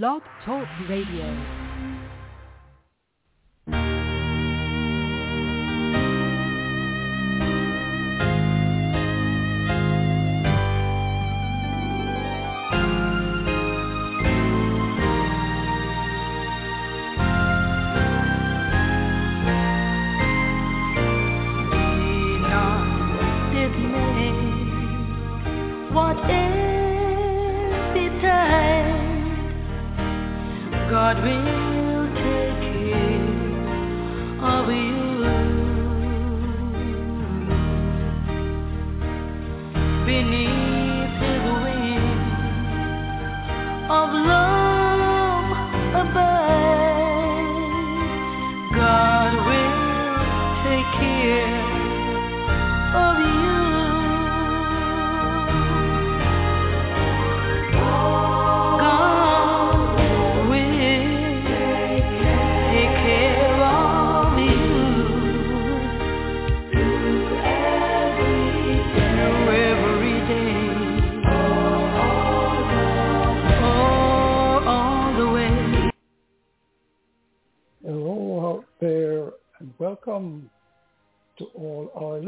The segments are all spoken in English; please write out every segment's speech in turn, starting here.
Blog Talk Radio.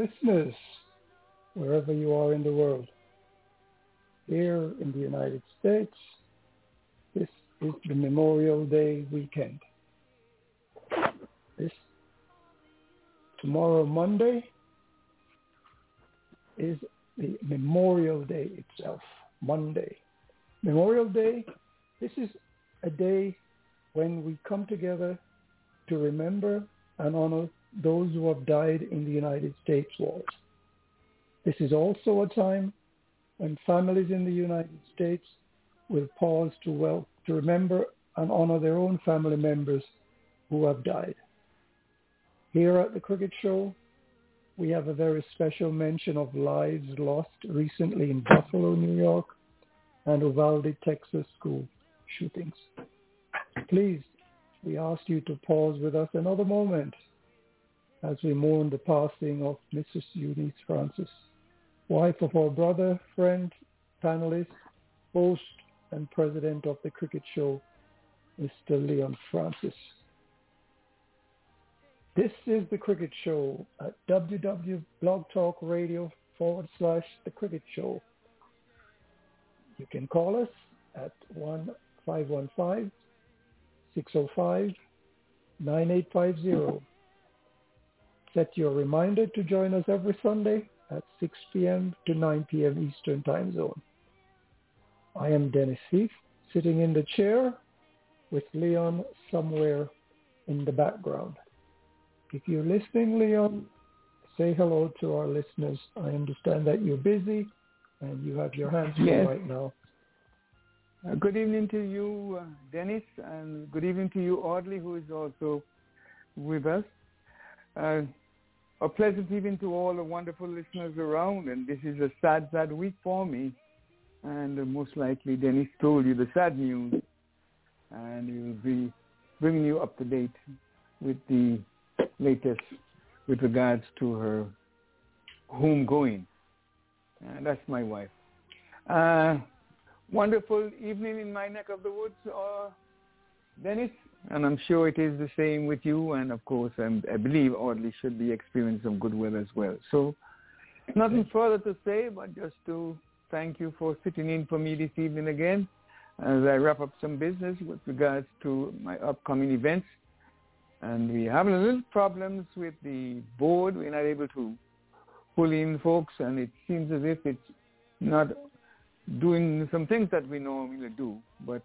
Listeners, wherever you are in the world. Here in the United States, this is the Memorial Day weekend. This tomorrow, Monday, is the Memorial Day itself, Monday. Memorial Day, this is a day when we come together to remember and honor those who have died in the United States wars. This is also a time when families in the United States will pause to, well, to remember and honor their own family members who have died. Here at the Cricket Show, we have a very special mention of lives lost recently in Buffalo, New York, and Uvalde, Texas school shootings. Please, we ask you to pause with us another moment as we mourn the passing of Mrs. Eunice Francis, wife of our brother, friend, panelist, host, and president of the cricket show, Mr. Leon Francis. This is the Cricket Show at www.blogtalkradio forward slash the Cricket Show. You can call us at 1-515-605-9850. Set your reminder to join us every Sunday at 6 p.m. to 9 p.m. Eastern Time Zone. I am Dennis Heath, sitting in the chair with Leon somewhere in the background. If you're listening, Leon, say hello to our listeners. I understand that you're busy and you have your hands full Yes. right now. Uh, good evening to you, uh, Dennis, and good evening to you, Audley, who is also with us. Uh, a pleasant evening to all the wonderful listeners around, and this is a sad, sad week for me. And uh, most likely, Dennis told you the sad news, and he will be bringing you up to date with the latest with regards to her homegoing. And that's my wife. Uh, wonderful evening in my neck of the woods, uh, Dennis, and I'm sure it is the same with you. And of course, I'm, I believe Audley should be experiencing some good weather as well. So, nothing further to say, but just to thank you for sitting in for me this evening again, as I wrap up some business with regards to my upcoming events. And we're having a little problems with the board. We're not able to pull in folks, and it seems as if it's not doing some things that we normally do, but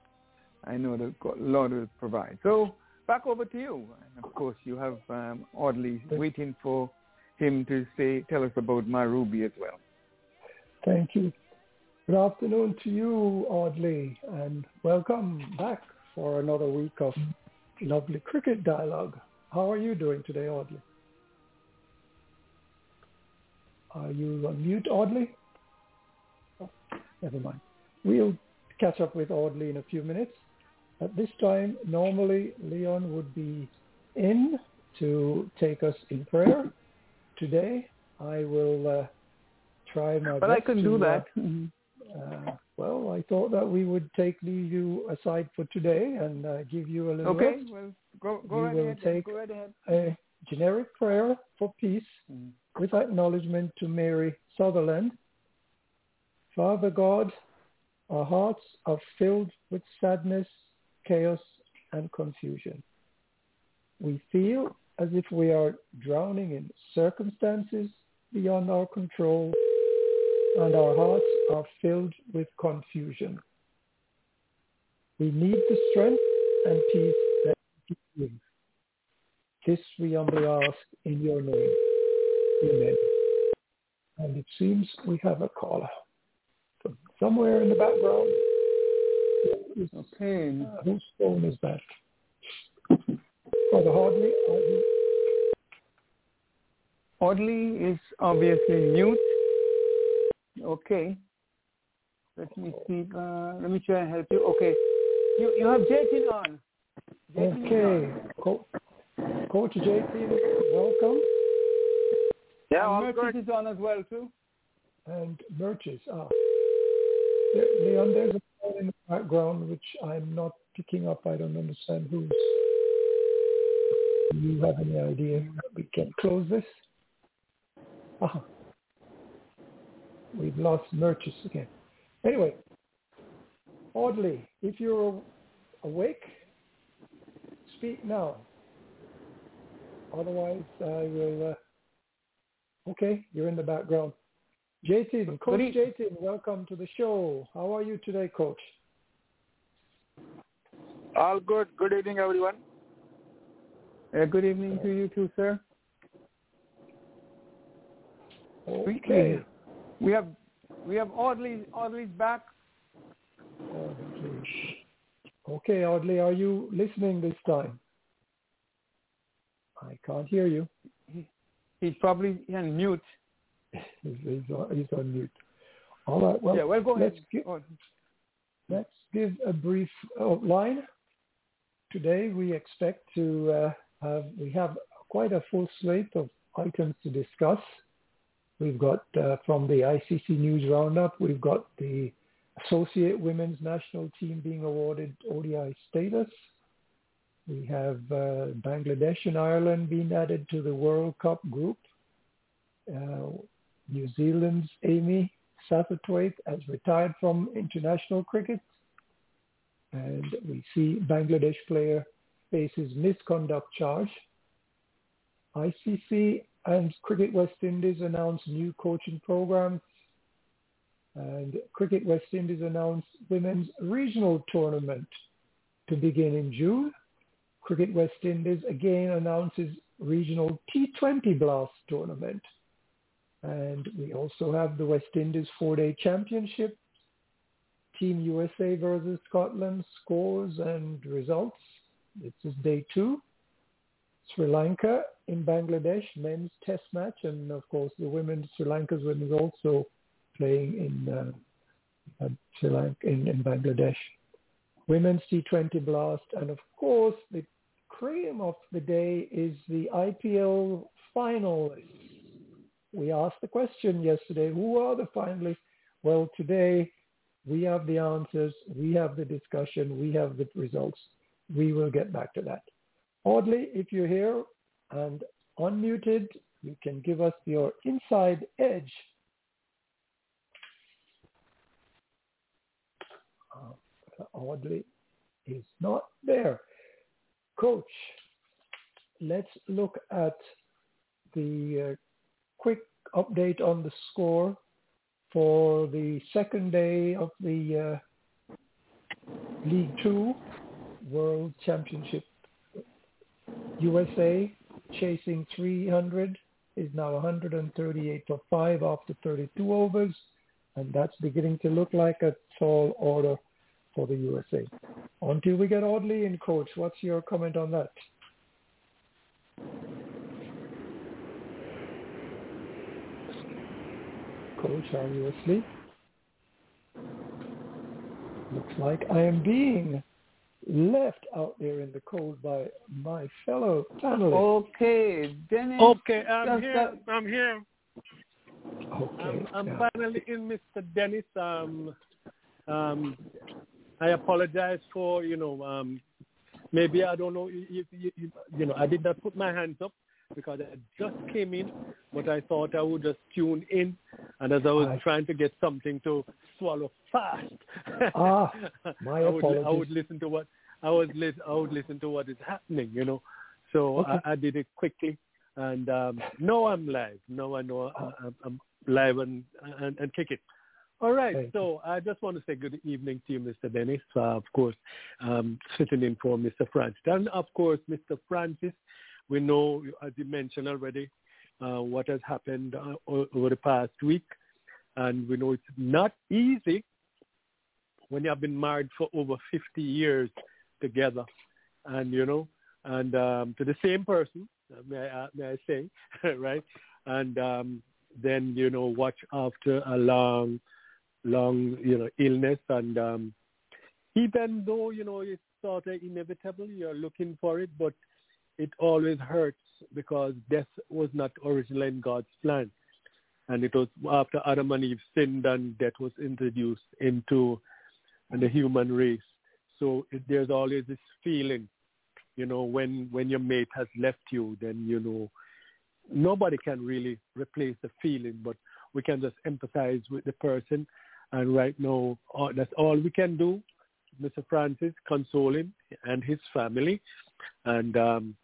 I know that Lord will provide. So back over to you. And of course, you have um, Audley waiting for him to say, tell us about my Ruby as well. Thank you. Good afternoon to you, Audley, and welcome back for another week of lovely cricket dialogue. How are you doing today, Audley? Are you on mute, Audley? Oh, never mind. We'll catch up with Audley in a few minutes. At this time, normally Leon would be in to take us in prayer. Today, I will uh, try my But best I can to, do uh, that. Uh, well, I thought that we would take you aside for today and uh, give you a little okay. rest. well, go, go we right will ahead. take go right ahead. a generic prayer for peace Mm. with acknowledgement to Mary Sutherland. Father God, our hearts are filled with sadness, chaos, and confusion. We feel as if we are drowning in circumstances beyond our control, and our hearts are filled with confusion. We need the strength and peace that you give. This we humbly ask in your name. Amen. And it seems we have a caller from somewhere in the background. Who is- Okay. uh, whose phone is that? Father Hardley, are you Audley is obviously mute. Okay. Let me see. Uh, let me try and help you. Okay. You you have Jatin on. Jatin okay? on. Co- Coach JP, welcome. Yeah, And all Merchant is on as well too. And Merches. Ah. There, Leon, there's a phone in the background which I'm not picking up. I don't understand who's. Do you have any idea? We can close this. Ah. We've lost Merches again. Anyway, Audley, if you're awake, speak now. Otherwise, I will. Uh, okay, you're in the background. Jatin, Coach Good Jatin, welcome to the show. How are you today, Coach? All good. Good evening, everyone. Uh, good evening to you too, sir. Okay. We have we have Audley Audley's back. Audley. Okay, Audley, are you listening this time? I can't hear you. He's probably on mute. He's, he's, on, he's on mute. All right. Well, yeah, well go ahead. let's gi- Oh, Let's give a brief outline. Today we expect to uh, have, we have quite a full slate of items to discuss. We've got uh, from the ICC News Roundup, we've got the Associate Women's National Team being awarded ODI status. We have uh, Bangladesh and Ireland being added to the World Cup group. Uh, New Zealand's Amy Satterthwaite has retired from international cricket. And we see Bangladesh player faces misconduct charge. ICC and Cricket West Indies announced new coaching programs. And Cricket West Indies announced women's regional tournament to begin in June. Cricket West Indies again announces regional T20 Blaze tournament. And we also have the West Indies four-day championship, Team USA versus Scotland, scores and results. This is day two. Sri Lanka in Bangladesh, men's test match, and of course the women's, Sri Lanka's women's also playing in, uh, Sri Lanka, in, in Bangladesh. Women's T20 Blast, and of course the cream of the day is the IPL finalists we asked the question yesterday, who are the finalists? Well, today we have the answers, we have the discussion, we have the results. We will get back to that. Audley, if you're here and unmuted, you can give us your inside edge. Uh, Audley is not there. Coach, let's look at the uh, quick update on the score for the second day of the uh, League Two World Championship. USA chasing 300 is now 138 for 5 after 32 overs, and that's beginning to look like a tall order for the USA. Until we get Audley in, Coach, what's your comment on that? Coach, are you asleep? Looks like I am being left out there in the cold by my fellow panelists. Okay, Dennis. Okay, I'm here. that- I'm here. Okay. I'm, I'm yeah. finally in, Mr. Dennis. Um, Um, I apologize for you know um, maybe I don't know you, you, you, you know I did not put my hands up because I just came in, but I thought I would just tune in, and as I was trying to get something to swallow fast, Ah, my I would, I would listen to what I would lis- I would listen to what is happening, you know. So Okay. I, I did it quickly, and um, now I'm live. Now I know I, I'm, I'm live and, and and kicking. All right. Thank so I just want to say good evening to you, Mr. Dennis. Uh, of course, um, sitting in for Mr. Francis, and of course, Mr. Francis. We know, as you mentioned already, uh, what has happened uh, over the past week, and we know it's not easy when you have been married for over 50 years together, and you know, and um, to the same person, uh, may I, may I say, right? And um, then you know, watch after a long, long, you know, illness, and um, even though you know it's sort of inevitable, you're looking for it, but it always hurts because death was not originally in God's plan. And it was after Adam and Eve sinned and death was introduced into the human race. So it, there's always this feeling, you know, when, when your mate has left you, then, you know, nobody can really replace the feeling, but we can just empathize with the person. And right now, all, that's all we can do, Mr. Francis, console him and his family. And um,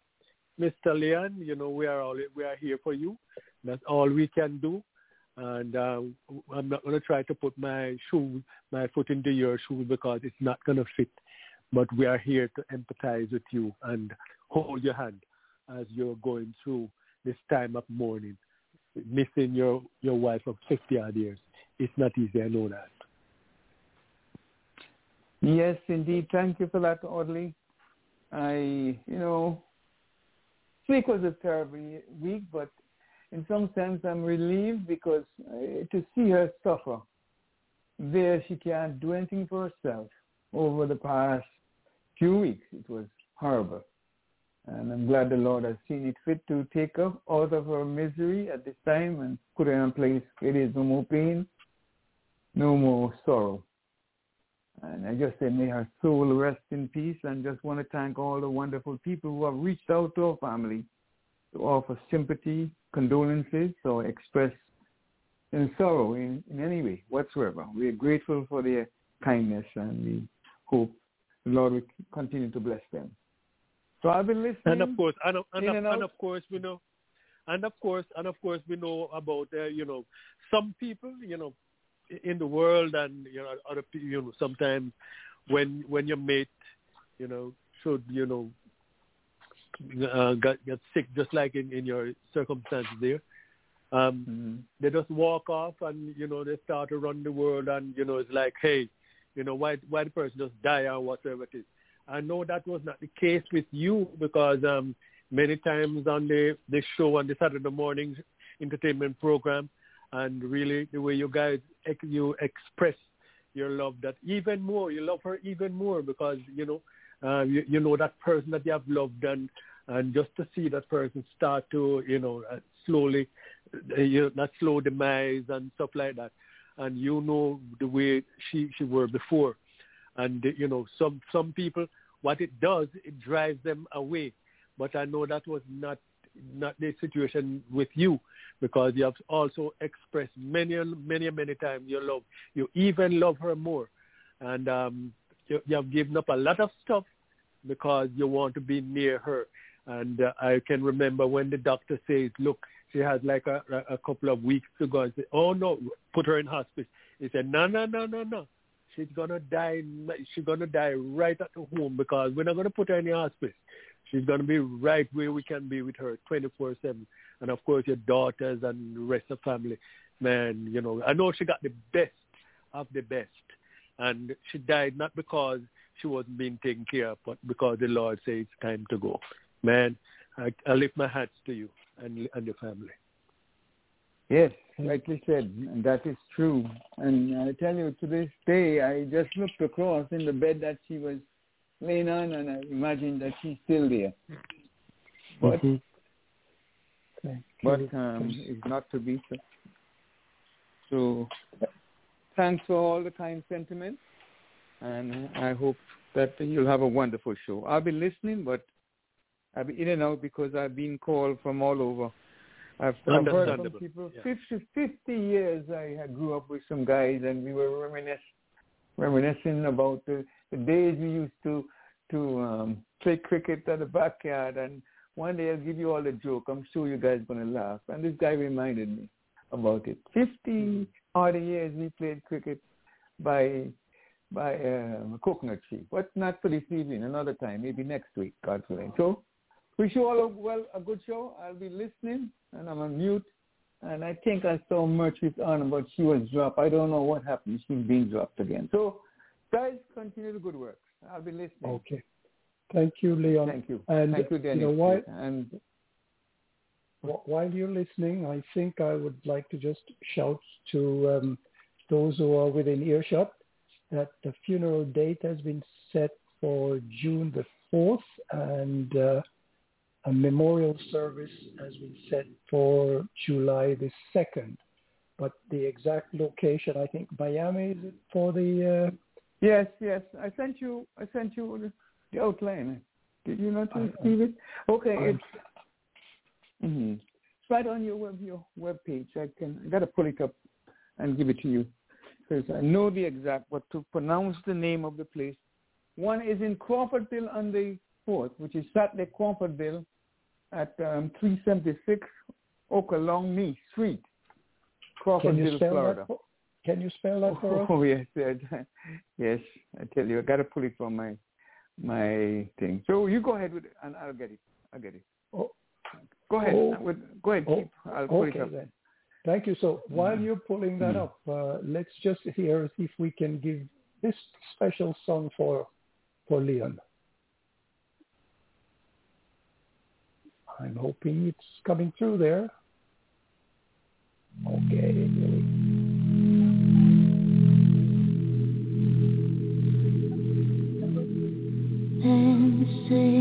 Mr. Leon, you know, we are all we are here for you. That's all we can do. And uh, I'm not going to try to put my shoe, my foot into your shoe because it's not going to fit. But we are here to empathize with you and hold your hand as you're going through this time of mourning, missing your your wife of 50 odd years. It's not easy. I know that. Yes, indeed. Thank you for that, Audley. I, you know, this week was a terrible week, but in some sense I'm relieved because uh, to see her suffer there, she can't do anything for herself over the past few weeks. It was horrible. And I'm glad the Lord has seen it fit to take her out of her misery at this time and put her in a place where there is no more pain, no more sorrow. And I just say, may her soul rest in peace and just want to thank all the wonderful people who have reached out to our family to offer sympathy, condolences, or express in sorrow in, in any way whatsoever. We are grateful for their kindness and we hope the Lord will continue to bless them. So I've been listening. And of course, and of, and, and and of course, we know, and of course, and of course, we know about uh, you know some people, you know, in the world, and you know, other you know, sometimes when when your mate, you know, should you know, uh, get get sick, just like in in your circumstances there. Um, Mhm. they just walk off and you know they start to run the world and you know it's like hey you know why why the person just die or whatever it is i know that was not the case with you because um many times on the the show on the saturday morning entertainment program and really the way you guys you express your love that even more you love her even more because you know uh, you, you know that person that you have loved and and just to see that person start to you know uh, slowly uh, you know, that slow demise and stuff like that. And you know the way she she were before. And you know some some people what it does it drives them away. But i know that was not not the situation with you because you have also expressed many many many times your love you even love her more and um you, you have given up a lot of stuff because you want to be near her and uh, I can remember when the doctor says, look, she has like a, a couple of weeks to go. and said, oh no, put her in hospice. He said, no, no, no, no, no. She's gonna die. She's gonna die right at home because we're not gonna put her in the hospice. She's gonna be right where we can be with her 24/7. And of course, your daughters and the rest of family. Man, you know, I know she got the best of the best, and she died not because she wasn't being taken care of, but because the Lord said it's time to go. Man, I, I lift my hats to you and and your family. Yes, rightly said, that is true. And I tell you, to this day, I just looked across in the bed that she was laying on, and I imagined that she's still there. But Mhm. But um, it's not to be so. So thanks for all the kind sentiments. and I hope that you'll have a wonderful show. I'll be listening, but I'll be in and out because I've been called from all over. I've, I've heard from people. Yeah. 50, 50 years I grew up with some guys, and we were reminiscing, reminiscing about the, the days we used to to um, play cricket at the backyard. And one day I'll give you all a joke. I'm sure you guys are gonna laugh. And this guy reminded me about it. 50 odd years we played cricket by by um, a coconut tree. But not for this evening, another time, maybe next week, God willing. So wish you all a, well a good show. I'll be listening, and I'm on mute. And I think I saw Murphy's on, but she was dropped. I don't know what happened. She's being dropped again. So, guys, continue the good work. I'll be listening. Okay. Thank you, Leon. Thank you. And Thank you, Dennis. You know, while, and while you're listening, I think I would like to just shout to um, those who are within earshot that the funeral date has been set for June the 4th and uh, a memorial service has been set for July the 2nd. But the exact location, I think Miami is it for the... Uh... Yes, yes. I sent you, I sent you the outline. Did you not receive it? Okay, it's, mm-hmm. it's right on your web, your web page. I can, I got to pull it up and give it to you because I know the exact, but to pronounce the name of the place. One is in Crawfordville on the 4th, which is Saturday Crawfordville at um, 376 Ochlockonee Street, Crawfordville, Florida. For, can you spell that for us? Oh, yes. yes, I tell you, I got to pull it from my my thing. So you go ahead with it, and I'll get it. I'll get it. Oh. Go ahead. Oh. Go ahead. Oh. I'll pull okay, it up. Then. Thank you. So while Mm-hmm. you're pulling that up, uh, let's just hear if we can give this special song for for Leon. I'm hoping it's coming through there. Okay. Then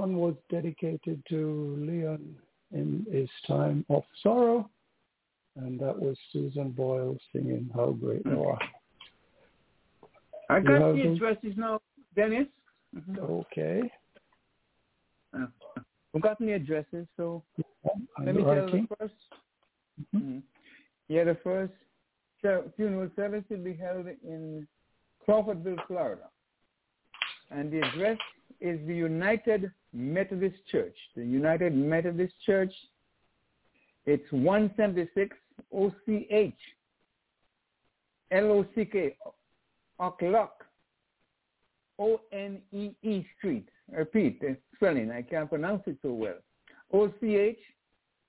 one was dedicated to Leon in his time of sorrow. And that was Susan Boyle singing How Great Thou Art. I got the addresses now, Dennis. Okay. Uh, I've gotten the addresses, so let me tell you the 1st Mhm. Mhm. Yeah, the first funeral service will be held in Crawfordville, Florida. And the address is the United Methodist Church. The United Methodist Church, it's 176 OCH, L-O-C-K, O'Clock, O-N-E-E Street. Repeat, the spelling, I can't pronounce it so well. O-C-H,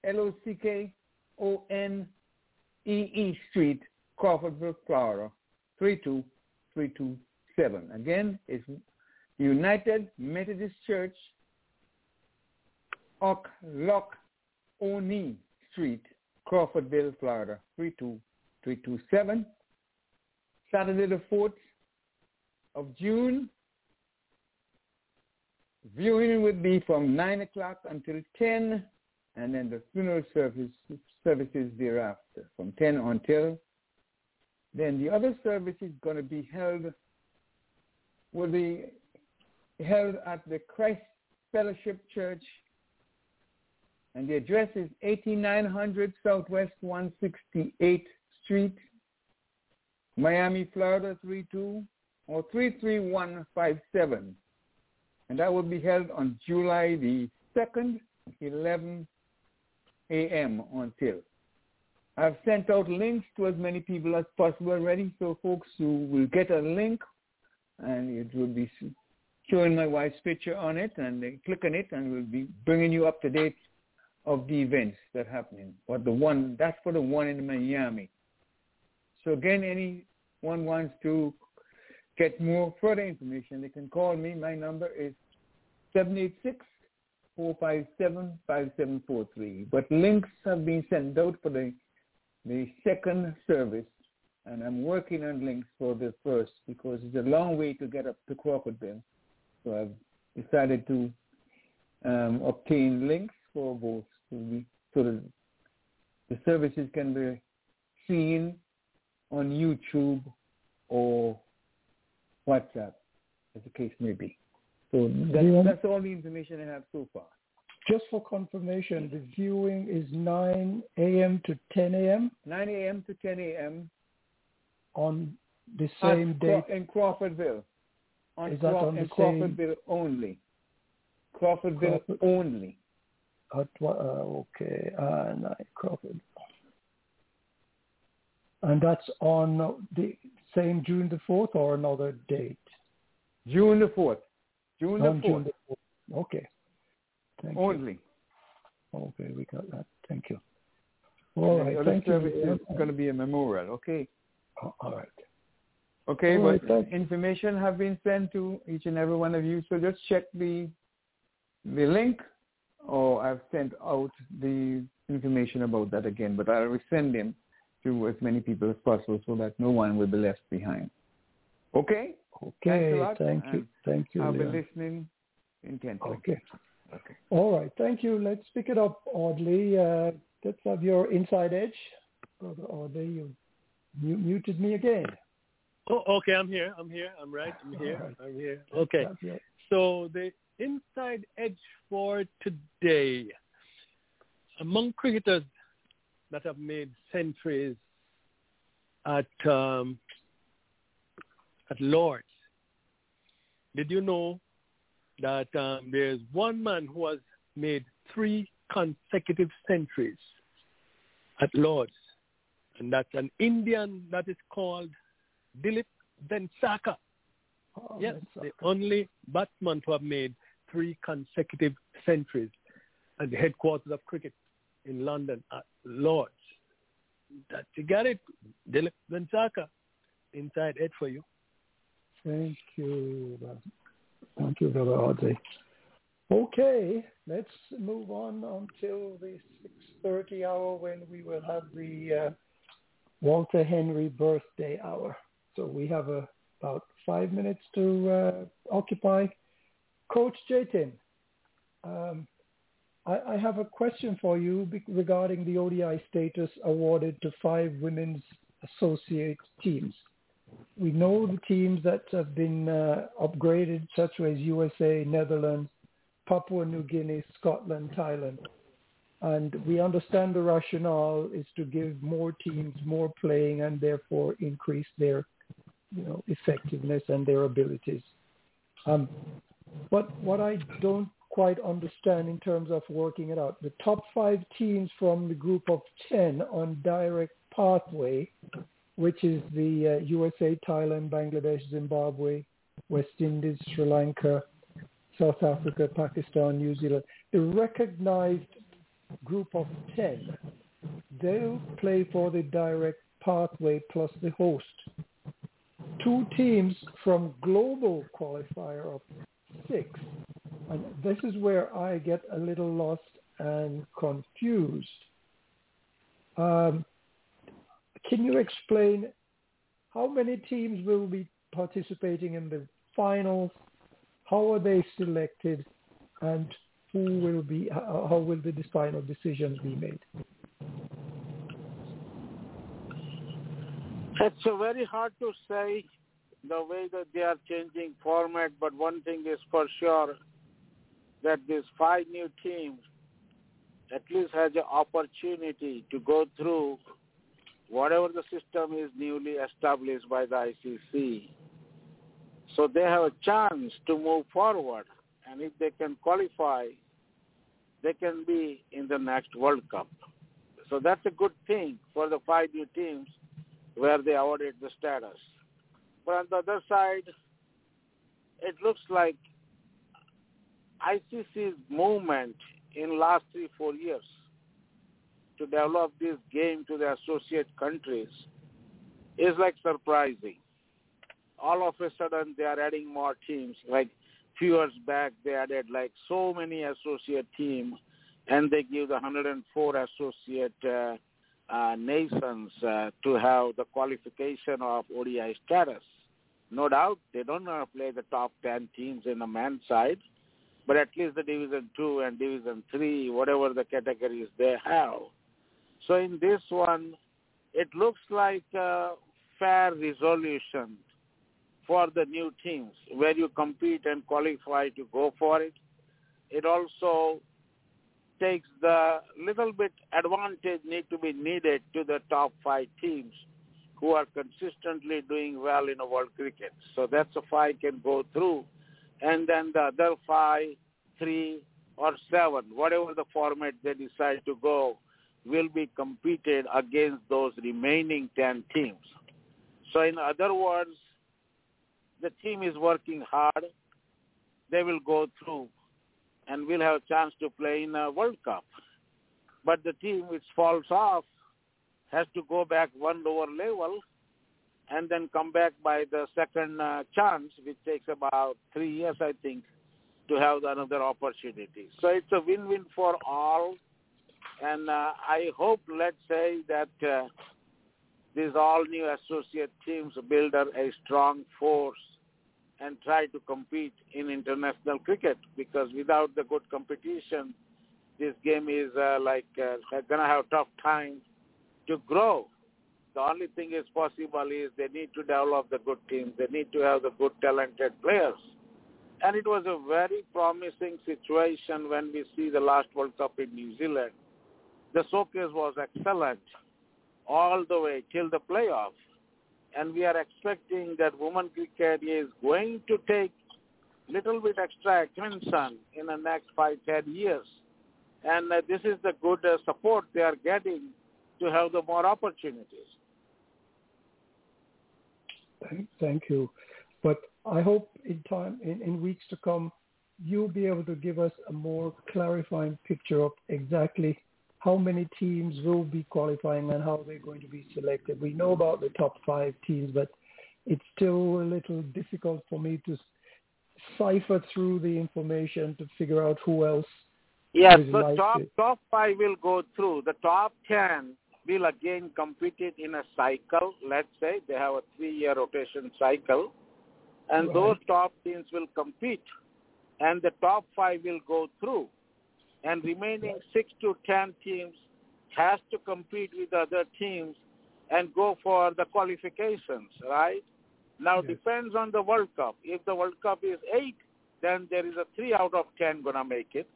L-O-C-K, O-N-E-E Street, Crawfordville, Florida, 32327. Again, it's United Methodist Church, Oak Oni Street, Crawfordville, Florida, 32327. Saturday the 4th of June, viewing would be from 9 o'clock until 10 and then the funeral service services thereafter from 10 until then the other service is going to be held will be held at the Christ Fellowship Church and the address is 8900 Southwest 168th Street, Miami, Florida 32 or 33157 and that will be held on July the 2nd, 11 a.m. until. I've sent out links to as many people as possible already, so folks who will get a link, and it will be showing my wife's picture on it, and they click on it, and we'll be bringing you up to date of the events that are happening. But the one, that's for the one in Miami. So again, anyone wants to get more further information, they can call me. My number is 786-457-5743. But links have been sent out for the, the second service, and I'm working on links for the first because it's a long way to get up to Crocodile. So I've decided to um, obtain links for both so, that the services can be seen on YouTube or WhatsApp, as the case may be. So that's, Yeah. that's all the information I have so far. Just for confirmation, the viewing is 9 a.m. to 10 a.m. 9 a.m. to 10 a.m. on the same date. in Crawfordville. On, Is that Craw- on in the same- Crawfordville only. Crawfordville Crawford- only. Uh, okay, uh, nine Crawford. And that's on the same June the 4th or another date? June the 4th. June the 4th June the 4th. Okay. Thank you. only. Okay, we got that. Thank you. All right. And Thank you. service is going to be a memorial. Okay. Oh, All right. Okay, All but right, information have been sent to each and every one of you. So just check the the link, or I've sent out the information about that again. But I'll resend them to as many people as possible so that no one will be left behind. Okay, Okay. lot, Thank you. Thank you. I'll be listening intently. Okay. Okay. All right. Thank you. Let's pick it up, Audley. Uh, let's have your inside edge. Brother Audley, you mu- muted me again. Oh, okay, I'm here. I'm here. I'm right. I'm here. All right. I'm here. Okay. So the inside edge for today, among cricketers that have made centuries at um, at Lords, did you know that um, there's one man who has made three consecutive centuries at Lords, and that's an Indian that is called Dilip Vengsarkar. Oh, Yes, that's the only batsman to have made three consecutive centuries at the headquarters of cricket in London at Lords. That you got it, Dilip Vengsarkar. Inside Ed for you. Thank you. Thank you, Brother Audley. Okay, let's move on until the 6.30 hour when we will have the uh, Walter Henry birthday hour. So we have about five minutes to uh, occupy. Coach Jatin, um, I, I, have a question for you regarding the ODI status awarded to five women's associate teams. We know the teams that have been uh, upgraded, such as USA, Netherlands, Papua New Guinea, Scotland, Thailand. And we understand the rationale is to give more teams more playing and therefore increase their you know, effectiveness and their abilities. Um, but what I don't quite understand in terms of working it out, the top five teams from the group of 10 on direct pathway, which is the uh, USA, Thailand, Bangladesh, Zimbabwe, West Indies, Sri Lanka, South Africa, Pakistan, New Zealand, the recognized group of 10, they'll play for the direct pathway plus the host. Two teams from global qualifier of six. And this is where I get a little lost and confused. Um, can you explain how many teams will be participating in the finals? How are they selected? And who will be, how will the final decisions be made? It's very hard to say the way that they are changing format, but one thing is for sure that these five new teams at least has an opportunity to go through whatever the system is newly established by the ICC. So they have a chance to move forward. And if they can qualify, they can be in the next World Cup. So that's a good thing for the five new teams where they awarded the status. But on the other side, it looks like ICC's movement in last three, four years to develop this game to the associate countries is like surprising. All of a sudden, they are adding more teams. Like few years back, they added like so many associate teams, and they give the 104 associate uh, uh, nations uh, to have the qualification of ODI status. No doubt, they don't want to play the top 10 teams in the men's side, but at least the Division 2 and Division 3, whatever the categories they have. So in this one, it looks like a fair resolution for the new teams where you compete and qualify to go for it. It also takes the little bit advantage need to be needed to the top five teams who are consistently doing well in world cricket. So that's a five can go through. And then the other five, three, or seven, whatever the format they decide to go, will be competed against those remaining 10 teams. So in other words, the team is working hard. They will go through and will have a chance to play in a World Cup. But the team which falls off has to go back one lower level and then come back by the second uh, chance, which takes about three years, I think, to have another opportunity. So it's a win-win for all. And uh, I hope, let's say, that uh, these all new associate teams build a strong force and try to compete in international cricket because without the good competition, this game is uh, like uh, going to have tough time to grow. The only thing is possible is they need to develop the good teams. They need to have the good talented players. And it was a very promising situation when we see the last World Cup in New Zealand. The showcase was excellent all the way till the playoff. And we are expecting that women cricket is going to take little bit extra attention in the next five, ten years. And uh, this is the good uh, support they are getting to have the more opportunities. Thank you. But I hope in time, in, in weeks to come, you'll be able to give us a more clarifying picture of exactly how many teams will be qualifying and how they're going to be selected. We know about the top five teams, but it's still a little difficult for me to cipher through the information to figure out who else. Yes, the top top five will go through. The top ten will again compete in a cycle. Let's say they have a three-year rotation cycle, and right. those top teams will compete. and the top five will go through. And remaining six to ten teams has to compete with other teams and go for the qualifications, right? Now Yes. depends on the World Cup. If the World Cup is eight, then there is a three out of ten gonna make it.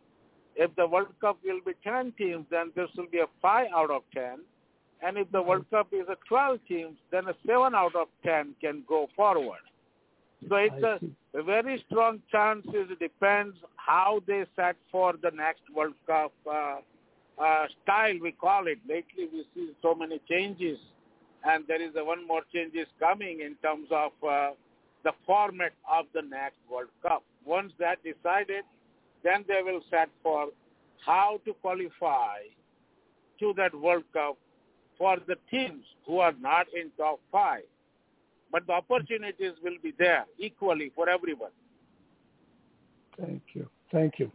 If the World Cup will be ten teams, then this will be a five out of ten. And if the mm-hmm. World Cup is a twelve teams, then a seven out of ten can go forward. So it's I a, see. A very strong chances. It depends how they set for the next World Cup uh, uh, style. We call it. Lately, we see so many changes, and there is a one more changes coming in terms of uh, the format of the next World Cup. Once that decided, then they will set for how to qualify to that World Cup for the teams who are not in top five. But the opportunities will be there equally for everyone. Thank you. Thank you.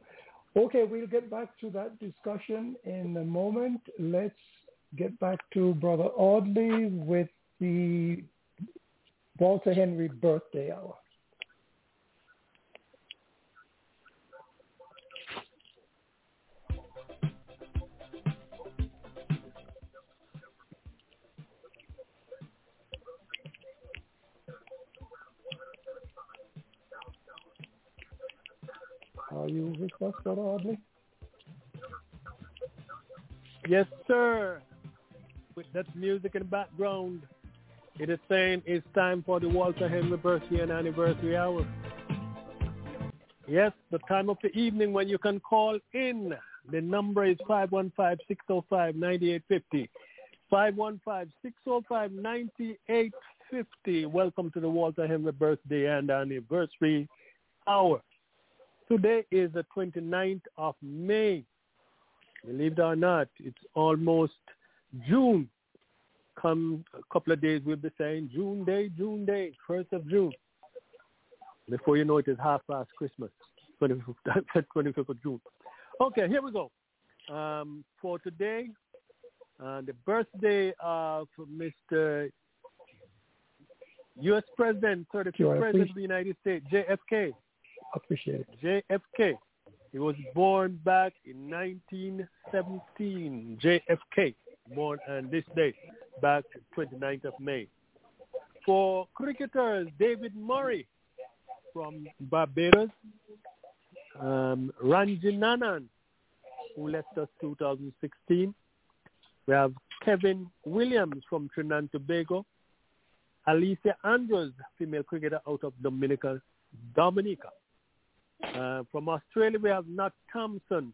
Okay, we'll get back to that discussion in a moment. Let's get back to Brother Audley with the Walter Henry birthday hour. Are you us, Brother Audley? Yes, sir. With that music in the background, it is saying it's time for the Walter Henry birthday and anniversary hour. Yes, the time of the evening when you can call in. The number is 515-605-9850. 515-605-9850. Welcome to the Walter Henry birthday and anniversary hour. Today is the 29th of May. Believe it or not, it's almost June. Come a couple of days, we'll be saying June day, June day, 1st of June. Before you know it, it's half past Christmas, 25th, 25th of June. Okay, here we go. Um, for today, uh, the birthday of Mr. U.S. President, 35th Sure, I President of the United States, JFK. Appreciate it. JFK. He was born back in 1917. JFK, born on this day, back 29th of May. For cricketers, David Murray from Barbados. Um, Rangy Nanan, who left us 2016. We have Kevin Williams from Trinidad and Tobago. Alicia Andrews, female cricketer out of Dominica, Dominica. Uh, from Australia, we have Nat Thomson,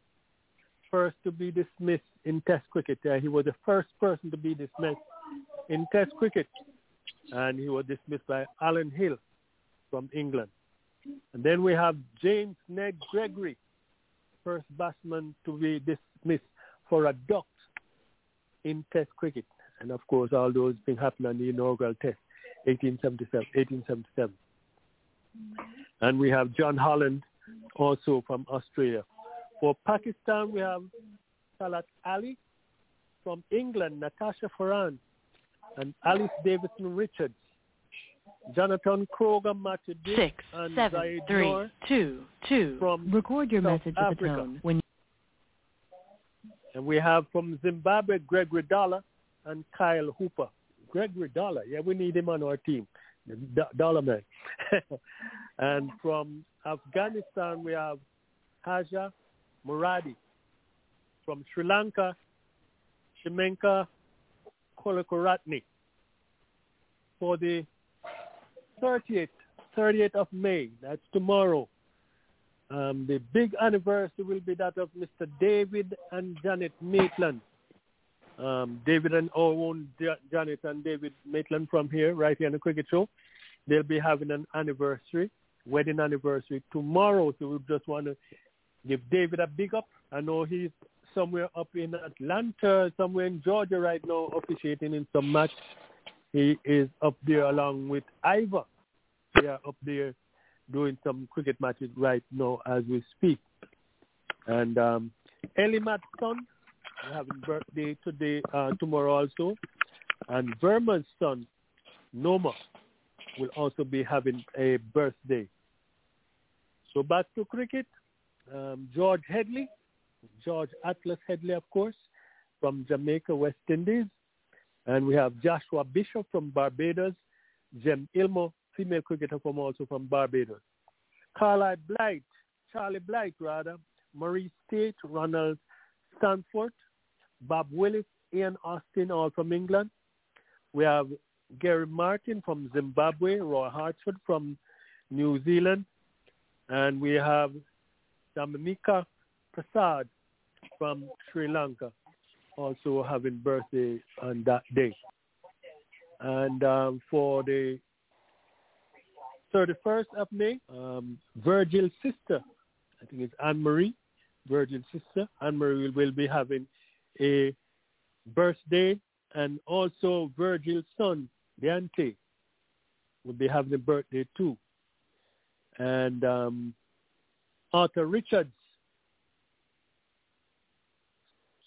first to be dismissed in Test cricket. Uh, he was the first person to be dismissed in Test cricket, and he was dismissed by Allen Hill from England. And then we have James Ned Gregory, first batsman to be dismissed for a duck in Test cricket. And of course, all those things happened on the inaugural Test, 1877. 1877. And we have John Holland, also from Australia. For Pakistan, we have Salat Ali. From England, Natasha Farrant and Alice Davidson Richards. Jonathan Kroger, Matthew Dick, Six, and seven, Zaid three, Noor. two, two. from Record your South message at the Africa. tone. When And we have from Zimbabwe, Gregory Dollar and Kyle Hooper. Gregory Dollar, yeah, we need him on our team. The Do- Dollar man. and from Afghanistan, we have Haja Muradi. From Sri Lanka, Shimenka Kolakoratni. For the 30th, 30th of May, that's tomorrow, um, the big anniversary will be that of Mr. David and Janet Maitland. Um, David and own Janet and David Maitland from here, right here on the Cricket Show. They'll be having an anniversary, wedding anniversary tomorrow. So we just want to give David a big up. I know he's somewhere up in Atlanta, somewhere in Georgia right now, officiating in some match. He is up there along with Ivor. They are up there doing some cricket matches right now as we speak. And um, Ellie Matson having birthday today, uh, tomorrow also. And Verma's son, Noma, will also be having a birthday. So back to cricket. um, George Headley, George Atlas Headley, of course, from Jamaica, West Indies. And we have Joshua Bishop from Barbados, Jem Ilmo, female cricketer from also from Barbados. Carlisle Blight, Charlie Blight rather, Marie State, Ronald Stanford, Bob Willis, Ian Austin, all from England. We have Gary Martin from Zimbabwe, Roy Harford from New Zealand, and we have Dhammika Prasad from Sri Lanka also having birthday on that day. And um, for the 31st of May, um, Virgil's sister, I think it's Anne-Marie, Virgil's sister, Anne-Marie will be having a birthday and also Virgil's son, Deante, will be having a birthday too. And um, Arthur Richards,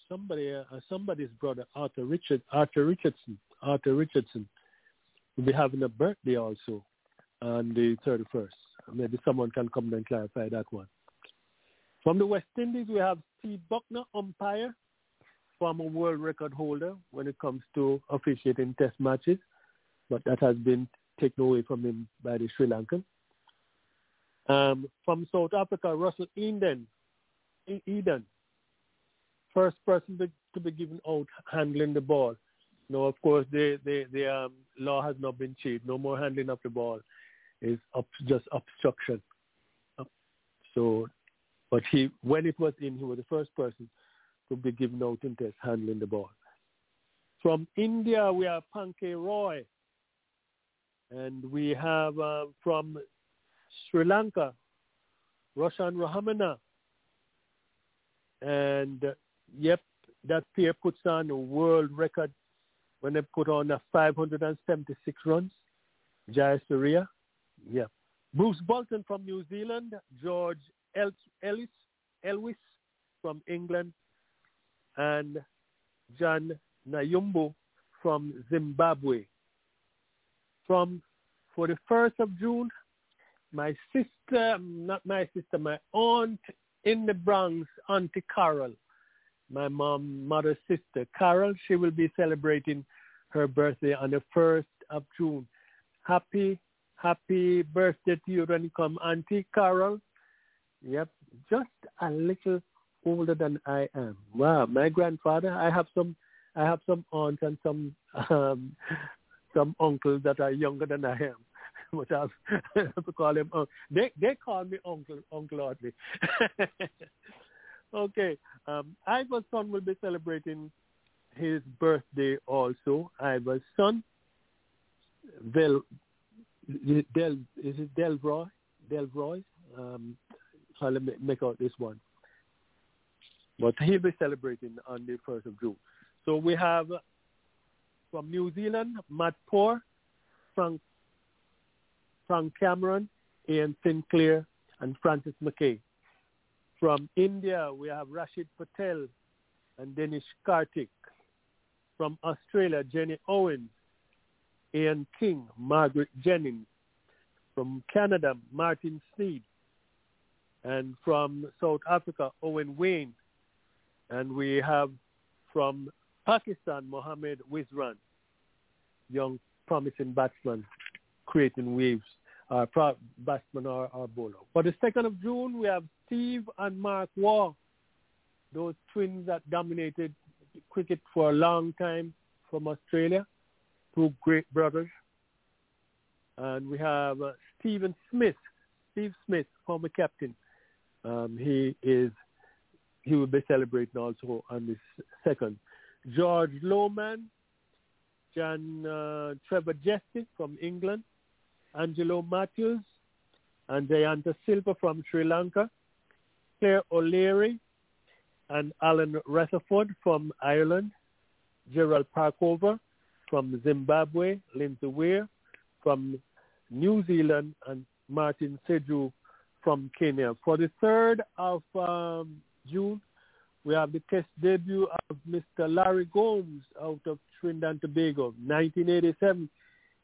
somebody, uh, somebody's brother, Arthur Richard, Arthur Richardson, Arthur Richardson, will be having a birthday also on the 31st. Maybe someone can come and clarify that one. From the West Indies, we have Steve Bucknor, umpire, former world record holder when it comes to officiating test matches, but that has been taken away from him by the Sri Lankan. Um, from South Africa, Russell Eden, Eden, first person to, to be given out handling the ball. No, of course, the the the um, law has not been changed. No more handling of the ball is up, just obstruction. So, but he when it was in, he was the first person to be given out in test handling the ball. From India, we have Pankaj Roy, and we have uh, from Sri Lanka, Roshan Rahamana, and uh, yep, that pair puts on a world record when they put on a 576 runs. Jayasuriya, yeah. Bruce Bolton from New Zealand, George El- Ellis, Elwis from England, and John Nyumbu from Zimbabwe. From for the first of June, my sister, not my sister, my aunt in the Bronx, Auntie Carol, my mom, mother's sister, Carol, she will be celebrating her birthday on the 1st of June. Happy, happy birthday to you when you come, Auntie Carol. Yep, just a little older than I am. Wow, my grandfather, I have some, I have some aunts and some, um, some uncles that are younger than I am. I have to call him. Uh, they they call me Uncle Uncle Audley. okay, um, Ivar's son will be celebrating his birthday also. Ivar's son, Del, Del is it Delroy? Delroy? Um, let me make out this one. But he'll be celebrating on the 1st of June. So we have from New Zealand, Matt Poore, Frank, Frank Cameron, Ian Sinclair, and Francis McKay. From India, we have Rashid Patel and Dinesh Karthik. From Australia, Jenny Owens, Ian King, Margaret Jennings. From Canada, Martin Sneed. And from South Africa, Owen Wayne. And we have from Pakistan, Mohammed Wizran, young promising batsman, creating waves, uh, batsman or, or bowler. For the 2nd of June, we have Steve and Mark Waugh, those twins that dominated cricket for a long time from Australia, two great brothers. And we have uh, Stephen Smith, Steve Smith, former captain. Um, he is he will be celebrating also on the second. George Lohmann, John uh, Trevor Jesty from England, Angelo Mathews, and Jayanta Silva from Sri Lanka, Claire O'Leary, and Alan Rutherford from Ireland, Gerald Parkover from Zimbabwe, Lindsay Weir from New Zealand, and Martin Seju from Kenya. For the 3rd of um, June, we have the test debut of Mr. Larry Gomes out of Trinidad and Tobago. 1987,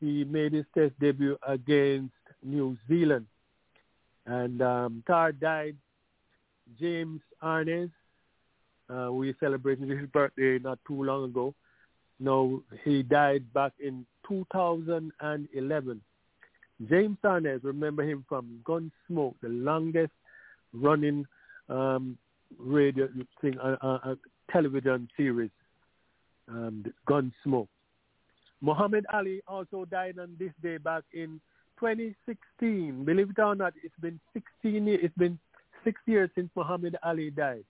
he made his test debut against New Zealand. And um, Tar died James Arness. Uh, we celebrated his birthday not too long ago. No, he died back in 2011. James Arness, remember him from Gunsmoke, the longest running um, radio thing, uh, uh, uh, television series, um, Gunsmoke. Muhammad Ali also died on this day back in 2016. Believe it or not, it's been 16 years. It's been six years since Muhammad Ali died.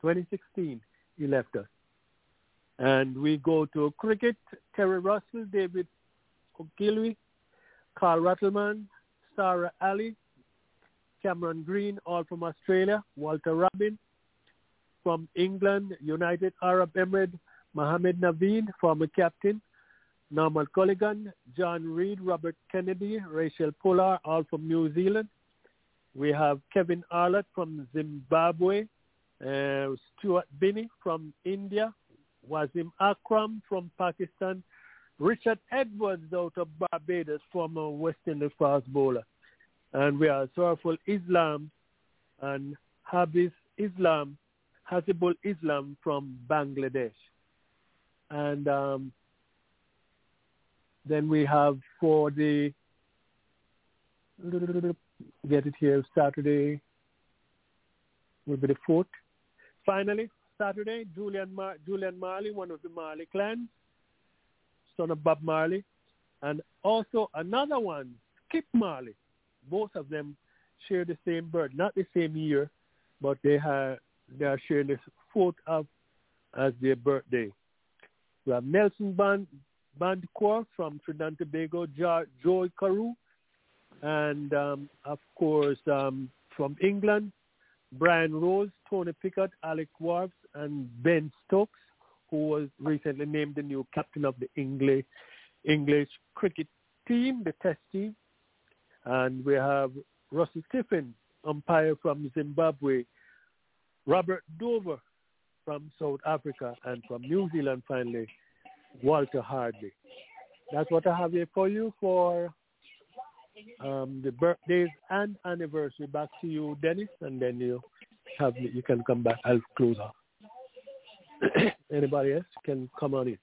2016, he left us. And we go to cricket, Terry Russell, David Ogilvie, Carl Rackemann, Sarah Ali, Cameron Green, all from Australia, Walter Robin from England, United Arab Emirates, Mohammed Naveed, former captain, Norman Colligan, John Reid, Robert Kennedy, Rachel Polar, all from New Zealand. We have Kevin Arnott from Zimbabwe, uh, Stuart Binny from India, Wasim Akram from Pakistan, Richard Edwards out of Barbados, former West Indies fast bowler. And we have Sorrowful Islam and Habis Islam, Hasibul Islam from Bangladesh. And um, then we have for the, get it here, Saturday will be the 4th. Finally, Saturday, Julian, Mar- Julian Marley, one of the Marley clan, son of Bob Marley, and also another one, Skip Marley. Both of them share the same birth, not the same year, but they have they are sharing the fourth of as their birthday. We have Nelson Band Bandcourt from Trinidad and Tobago, jo- Joy Carew, and um, of course um, from England, Brian Rose, Tony Pickett, Alec Warbs, and Ben Stokes, who was recently named the new captain of the English English cricket team, the Test team. And we have Russell Tiffin, umpire from Zimbabwe, Robert Dover from South Africa, and from New Zealand, finally, Walter Hadlee. That's what I have here for you for um, the birthdays and anniversary. Back to you, Dennis, and then you have you can come back. I'll close off. Anybody else can come on in.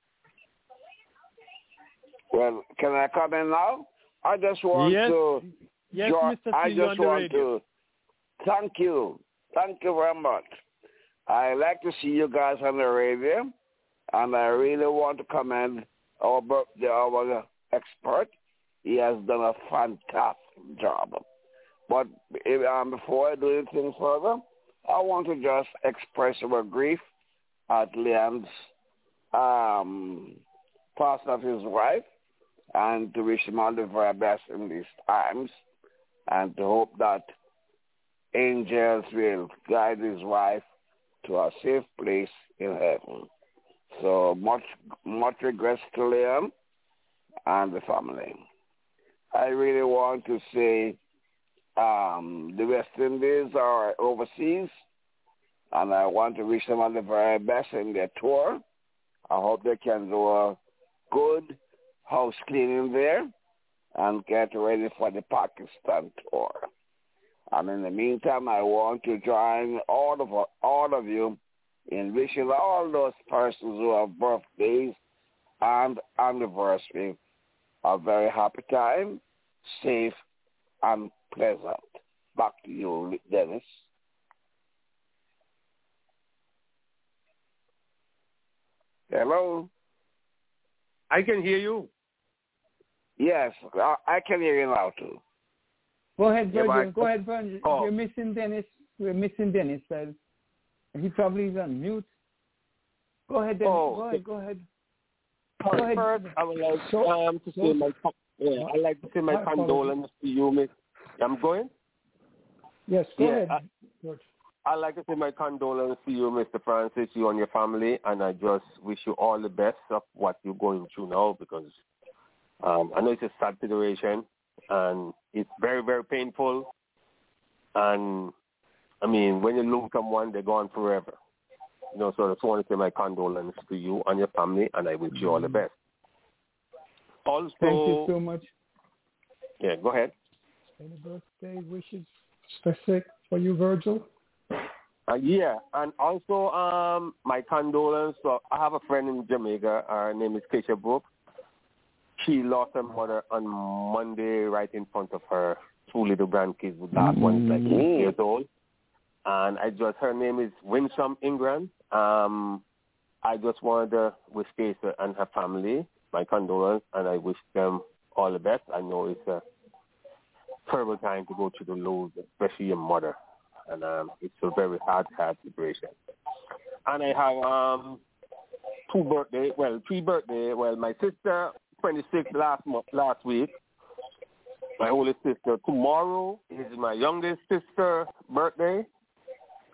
Well, can I come in now? I just want Yes. to. Yes, jo- Mr. I just want to thank you. Thank you very much. I like to see you guys on the radio, and I really want to commend our our expert. He has done a fantastic job. But if, um, before I do anything further, I want to just express our grief at Leon's um, passing of his wife and to wish him all the very best in these times and to hope that angels will guide his wife to a safe place in heaven. So much much regrets to Liam and the family. I really want to say um, the West Indies are overseas and I want to wish them all the very best in their tour. I hope they can do a good house cleaning there and get ready for the Pakistan tour. And in the meantime, I want to join all of all of you in wishing all those persons who have birthdays and anniversary a very happy time, safe and pleasant. Back to you, Dennis. Hello. I can hear you. Yes, I, I can hear you now too. Go ahead, Yeah, Virgil. but- Go ahead, Virgil. Oh. We're missing Dennis. We're missing Dennis. He probably is on mute. Go ahead, Dennis. Oh, go ahead. Go ahead. Go ahead. First, I would like So- um, to say my yeah, I'd like to say my My condolences to you, Miss. I'm going. Yes, go Yeah, ahead, I- George. I'd like to say my condolences to you, Mr. Francis, you and your family, and I just wish you all the best of what you're going through now because um, I know it's a sad situation and it's very, very painful. And I mean, when you lose someone, they're gone forever. You know, so I just want to say my condolences to you and your family, and I wish you all the best. Also, Thank you so much. yeah, go ahead. Any birthday wishes specific for you, Virgil? Uh, yeah, and also um, my condolences. So I have a friend in Jamaica. Her name is Keisha Brooks. She lost her mother on Monday right in front of her two little grandkids. The last one is like eight years old. And I just, her name is Winsome Ingram. Um, I just wanted to wish Keisha and her family my condolence, and I wish them all the best. I know it's a terrible time to go through the lows, especially your mother and um, it's a very hard, hard situation. And I have um, two birthday, well, three birthday. Well, my sister, 26 last month, last week. My oldest sister. Tomorrow is my youngest sister birthday,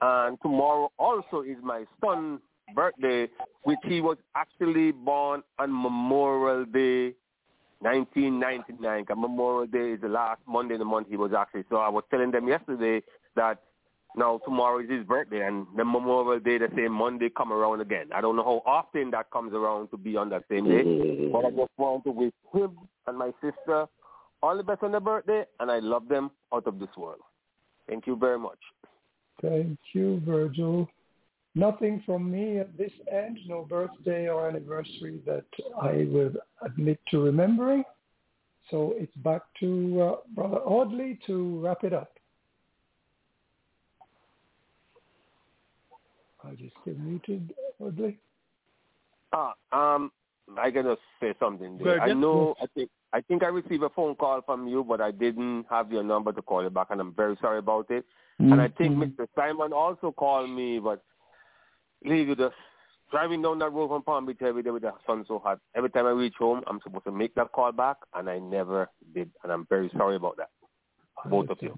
and tomorrow also is my son's birthday, which he was actually born on Memorial Day 1999. And Memorial Day is the last Monday in the month he was actually. So I was telling them yesterday that now tomorrow is his birthday and the Memorial Day the same Monday come around again. I don't know how often that comes around to be on that same day. But I just want to wish him and my sister all the best on their birthday and I love them out of this world. Thank you very much. Thank you, Virgil. Nothing from me at this end, no birthday or anniversary that I would admit to remembering. So it's back to uh, Brother Audley to wrap it up. I just muted, Audley. Ah, um, I gotta say something. There. I know. I think. I think I received a phone call from you, but I didn't have your number to call you back, and I'm very sorry about it. Mm-hmm. And I think Mr. Simon also called me, but leave you just driving down that road from Palm Beach every day with the sun so hot. Every time I reach home, I'm supposed to make that call back, and I never did, and I'm very sorry about that. Both of you.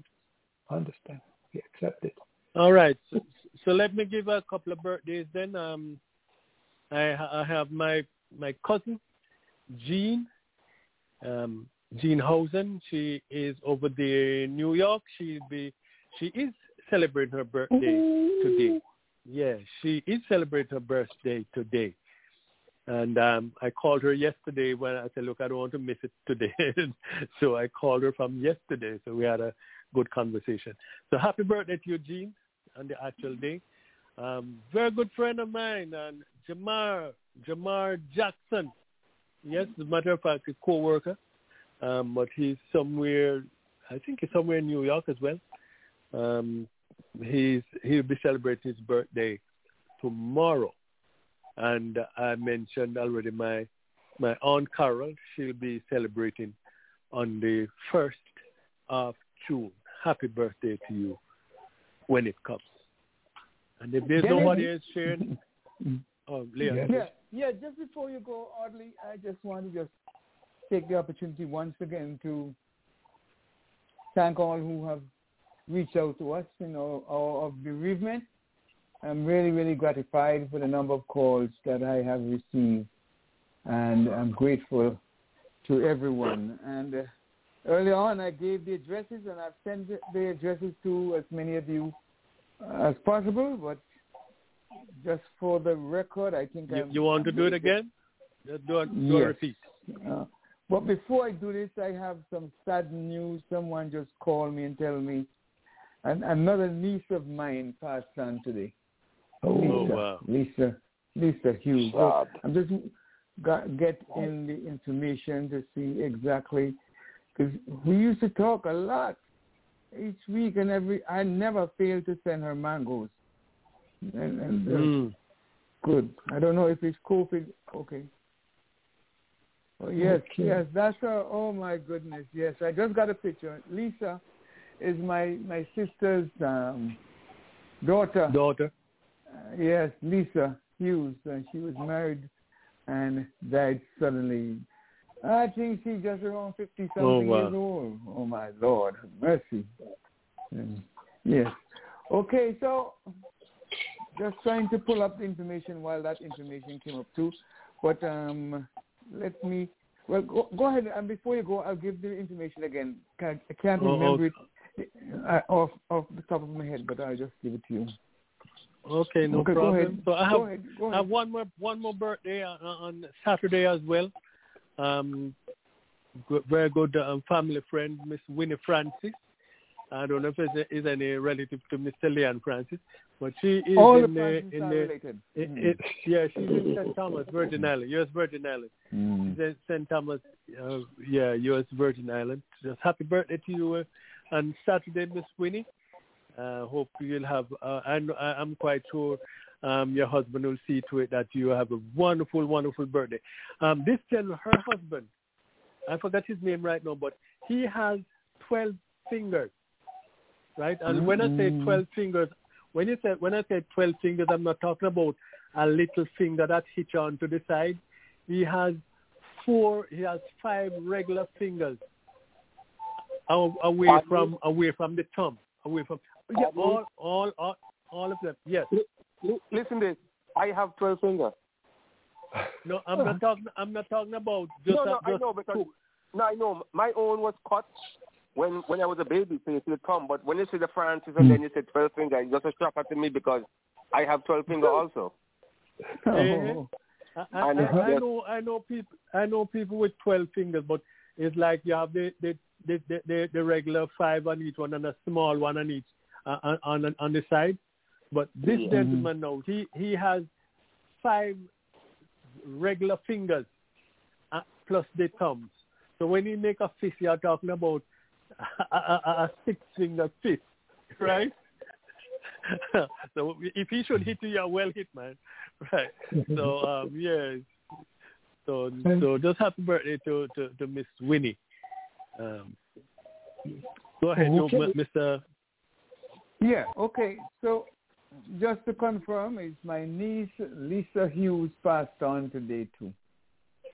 I understand. We accept it. All right. So, so let me give a couple of birthdays then. Um, I, I have my my cousin, Jean, um, Jean Hausen. She is over there in New York. She'll be, she is celebrating her birthday today. Yeah, she is celebrating her birthday today. And um, I called her yesterday when I said, look, I don't want to miss it today. so I called her from yesterday. So we had a good conversation. So happy birthday to you, Jean on the actual day. Um, very good friend of mine, and Jamar, Jamar Jackson. Yes, as a matter of fact, a co-worker, um, but he's somewhere, I think he's somewhere in New York as well. Um, he's he'll be celebrating his birthday tomorrow, and I mentioned already my my aunt Carol. She'll be celebrating on the first of June. Happy birthday to you, when it comes. And if there's nobody else sharing, oh, Leon. Yeah, yeah. Just before you go, Audley, I just want to just take the opportunity once again to thank all who have reached out to us in our, our of bereavement. I'm really, really gratified for the number of calls that I have received, and I'm grateful to everyone. And uh, early on, I gave the addresses, and I've sent the addresses to as many of you as possible. But just for the record, I think you, you want to do it again. Do, do, do yes. repeat. Uh, but before I do this, I have some sad news. Someone just called me and tell me, and another niece of mine passed on today. Oh, Lisa, wow. Lisa, Lisa Hughes. So I'm just got get in the information to see exactly because we used to talk a lot each week and every. I never failed to send her mangoes, and, and mm. good. I don't know if it's COVID. Okay. Oh yes, Okay. yes, that's her. Oh my goodness, yes. I just got a picture. Lisa is my my sister's um, daughter. Daughter. Uh, yes, Lisa Hughes. Uh, she was married and died suddenly. I think she's just around fifty something Oh, wow. years old. Oh my Lord, mercy. Mm. Yes. Okay, so just trying to pull up the information while that information came up too. But um, let me. Well, go, go ahead. And before you go, I'll give the information again. I can't Oh, remember it uh, off off the top of my head, but I'll just give it to you. Okay, no okay, go problem. ahead. So I have go ahead. Go I have one more one more birthday on, on Saturday as well. Um, very good um, family friend, Miss Winnie Francis. I don't know if it's is any relative to Mr. Leon Francis, but she is All in the in the related. it, it, yeah, she's in St. Thomas, Virgin Island, U.S. Virgin Island. Mm. St. St. Thomas, uh, yeah, U.S. Virgin Island. Just happy birthday to you uh, on Saturday, Miss Winnie. Uh, hope you'll have. Uh, I, I'm quite sure um, your husband will see to it that you have a wonderful, wonderful birthday. Um, this gentleman, her husband, I forgot his name right now, but he has 12 fingers, right? And when I say Mhm. 12 fingers, when you say when I say 12 fingers, I'm not talking about a little finger that hitch on to the side. He has four. He has five regular fingers away from away from the thumb, away from yeah, all all all all of them. Yes. Li- Listen this. I have 12 fingers. No, I'm not talking. I'm not talking about just. no, a- no, I know because two. no, I know my own was cut when when I was a baby, so you see the thumb. But when you see the Francis and then you say 12 finger, it just a shock to me because I have 12 finger also. Oh. I, I, And I, it's I know I know people I know people with twelve fingers, but it's like you have the the the, the, the, the regular five on each one and a small one on each uh, on on on the side. But this Yeah. gentleman now he he has five regular fingers uh, plus the thumbs. So when you make a fist, you're talking about a, a, six finger fist, right? so if he should hit you, you're well hit, man. Right. So um, yes. So so just happy birthday to to, to Miss Winnie. Um, go ahead, Okay. Mr. Yeah, okay. So just to confirm, it's my niece Lisa Hughes passed on today too.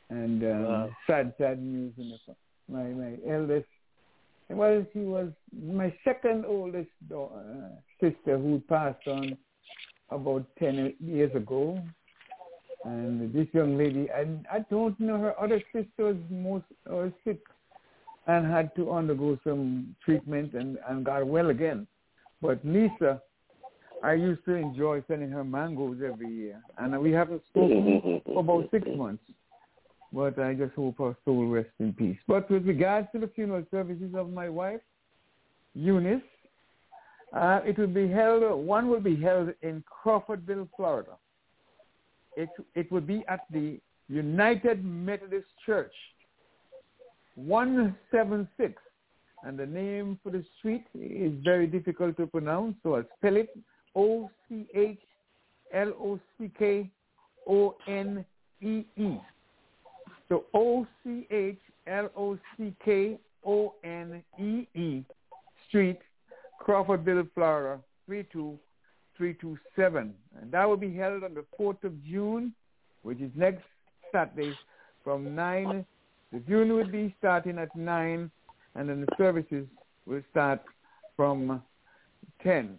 And um, Wow. sad, sad news in the my my eldest well, she was my second oldest daughter, uh, sister who passed on about ten years ago. And this young lady, and I don't know her other sisters most are sick and had to undergo some treatment and, and got well again. But Lisa, I used to enjoy sending her mangoes every year, and we haven't spoken for about six months. But I just hope her soul rests in peace. But with regards to the funeral services of my wife, Eunice, uh, it will be held. One will be held in Crawfordville, Florida. It it will be at the United Methodist Church, one seven six and the name for the street is very difficult to pronounce, so I'll spell it O So O C H L O C K O N E E Street, Crawfordville, Florida, 32327. And that will be held on the 4th of June, which is next Saturday from 9. The viewing will be starting at 9 and then the services will start from 10.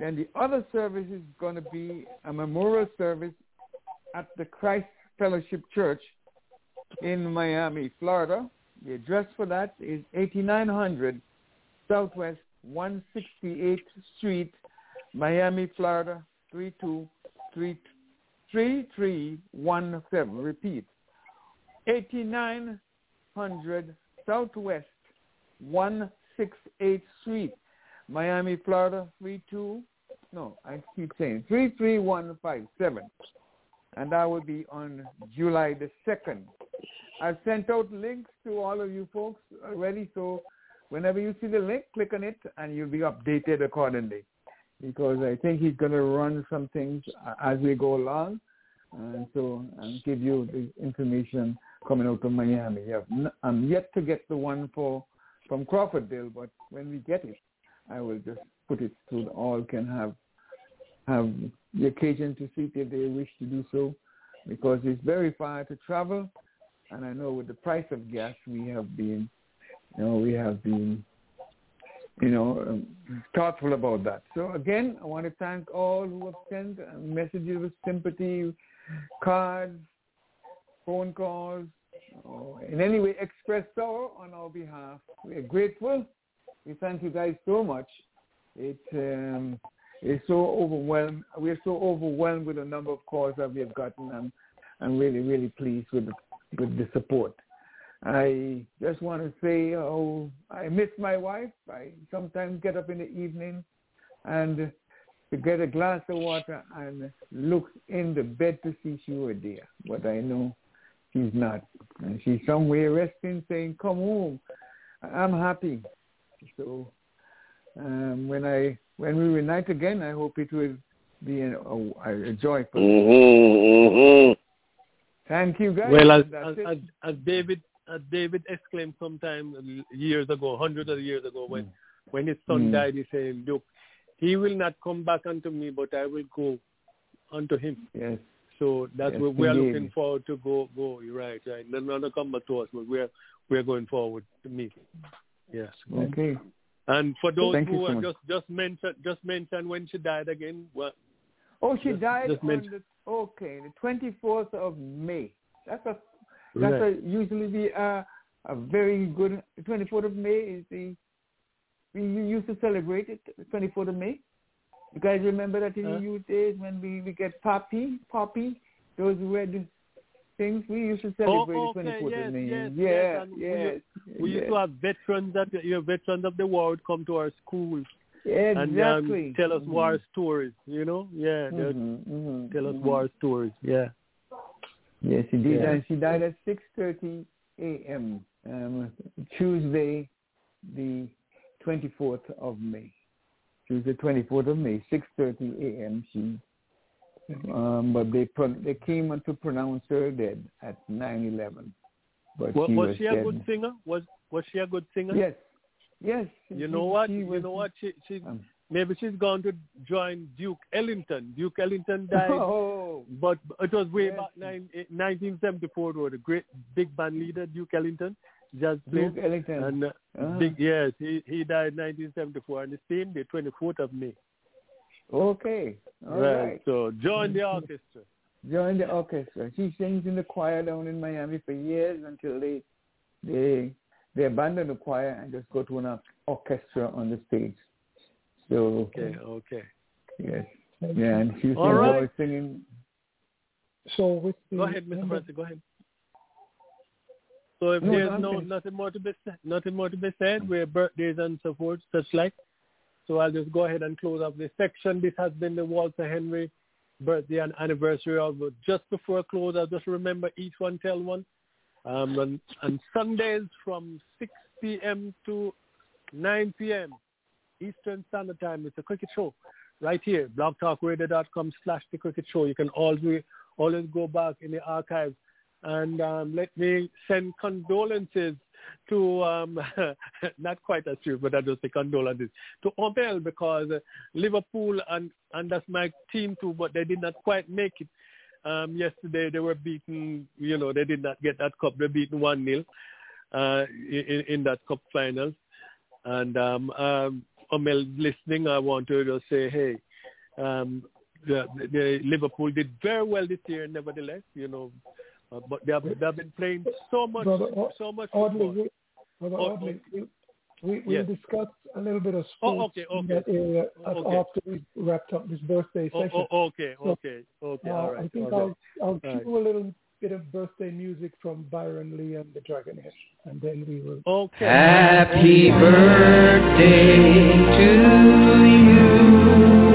Then the other service is going to be a memorial service at the Christ Fellowship Church in Miami, Florida. The address for that is 8900 Southwest 168th Street, Miami, Florida 32317. Repeat, 8900 Southwest 168th Street, Miami, Florida 32, no, I keep saying 33157. And that will be on July the 2nd. I've sent out links to all of you folks already, so whenever you see the link, click on it and you'll be updated accordingly. Because I think he's going to run some things as we go along. And so I'll give you the information coming out of Miami. I'm yet to get the one for from Crawfordville, but when we get it, I will just put it so that all can have have the occasion to see it if they wish to do so, because it's very far to travel, and I know with the price of gas, we have been, you know, we have been, you know, um, thoughtful about that. So again, I want to thank all who have sent messages of sympathy, cards, phone calls, or in any way express sorrow on our behalf. We are grateful. We thank you guys so much. It um, so overwhelmed. We are so overwhelmed with the number of calls that we have gotten, and I'm really, really pleased with the, with the support. I just want to say, oh, I miss my wife. I sometimes get up in the evening and to get a glass of water and look in the bed to see she were there. But I know she's not. And she's somewhere resting saying, come home. I'm happy. So um, when I when we reunite again, I hope it will be a, a, a joy for Mm-hmm, mm-hmm. Thank you, guys. Well, as, as, as, as David as David exclaimed sometime years ago, hundreds of years ago, when when his son Mm. died, he said, "Look, he will not come back unto me, but I will go unto him." yes. So that's Yes, what we are looking forward to go go. You're right, right. Not not to come back to us, but we're we're going forward to meet. Yes. Okay. And for those Thank who so just just mention just mention when she died again. Well, Oh, she Just- died just on mention- the okay, the twenty fourth of May. That's a that's right. a usually the uh, a very good twenty fourth of May is the we used to celebrate it the twenty fourth of May. You guys remember that in Huh? the youth days when we, we get poppy, poppy, those red things. We used to celebrate oh, the twenty fourth yes, of May. yes, yeah, yes. We- yes. we used to have veterans that you know, veterans of the war would come to our schools and um, exactly. tell us Mhm. war stories. You know, yeah, Mhm, mhm, tell us war stories. Yeah. Yes, she did, Yeah. and she died at 6:30 a.m. Um, Tuesday, the 24th of May. Tuesday, 24th of May, 6:30 a.m. She, um, but they pro- they came on to pronounce her dead at 9:11. But Was, she was was she a dead. good singer? Was was she a good singer? Yes, yes. You she- know what? You was- know what? She she um, maybe she's gone to join Duke Ellington. Duke Ellington died, oh, but it was way Yes. back nine, eh, 1974. Though the great big band leader Duke Ellington, player, Duke Ellington. and uh, Ah. big yes, he he died 1974 on the same day, 24th of May. okay, all right. right. So join the orchestra. joined the orchestra. She sings in the choir down in Miami for years until they they they abandon the choir and just go to an orchestra on the stage. So Okay, okay. yes, yeah, and she All was always singing. So with the Go ahead, Mr. number- Francis. Go ahead. So if No, there's no finished. nothing more to be said, nothing more to be said, we're birthdays and so forth, such like. So I'll just go ahead and close up this section. This has been the Walter Henry birthday and anniversary of. Just before I close, I'll just remember each one tell one. Um, on, on Sundays from 6 p.m. to 9 p.m. Eastern Standard Time, it's a cricket show right here, blogtalkradio.com slash the cricket show. You can always always go back in the archives and um, let me send condolences to um, not quite as true, but I just say condolences to Obel because Liverpool and and that's my team too, but they did not quite make it. Um, yesterday they were beaten, you know, they did not get that cup. They were beaten one 0 uh, in, in that cup final. And um, um, listening, I want to just say, hey, um, the, the Liverpool did very well this year, nevertheless, you know, uh, but they have, they have been playing so much, Brother so much Audley, football. Brother Audley, we, we, we Yes. discussed a little bit of Oh, sports okay, in that area Oh, okay. after we wrapped up this birthday Oh, session. oh, okay, So, okay, okay, Uh, all right. I think all right. I'll, I'll Right. a little bit of birthday music from Byron Lee and the Dragonaires, and then we will. Okay. Happy birthday to you.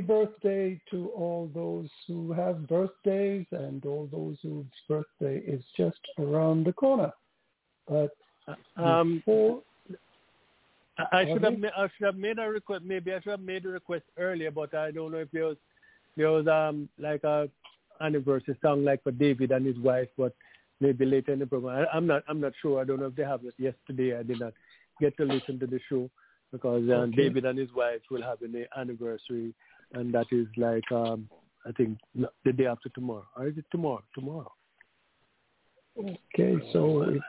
Happy birthday to all those who have birthdays and all those whose birthday is just around the corner. But Um, before, I should have I should have made a request. Maybe I should have made a request earlier, but I don't know if there was there was um like a anniversary song like for David and his wife, but maybe later in the program. I, I'm not I'm not sure. I don't know if they have it yesterday. I did not get to listen to the show because um, Okay. David and his wife will have an anniversary, and that is like um I think the day after tomorrow, or is it tomorrow? Tomorrow. okay, so it,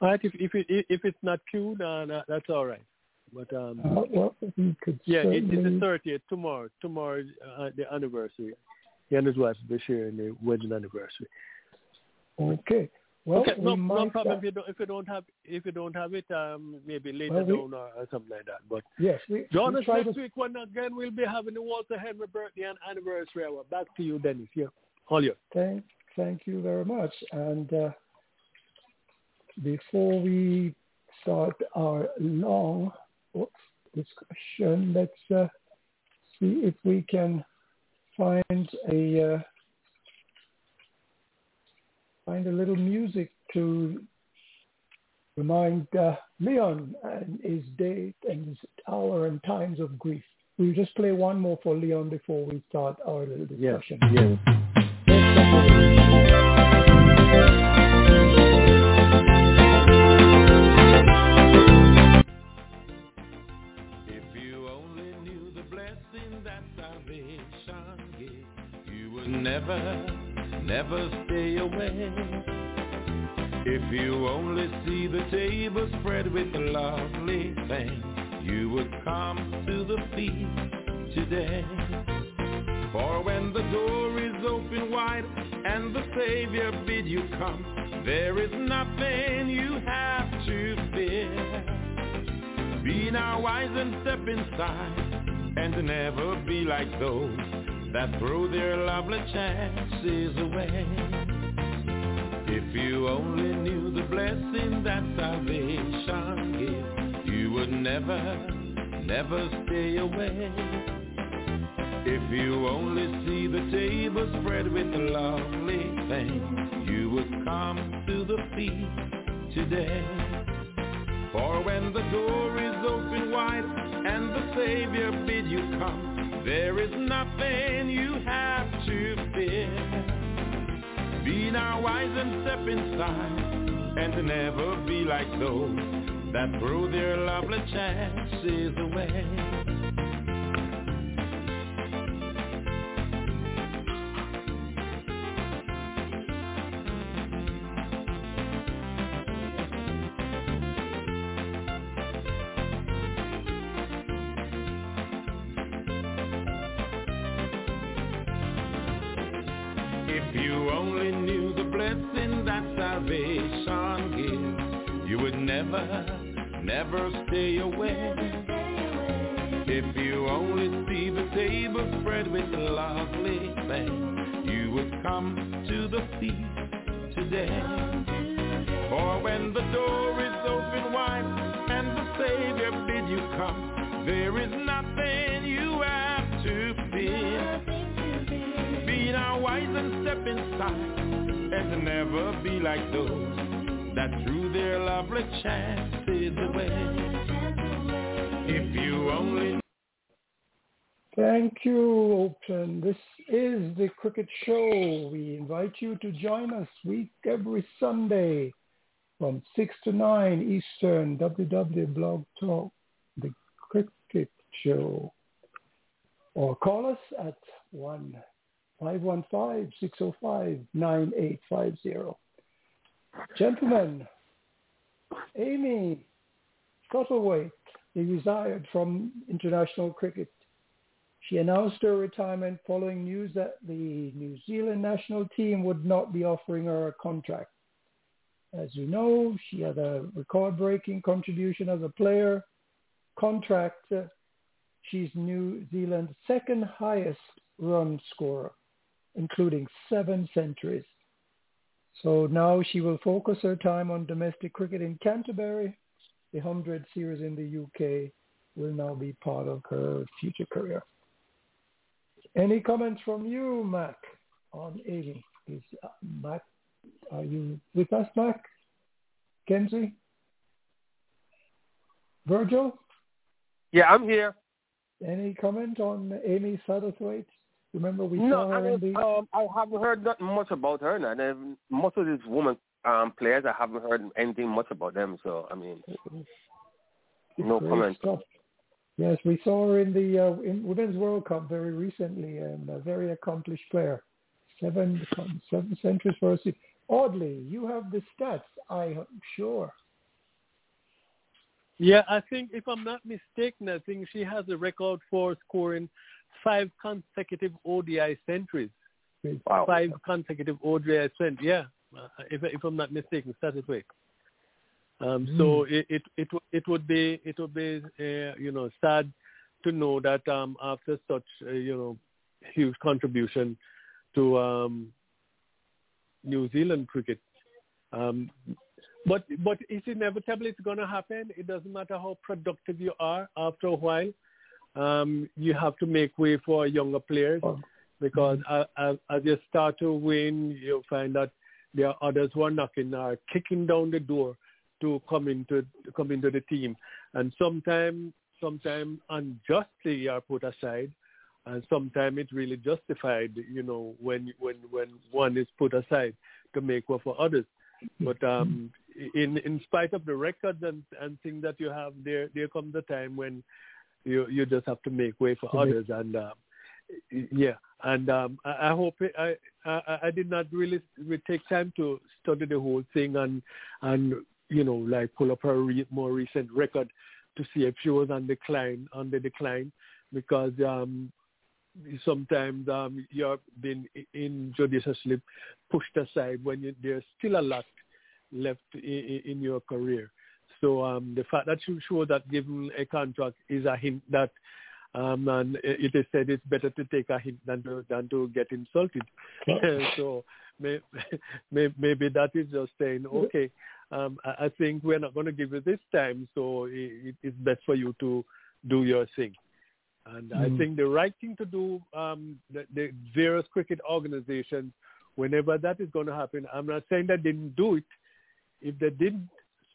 All right. If if it if it's not queued, uh, that- that's all right. But um. uh, well, we Yeah, it, it's the thirtieth tomorrow. Tomorrow is uh, the anniversary. He and his wife will be sharing the wedding anniversary. Okay. Well, okay, no, we no might problem. have- If you don't, if you don't have, if you don't have it, um, maybe later Well, we- down or, or something like that. But yes, we, join we us next to week when again we'll be having the Walter Henry birthday and anniversary hour. Back to you, Dennis. Yeah, all yours. Thank, thank you very much. And uh, before we start our long oops, discussion, let's uh, see if we can find a uh, find a little music to remind uh, Leon and his date and his hour and times of grief. We'll just play one more for Leon before we start our little discussion. yeah. If you only knew the blessing that salvation gives, you would never, never stay away. If you only see the table spread with lovely things, you would come to the feast today. For when the door is open wide and the Savior bid you come, there is nothing you have to fear. Be now wise and step inside and never be like those that throw their lovely chances away. If you only knew the blessing that salvation gives, you would never, never stay away. If you only see the table spread with lovely things, you would come to the feast today. For when the door is open wide and the Savior bid you come, there is nothing you have to fear. Be now wise and step inside and never be like those that throw their lovely chances away. Show. We invite you to join us week every Sunday from 6 to 9 Eastern, www.blog talk, the Cricket Show. Or call us at 1 515-605-9850. Gentlemen, Amy Satterthwaite, he retired from international cricket. She announced her retirement following news that the New Zealand national team would not be offering her a contract. As you know, she had a record-breaking contribution as a player. Contract, she's New Zealand's second highest run scorer, including seven centuries. So now she will focus her time on domestic cricket in Canterbury, the 100 series in the UK, will now be part of her future career. Any comments from you, Mac, on Amy? Is uh, Mac, are you with us, Mac? Kenzie? Virgil? Yeah, I'm here. Any comment on Amy Satterthwaite? Remember we No, saw I, her in the um, I haven't heard nothing much about her. And most of these women um, players, I haven't heard anything much about them. So, I mean, no comment. stuff. Yes, we saw her in the uh, in Women's World Cup very recently, and a very accomplished player. Seven seven centuries for us. Audley, you have the stats. I'm sure. Yeah, I think if I'm not mistaken, I think she has a record for scoring five consecutive ODI centuries. Wow. Five consecutive ODI centuries. Yeah, uh, if if I'm not mistaken, statistically. Um, so it, it it it would be it would be uh, you know sad to know that um, after such uh, you know huge contribution to um, New Zealand cricket, um, but but it's inevitable. It's going to happen. It doesn't matter how productive you are. After a while, um, you have to make way for younger players because uh, as, as you start to win, you find that there are others who are knocking, are kicking down the door to come into come into the team, and sometimes sometimes unjustly are put aside, and sometimes it's really justified. You know when when when one is put aside to make way for others. But um, in in spite of the records and and things that you have, there there comes a time when you you just have to make way for others, and um, yeah, and um, I, I hope it, I, I I did not really, really take time to study the whole thing and and you know like pull up her re- more recent record to see if she was on decline on the decline because um sometimes um you're being injudiciously pushed aside when you, there's still a lot left in, in your career. So um, the fact that you show that given a contract is a hint that, um, and it is said it's better to take a hint than to than to get insulted. so may, may, maybe that is just saying, okay, um, I, I think we're not going to give you this time, so it, it's best for you to do your thing. And I Mm. think the right thing to do, um, the, the various cricket organizations, whenever that is going to happen, I'm not saying that they didn't do it. If they didn't,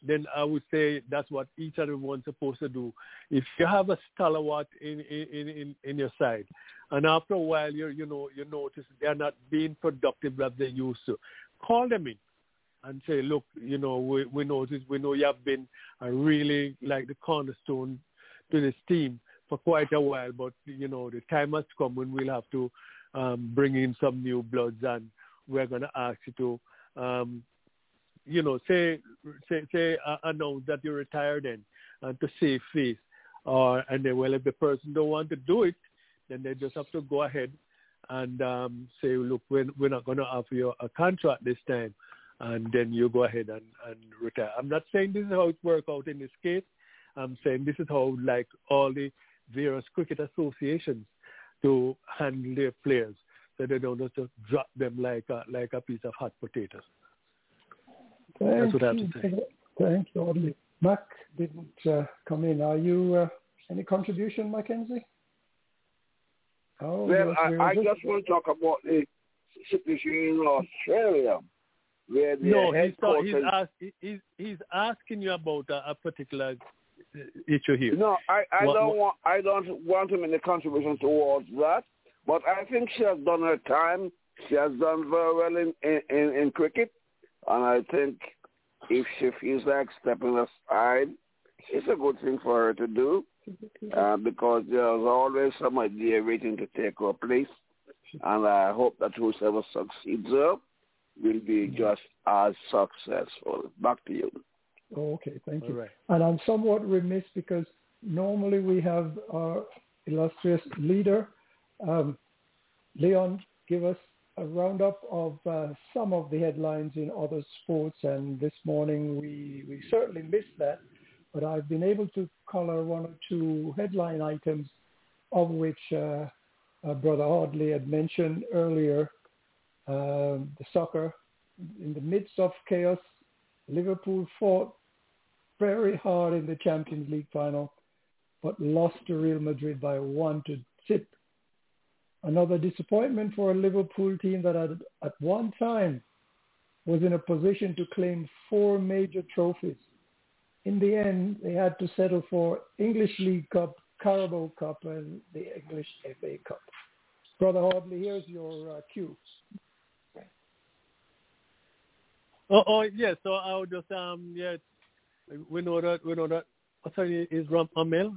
then I would say that's what each and everyone's supposed to do. If you have a stalwart in in, in, in your side, and after a while you you know you notice they're not being productive as they used to, call them in and say, look, you know, we we notice we know you have been a really like the cornerstone to this team for quite a while, but you know the time has come when we'll have to um, bring in some new bloods, and we're going to ask you to, um, you know, say say say uh, announce that you're retired then, and to save face, or and then well if the person don't want to do it, then they just have to go ahead and um, say, look, we're we're not going to offer you a contract this time, and then you go ahead and, and retire. I'm not saying this is how it works out in this case. I'm saying this is how like all the various cricket associations to handle their players so they don't just drop them like a, like a piece of hot potatoes. Thank That's what I have to you say. Thank you, Audley. Mac didn't uh, come in. Are you uh, any contribution, Mackenzie? Oh, Well, I, I just want to talk about the situation in Australia, where the No, he's, coach he's, ask, he's, he's asking you about a, a particular uh, issue here. No, I, I What- don't what- want I don't want to make a contribution towards that. But I think she has done her time. She has done very well in in, in, in cricket, and I think if she feels like stepping aside, it's a good thing for her to do uh, because there's always somebody there waiting to take her place, and I hope that whoever succeeds her will be just as successful. Back to you. Oh, okay, thank you. All right. And I'm somewhat remiss because normally we have our illustrious leader, um, Leon, give us a roundup of uh, some of the headlines in other sports. And this morning we, we certainly missed that, but I've been able to color one or two headline items of which uh, uh, Brother Audley had mentioned earlier. Um, the soccer in the midst of chaos, Liverpool fought very hard in the Champions League final but lost to Real Madrid by one to zip. Another disappointment for a Liverpool team that had, at one time was in a position to claim four major trophies. In the end, they had to settle for English League Cup, Carabao Cup, and the English FA Cup. Brother Audley, here's your uh, cue. Oh, oh yes. So I would just um yeah, we know that we know that. What's her name is Ram Amel,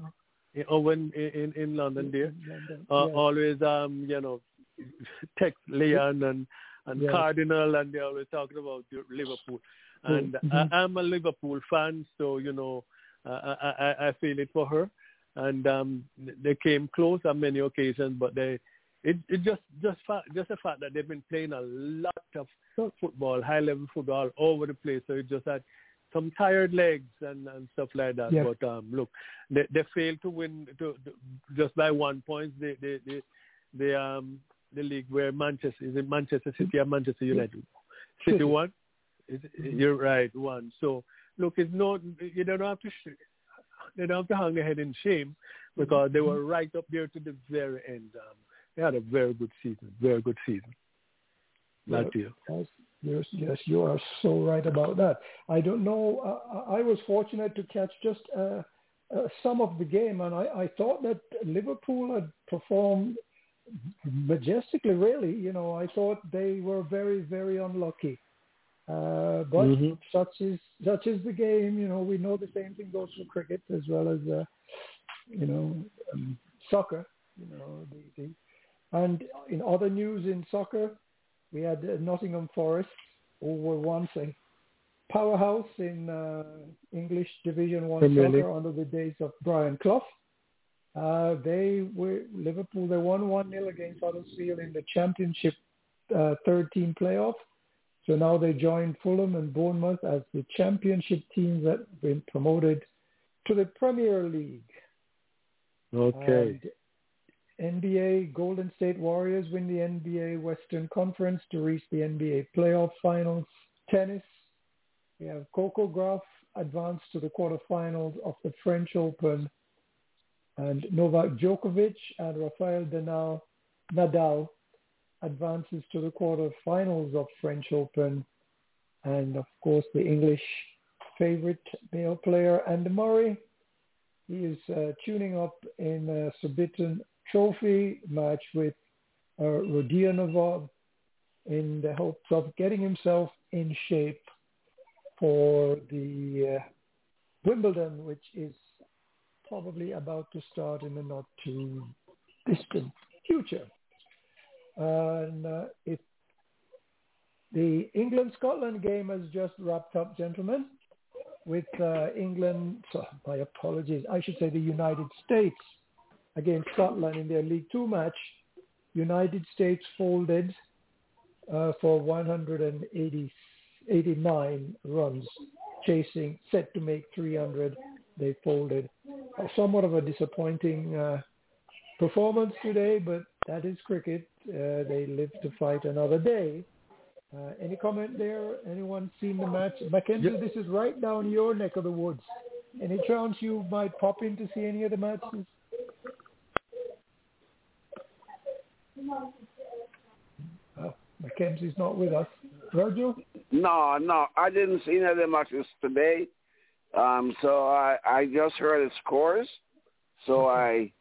Owen in in London there. London, Uh, yeah. Always um you know text Leon and and Yeah. Cardinal and they always talking about Liverpool. And Mhm. I, I'm a Liverpool fan, so you know I, I I feel it for her. And um they came close on many occasions, but they it it just just fa- just the fact that they've been playing a lot of football, high level football all over the place. So it just had some tired legs and, and stuff like that. But um, look, they they failed to win to, to, just by one point. They they they, they um the league where Manchester is it Manchester City or Manchester United? City City. won. Is it- You're right, one. So look, it's not you don't have to sh- they don't have to hang their head in shame because they were right up there to the very end. Um, they had a very good season, very good season. Back to you. Yes, yes, yes, you are so right about that. I don't know. Uh, I was fortunate to catch just uh, uh, some of the game, and I, I thought that Liverpool had performed majestically. Really, you know, I thought they were very, very unlucky. Uh, but Mhm. such is such is the game. You know, we know the same thing goes for cricket as well as uh, you know um, soccer. You know, the, the and in other news in soccer, we had uh, Nottingham Forest, who were once a powerhouse in uh, English Division One soccer League. under the days of Brian Clough. Uh, they were Liverpool. They won one 0 against Huddersfield in the Championship uh, third team playoff. So now they join Fulham and Bournemouth as the Championship teams that have been promoted to the Premier League. Okay. And NBA Golden State Warriors win the NBA Western Conference to reach the NBA playoff finals. Tennis, we have Coco Gauff advanced to the quarterfinals of the French Open. And Novak Djokovic and Rafael Nadal, Nadal advances to the quarterfinals of French Open. And of course, the English favorite male player, Andy Murray, he is uh, tuning up in a Surbiton Trophy match with uh, Rodionova in the hopes of getting himself in shape for the uh, Wimbledon, which is probably about to start in the not too distant future. And uh, the England-Scotland game has just wrapped up, gentlemen, with uh, England, so my apologies, I should say the United States against Scotland in their League Two match. United States folded uh, for 189 runs, chasing, set to make 300. They folded. Uh, somewhat of a disappointing uh, performance today, but that is cricket. Uh, they live to fight another day. Uh, any comment there? Anyone seen the match? Mackenzie, this is right down your neck of the woods. Any chance you might pop in to see any of the matches? Oh, Mackenzie's not with us. Virgil? No, no, I didn't see any of the matches today. Um, so I, I just heard the scores. So I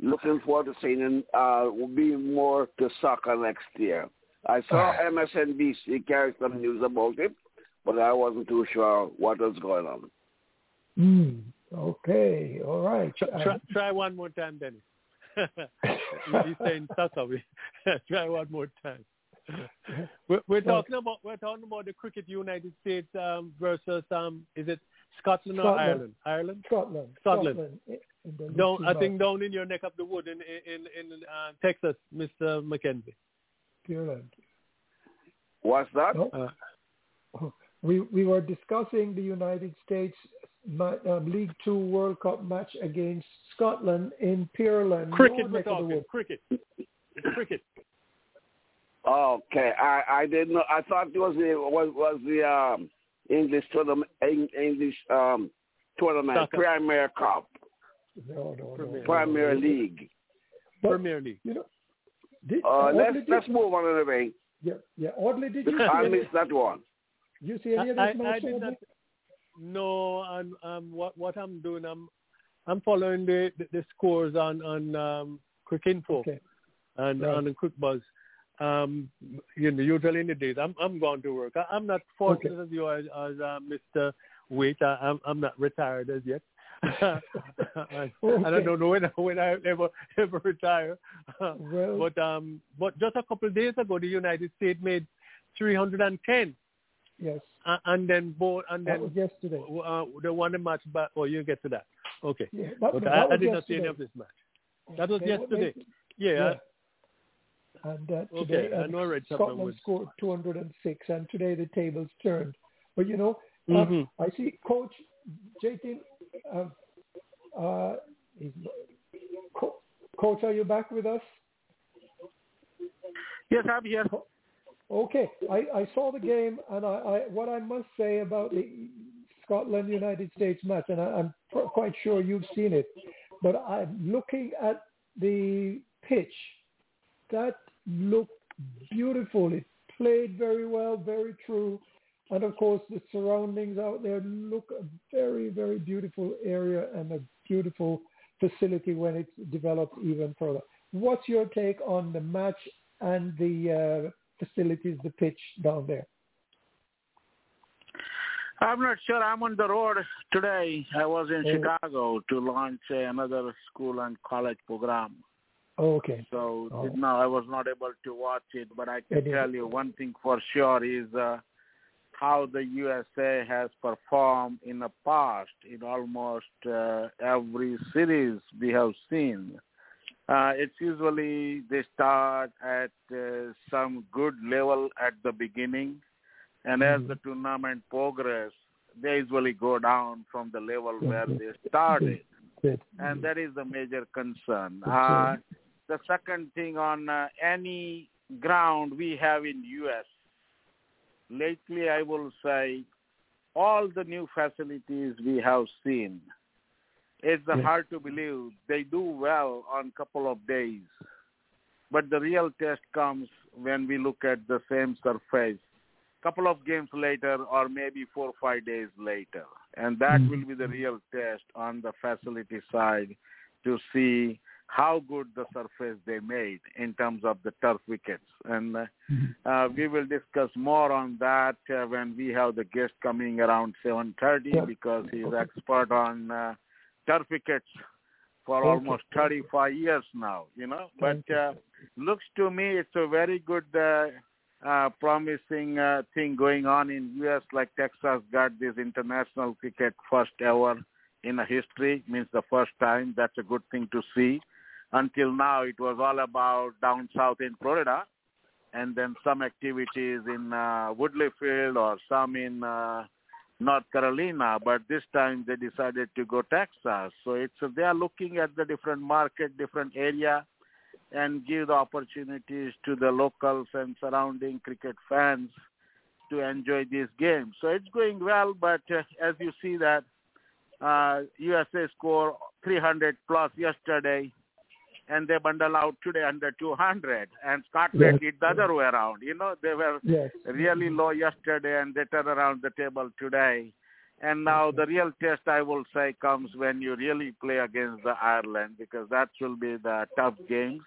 looking forward to seeing uh will be more to soccer next year. I saw MSNBC carry some news about it, but I wasn't too sure what was going on. Mm, okay, all right. Try, Uh, try, try one more time, Dennis. He's saying soccer. We- try one more time. We're, we're Well- talking about we're talking about the cricket United States um, versus um is it Scotland, or Ireland? Ireland. Scotland. Scotland. in- in the Down, I match. think down in your neck of the wood in in in uh, Texas, Mr. McKenzie. Pearland. What's that? Oh. We we were discussing the United States um, League Two World Cup match against Scotland in Pearland. Cricket, we're neck of the talking cricket. It's cricket. Okay, I I didn't know. I thought it was the was was the um English tournament Eng- English um tournament Soccer. Premier Cup. No, no, Premier. no. Premier League. But, Premier League. You know, did, Uh, Audley, let's did, let's move on anyway. yeah, yeah. Audley, did you I missed that one. you see any of I, this I, match? I did not. No, and um, what what I'm doing, I'm I'm following the the, the scores on on um, Cricinfo Okay. and Right. on Cricbuzz. Um, you know, usually in the days, I'm I'm going to work. I, I'm not fortunate Okay. as you are, as uh, Mr. Wait, I, I'm I'm not retired as yet. and, and I don't know when when I ever ever retire. Well, but um, but just a couple of days ago, the United States made 310, yes, uh, and then both, and that then was yesterday. uh, the one match back. Oh, you get to that. Okay. Yeah, that, But that I, I was did not see yesterday. any of this match. That was They- they- yesterday. Yeah. yeah. And uh, Okay, today, I know I read something Scotland with- scored 206, and today the tables turned. But you know, um, Mhm. I see Coach JT. Uh, uh, Co- Coach, are you back with us? Yes, I'm here. Okay, I, I saw the game, and I, I what I must say about the Scotland United States match, and I, I'm pr- quite sure you've seen it, but I'm looking at the pitch. That looked beautiful. It played very well, very true, and of course the surroundings out there look a very, very beautiful area and a beautiful facility when it's developed even further. What's your take on the match and the uh, facilities, the pitch down there? I'm not sure. I'm on the road today. I was in Oh. Chicago to launch another school and college program. Oh, okay. So Oh. no, I was not able to watch it. But I can is- tell you one thing for sure is uh, how the USA has performed in the past in almost uh, every series we have seen. Uh, it's usually they start at uh, some good level at the beginning, and as the tournament progress, they usually go down from the level where they started and that is the major concern. Uh, the second thing on uh, any ground we have in U.S. Lately, I will say all the new facilities we have seen. It's Yes. hard to believe they do well on couple of days, but the real test comes when we look at the same surface couple of games later or maybe four or five days later. And that Mhm. will be the real test on the facility side to see how good the surface they made in terms of the turf wickets. And uh, Mhm. uh, we will discuss more on that uh, when we have the guest coming around 7.30 Yeah. because he's Okay. expert on uh, turf wickets for Okay. almost 35 years now, you know. But uh, looks to me it's a very good uh, uh, promising uh, thing going on in U.S. Like Texas got this international cricket first ever in a history, means the first time. That's a good thing to see. Until now, it was all about down south in Florida, and then some activities in uh, Woodley Field or some in uh, North Carolina. But this time they decided to go Texas. So it's they are looking at the different market, different area and give the opportunities to the locals and surrounding cricket fans to enjoy these games. So it's going well, but uh, as you see that uh, USA score 300 plus yesterday, and they bundle out today under 200, and Scotland Yes. did the other way around. You know, they were Yes. really low yesterday, and they turn around the table today. And now the real test, I will say, comes when you really play against the Ireland, because that will be the tough games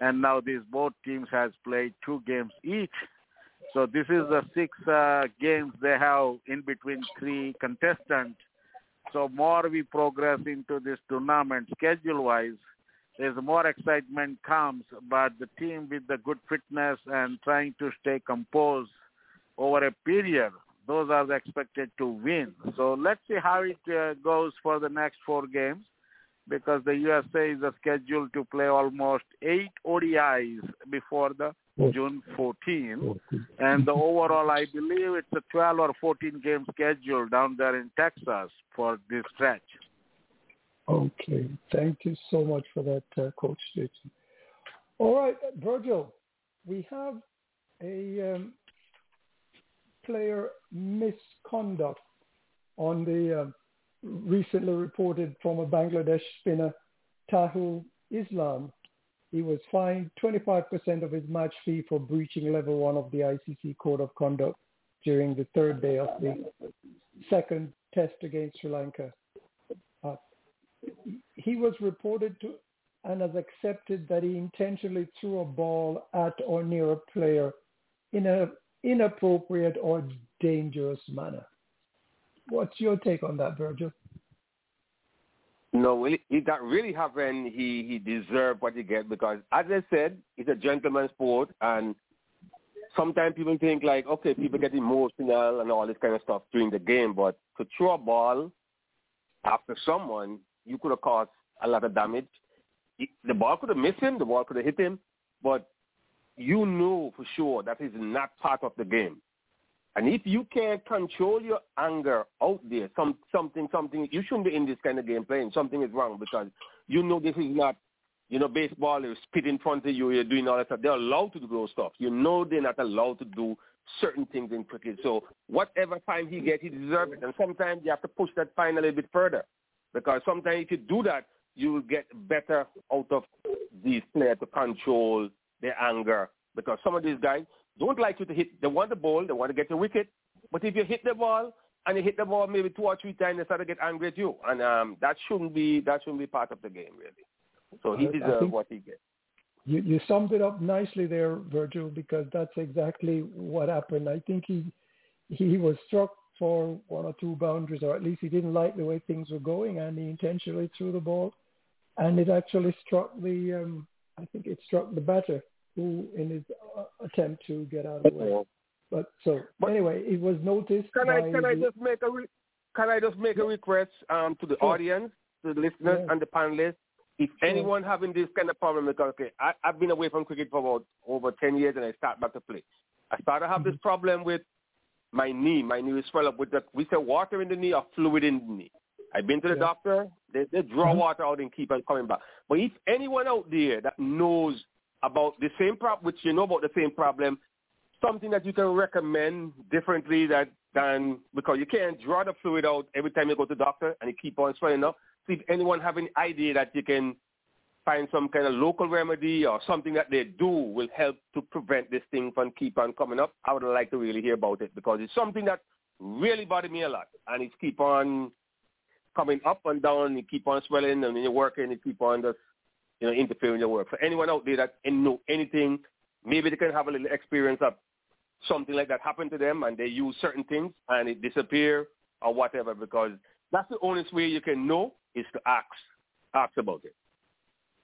And now these both teams has played two games each. So this is the six uh, games they have in between three contestants. So more we progress into this tournament schedule-wise, there's more excitement comes, but the team with the good fitness and trying to stay composed over a period, those are expected to win. So let's see how it uh, goes for the next four games because the USA is scheduled to play almost eight ODIs before the June 14. And the overall, I believe it's a 12 or 14 game schedule down there in Texas for this stretch. Okay. Thank you so much for that, uh, Coach Jason. All right, Virgil, we have a um, player misconduct on the um, recently reported from a Bangladesh spinner, Taijul Islam. He was fined 25% of his match fee for breaching level one of the ICC Code of Conduct during the third day of the second test against Sri Lanka. Uh, he was reported to and has accepted that he intentionally threw a ball at or near a player in an inappropriate or dangerous manner. What's your take on that, Virgil? No, really, it that really happened. He he deserved what he get because, as I said, it's a gentleman's sport, and sometimes people think like, okay, people get emotional and all this kind of stuff during the game, but to throw a ball after someone, you could have caused a lot of damage. The ball could have missed him, the ball could have hit him, but you know for sure that is not part of the game. And if you can't control your anger out there, some something, something, you shouldn't be in this kind of game playing. Something is wrong because you know this is not, you know, baseball is spit in front of you, you're doing all that stuff. They're allowed to do those stuff. You know they're not allowed to do certain things in cricket. So whatever time he gets, he deserves it. And sometimes you have to push that fine a little bit further because sometimes if you do that, you will get better out of these players to control their anger because some of these guys don't like you to hit. They want the ball. They want to get the wicket. But if you hit the ball and you hit the ball maybe two or three times, they start to get angry at you, and um, that shouldn't be that shouldn't be part of the game really. So he deserves what he gets. You, you summed it up nicely there, Virgil, because that's exactly what happened. I think he he was struck for one or two boundaries, or at least he didn't like the way things were going, and he intentionally threw the ball, and it actually struck the um, I think it struck the batter who in his uh, attempt to get out of the way. But so But- anyway, it was noticed. Can I can I just make a re- can I just make a request um, to the Sure. audience, to the listeners, Yeah. and the panelists? If Sure. anyone having this kind of problem, because okay, I, I've been away from cricket for about over ten years, and I start back to play. I started to have Mm-hmm. this problem with my knee. My knee is swelled up with the we say water in the knee or fluid in the knee. I've been to the Yeah. doctor. They, they draw Mhm. water out and keep on coming back. But if anyone out there that knows about the same problem, which you know about the same problem, something that you can recommend differently that than because you can't draw the fluid out every time you go to the doctor and you keep on swelling up. So if anyone have any idea that you can find some kind of local remedy or something that they do will help to prevent this thing from keep on coming up, I would like to really hear about it because it's something that really bothered me a lot and it's keep on coming up and down, you keep on swelling and when you're working, you keep on just you know, interfering in your work. For anyone out there that know anything, maybe they can have a little experience of something like that happened to them and they use certain things and it disappear or whatever because that's the only way you can know is to ask ask about it.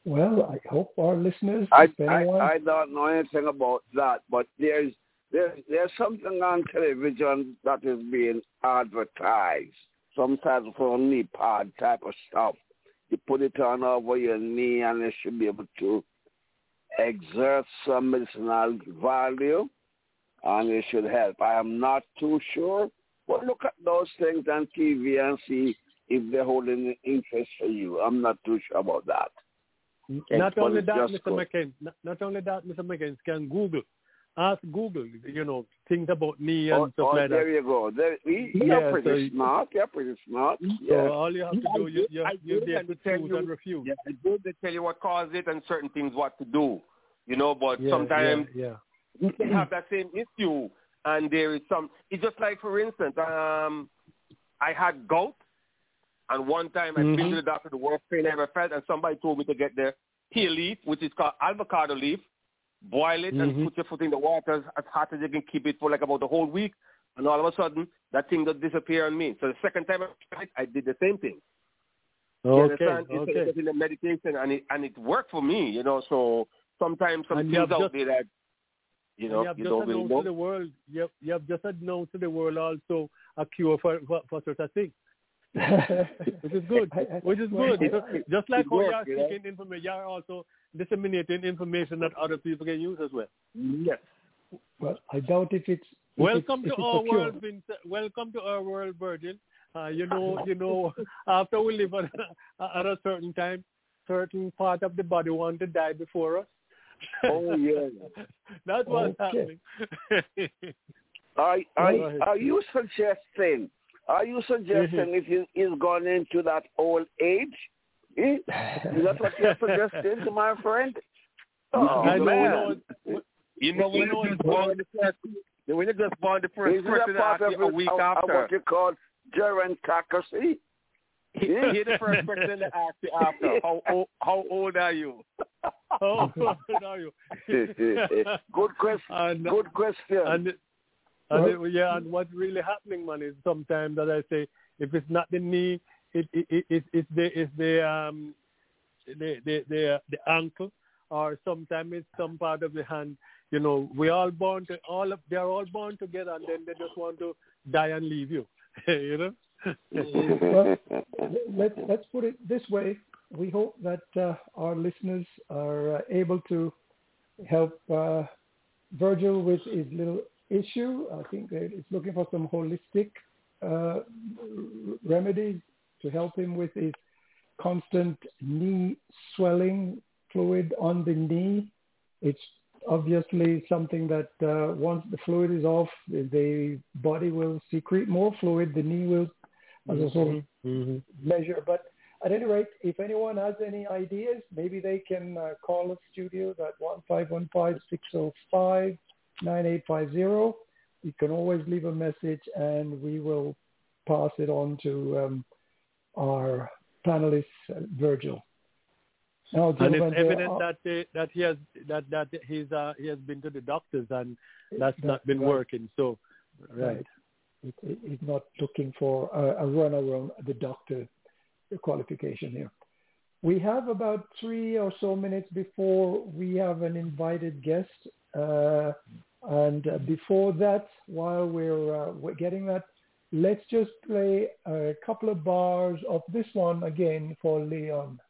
Well, I hope our listeners, I, if I I don't know anything about that, but there's there's there's something on television that is being advertised. Some type of a knee pad type of stuff. You put it on over your knee, and it should be able to exert some medicinal value, and it should help. I am not too sure, but look at those things on TV and see if they're holding interest for you. I'm not too sure about that. Not only that, Mr. good. McCain. Not, not only that, Mr. McCain can Google. Ask Google, you know, things about me and Oh, stuff oh, like there that. you go. There, we, Yeah, you're pretty so smart. You're pretty smart. So Yeah. all you have to do, you, you, I you're did, to tell you- and refuse. Yeah, I do. They tell you what caused it and certain things what to do. You know, but Yeah, sometimes yeah, you can have that same issue and there is some it's just like for instance, um I had gout and one time I've been to the doctor the worst pain I ever felt and somebody told me to get the peel leaf, which is called avocado leaf, boil it and Mhm. put your foot in the water as, as hot as you can keep it for like about a whole week and all of a sudden that thing just disappear on me. So the second time I tried it, I did the same thing. You Okay, understand? Instead of okay. getting the medication and it and it worked for me, you know, so sometimes some And things out there that you know you have you just don't really announced know. to the world. You have, you have just announced to the world also a cure for for, for such a thing, which is good. I- I- which is good. So just like it how you are seeking information, you are also disseminating information that other people can use as well. Yes. well, I doubt if it's if Welcome it's, to if our it's a cure. world, Vincent. Welcome to our world, Virgil. Uh, you know, you know, after we live at, at a certain time, certain part of the body want to die before us. Oh yeah. That's what's Okay. happening. Are, are, are you suggesting Are you suggesting if he is gone into that old age? Is what you're suggesting to my friend? Oh, I man. you know, you know when you just born the first, when you just born the first person it a of, a week of, of after. what you call gerontocracy? He, he the first person to ask you after. How old, how old are you? Oh, are you? Good question. And, Good question. and, and it- yeah, and what's really happening, man, is sometimes that I say, if it's not the knee, it it it, it it's the it's the um the the the, the ankle, or sometimes it's some part of the hand. You know, we all born to all of they're all born together, and then they just want to die and leave you. you know. well, let's let's put it this way. We hope that uh, our listeners are uh, able to help uh, Virgil with his little issue. I think it's looking for some holistic uh, remedies to help him with his constant knee swelling fluid on the knee. It's obviously something that uh, once the fluid is off, the body will secrete more fluid. The knee will, as a sort of Mm-hmm. measure. But at any rate, if anyone has any ideas, maybe they can uh, call the studio at one five one five six zero five nine eight five zero. You can always leave a message, and we will pass it on to um, our panelist uh, Virgil. Now, And it's evident are- that they, that he has that that he's uh, he has been to the doctors and that's That's not been right. working. So, right. Right. It, it, it's not looking for a, a run around the doctor qualification here. We have about three or so minutes before we have an invited guest. Uh, and uh, before that, while we're, uh, we're getting that, let's just play a couple of bars of this one again for Leon.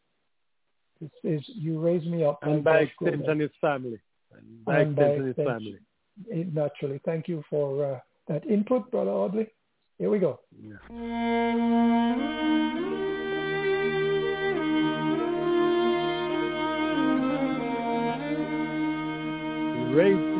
This is You Raise Me Up. And by extension, his family. And by And by extension, his extension. family. Eh, Naturally. Thank you for uh, that input, Brother Audley. Here we go. He raised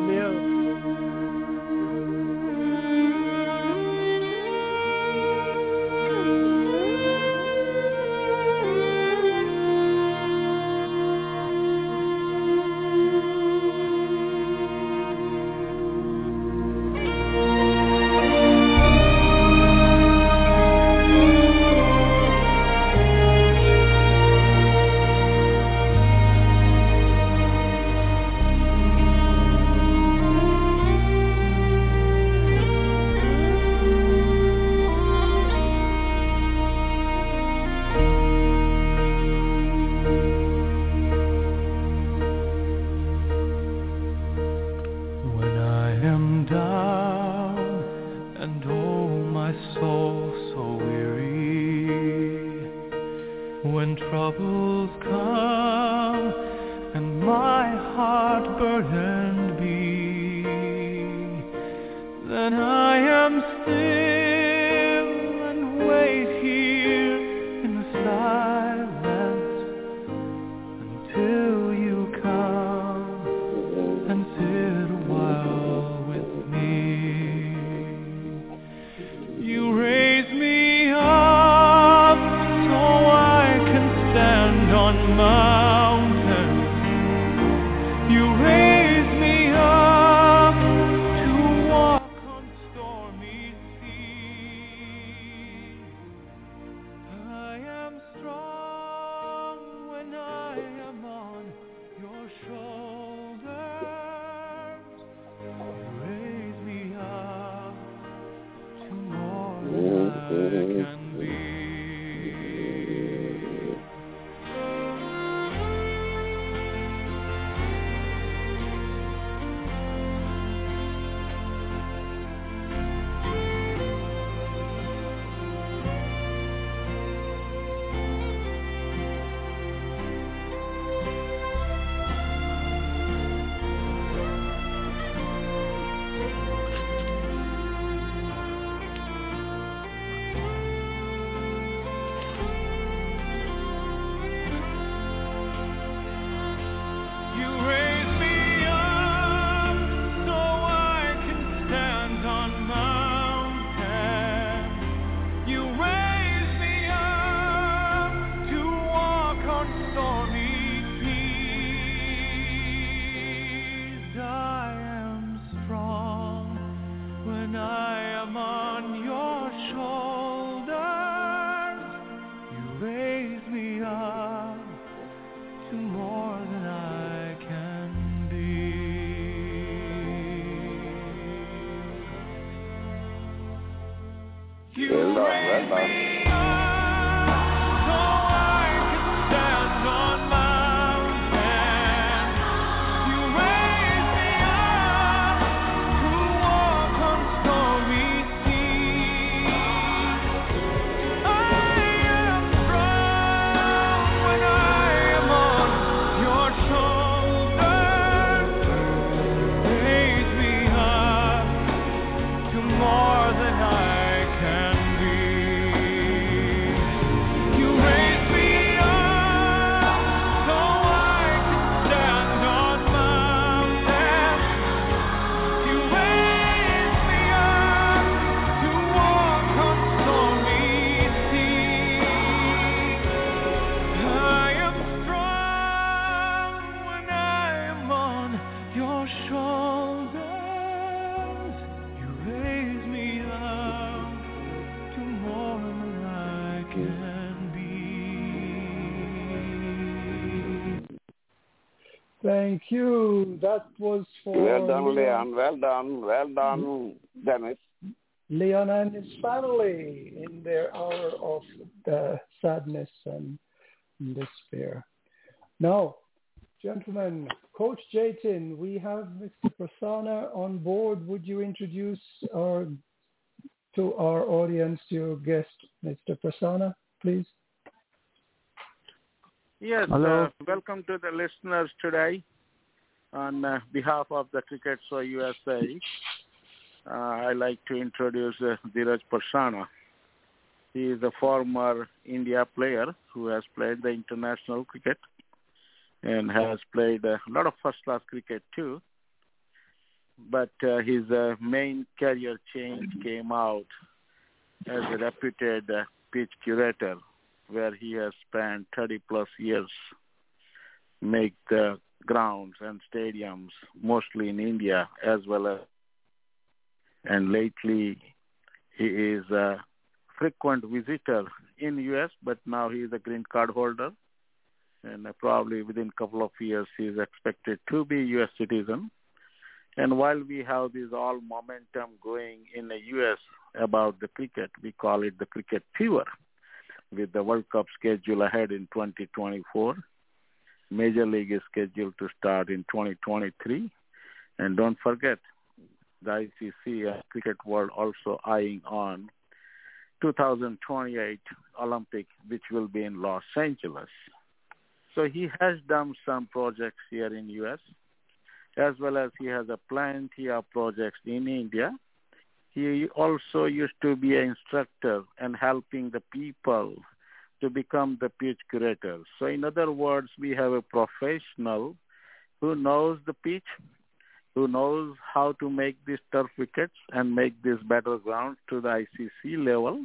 Thank you. That was for Well done, Leon. Well done. Well done, Dennis. Leon and his family in their hour of uh, sadness and despair. Now, gentlemen, Coach Jatin, we have Mr. Prasanna on board. Would you introduce our to our audience your guest, Mr. Prasanna, please? Yes, Hello. uh, welcome to the listeners today on uh, behalf of the Cricket for USA. Uh, I'd like to introduce uh, Dheeraj Parsana. He is a former India player who has played the international cricket and has played a lot of first-class cricket too. But uh, his uh, main career change came out as a reputed uh, pitch curator where he has spent 30 plus years make the grounds and stadiums mostly in India as well as and lately he is a frequent visitor in US but now he is a green card holder. And probably within couple of years he is expected to be US citizen. And while we have this all momentum going in the US about the cricket we call it the cricket fever with the World Cup schedule ahead in 2024. Major League is scheduled to start in 2023. And don't forget, the ICC uh, Cricket World also eyeing on 2028 Olympic, which will be in Los Angeles. So he has done some projects here in U.S., as well as he has a plenty of projects in India. He also used to be an instructor and helping the people to become the pitch curator. So in other words, we have a professional who knows the pitch, who knows how to make these turf wickets and make these battlegrounds to the ICC level.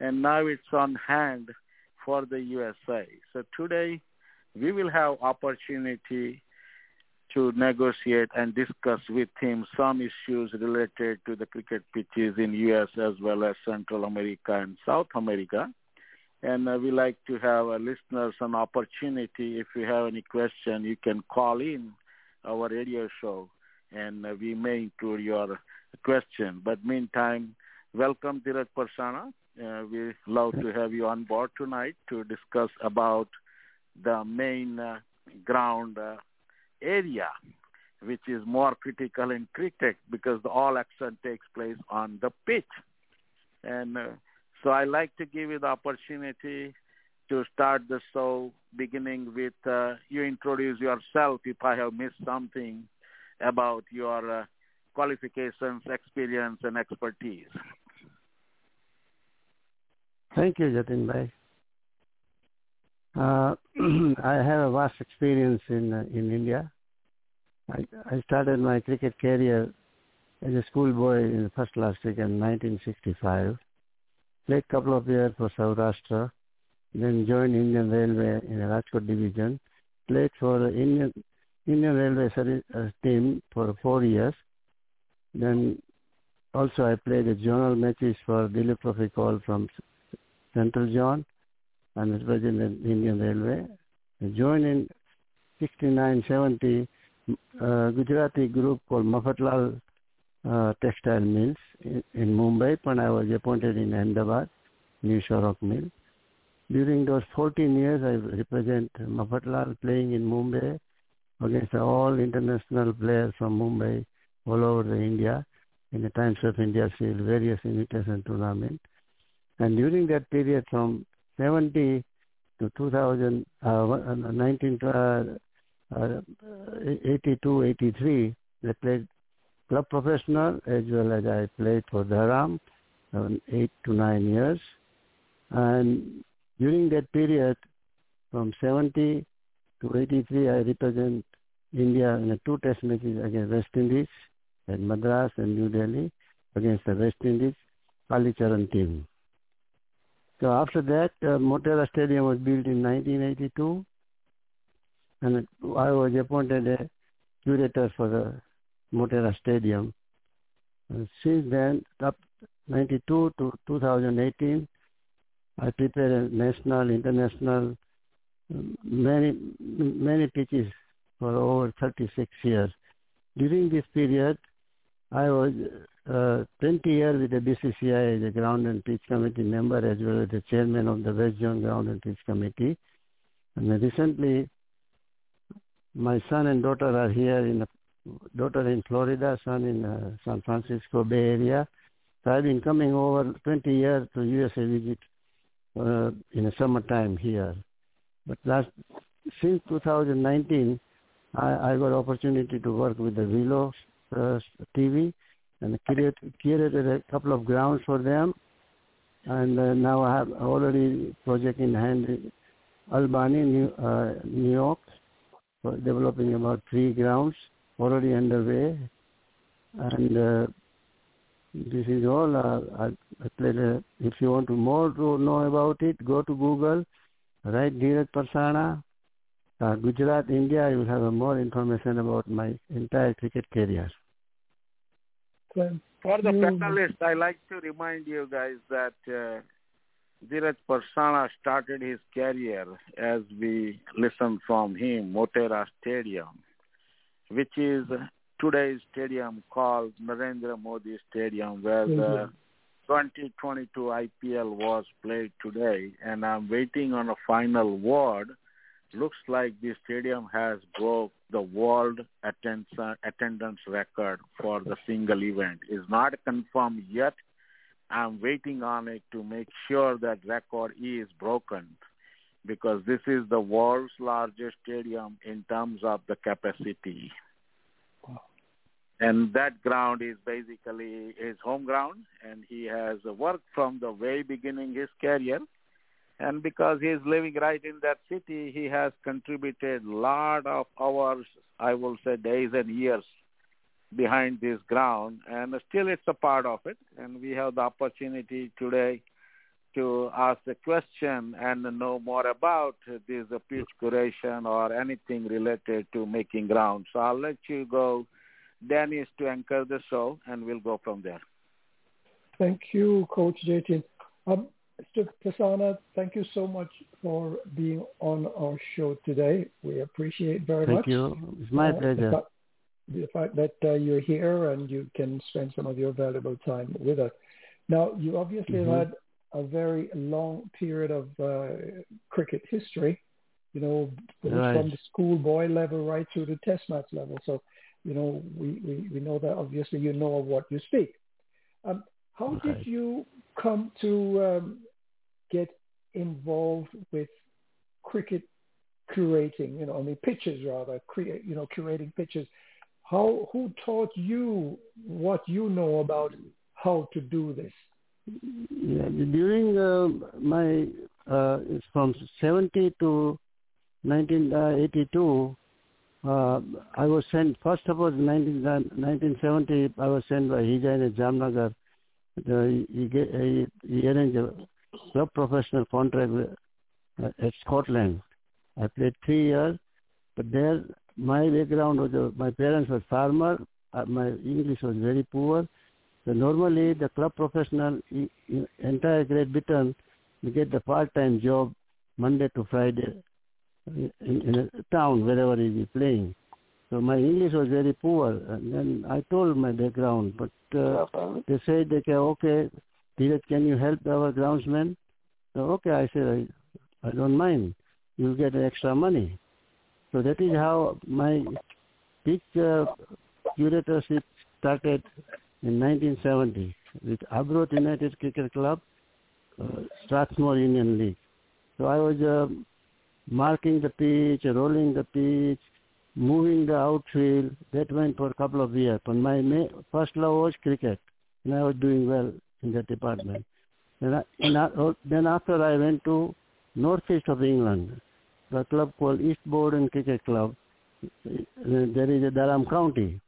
And now it's on hand for the USA. So today we will have opportunity to negotiate and discuss with him some issues related to the cricket pitches in U.S. as well as Central America and South America. And uh, we like to have uh, listeners an opportunity. If you have any question, you can call in our radio show, and uh, we may include your question. But meantime, welcome, Dheeraj Parsana. Uh, we love to have you on board tonight to discuss about the main uh, ground uh, area, which is more critical in cricket because all action takes place on the pitch. And uh, so I like to give you the opportunity to start the show beginning with uh, you introduce yourself if I have missed something about your uh, qualifications, experience, and expertise. Thank you, Jatin Bhai. Uh, I have a vast experience in uh, in India. I, I started my cricket career as a schoolboy in first class cricket in 1965. Played couple of years for Saurashtra, then joined Indian Railway in the Rajkot division. Played for the Indian Indian Railway service, uh, team for four years. Then also I played the zonal matches for Dilip call from Central Zone and was president of Indian Railway. I joined in 69-70 uh, Gujarati group called Mafatlal uh, textile mills in, in Mumbai when I was appointed in Ahmedabad, New Shorrock Mill. During those 14 years, I represent Mafatlal playing in Mumbai against all international players from Mumbai all over the India in the Times of India Shield, various invitation tournaments. And during that period from 70 to 2000, uh, 19, uh, uh, 82, 83, I played club professional as well as I played for Durham, eight to nine years. And during that period, from 70 to 83, I represent India in two test matches against West Indies at Madras and New Delhi against the West Indies Kalicharan team. So after that, uh, Motera Stadium was built in 1982 and I was appointed a curator for the Motera Stadium. And since then, up 92 to 2018, I prepared national, international, many, many pitches for over 36 years. During this period, I was uh, 20 years with the BCCI as a ground and pitch committee member as well as the chairman of the West Zone Ground and Pitch Committee. And recently, my son and daughter are here in daughter in Florida, son in uh, San Francisco Bay Area. So I've been coming over 20 years to USA visit uh, in the summertime here. But last since 2019, I, I got opportunity to work with the Willow uh, TV and create, created a couple of grounds for them. And uh, now I have already project in hand Albany, New, uh, New York, for developing about three grounds already underway. And uh, this is all. Uh, I, I played a, if you want to more to know about it, go to Google, write Dheeraj Parsana, uh, Gujarat, India. You will have more information about my entire cricket career. For the panelists, I like to remind you guys that uh, Dheeraj Parsana started his career as we listen from him, Motera Stadium, which is today's stadium called Narendra Modi Stadium, where the 2022 IPL was played today. And I'm waiting on a final word. Looks like the stadium has broke the world attendance record for the single event. Is not confirmed yet. I'm waiting on it to make sure that record is broken because this is the world's largest stadium in terms of the capacity. And that ground is basically his home ground, and he has worked from the very beginning his career. And because he is living right in that city, he has contributed lot of hours, I will say days and years behind this ground. And still it's a part of it. And we have the opportunity today to ask the question and know more about this pitch curation or anything related to making ground. So I'll let you go Dennis to anchor the show, and we'll go from there. Thank you, Coach JT. Um, Mr. Prasanna, thank you so much for being on our show today. We appreciate very thank much. Thank you. It's my uh, pleasure. The fact, the fact that uh, you're here and you can spend some of your valuable time with us. Now, you obviously mm-hmm. had a very long period of uh, cricket history, you know, right. from the schoolboy level right through the test match level. So you know, we, we, we know that obviously you know of what you speak. Um, how okay. did you come to um, get involved with cricket curating, you know, I mean pitches rather, create, you know, curating pitches? How, who taught you what you know about how to do this? Yeah, during uh, my, uh, from 70 to 1982, uh, I was sent, first of all, in 19, 1970, I was sent by Hijain at Jamnagar. The, he, he, he arranged club professional contract uh, at Scotland. I played three years, but there my background was, uh, my parents were farmer, uh, my English was very poor. So normally the club professional, in, in entire Great Britain, you get the part-time job Monday to Friday in, in a town wherever he is playing. So my English was very poor. And then I told my background, but uh, they said, they can, okay, Dheeraj, can you help our groundsman? So, okay, I said, I, I don't mind. You'll get extra money. So that is how my pitch uh, curatorship started in 1970 with Arbroath United Cricket Club, uh, Strathmore Union League. So I was uh, marking the pitch, rolling the pitch, moving the outfield. That went for a couple of years. But my first love was cricket, and I was doing well in that department. Then, I, and oh, then after I went to northeast of England, a club called East Boldon Cricket Club. There is a Durham County.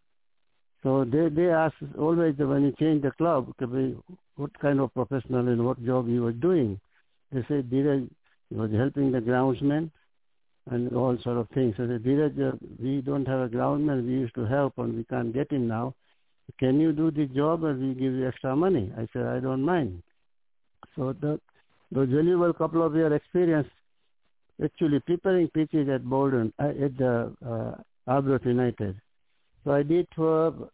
So they they ask always when you change the club, what kind of professional and what job you were doing. They say Dheeraj he was helping the groundsman and all sort of things. So they said, Dheeraj, uh, we don't have a groundsman. We used to help and we can't get him now. Can you do the job and we give you extra money? I said, I don't mind. So the the valuable couple of year experience actually preparing pitches at Boldon, uh, at the uh, Arbroath United. So I did for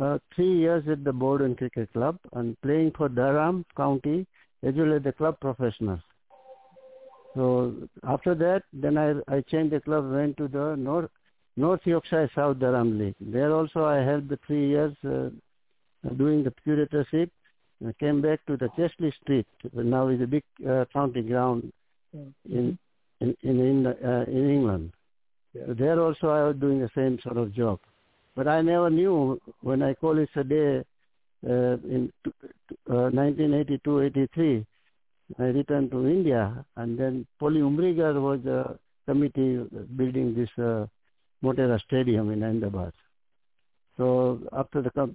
uh, three years at the Boldon Cricket Club and playing for Durham County as well as the club professionals. So after that, then I I changed the club, went to the North North Yorkshire South Durham League. There also I held the three years uh, doing the curatorship. I came back to the Chesley Street. Now is a big uh, county ground in in in in, uh, in England. Yeah. So there also I was doing the same sort of job, but I never knew when I call it a day uh, in uh, 1982-83. I returned to India, and then Polly Umrigar was the committee building this uh, Motera Stadium in Ahmedabad. So after the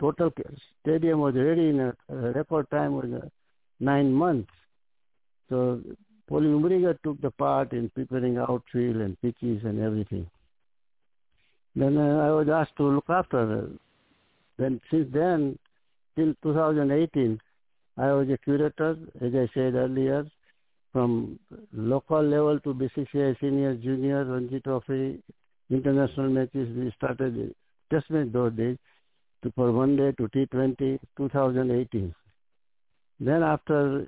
total stadium was ready in a, a record time was uh, nine months. So Polly Umrigar took the part in preparing outfield and pitches and everything. Then uh, I was asked to look after. Then since then, till 2018, I was a curator, as I said earlier, from local level to BCCI senior, junior, Ranji Trophy, international matches. We started just in those days to for one day to T20, 2018. Then after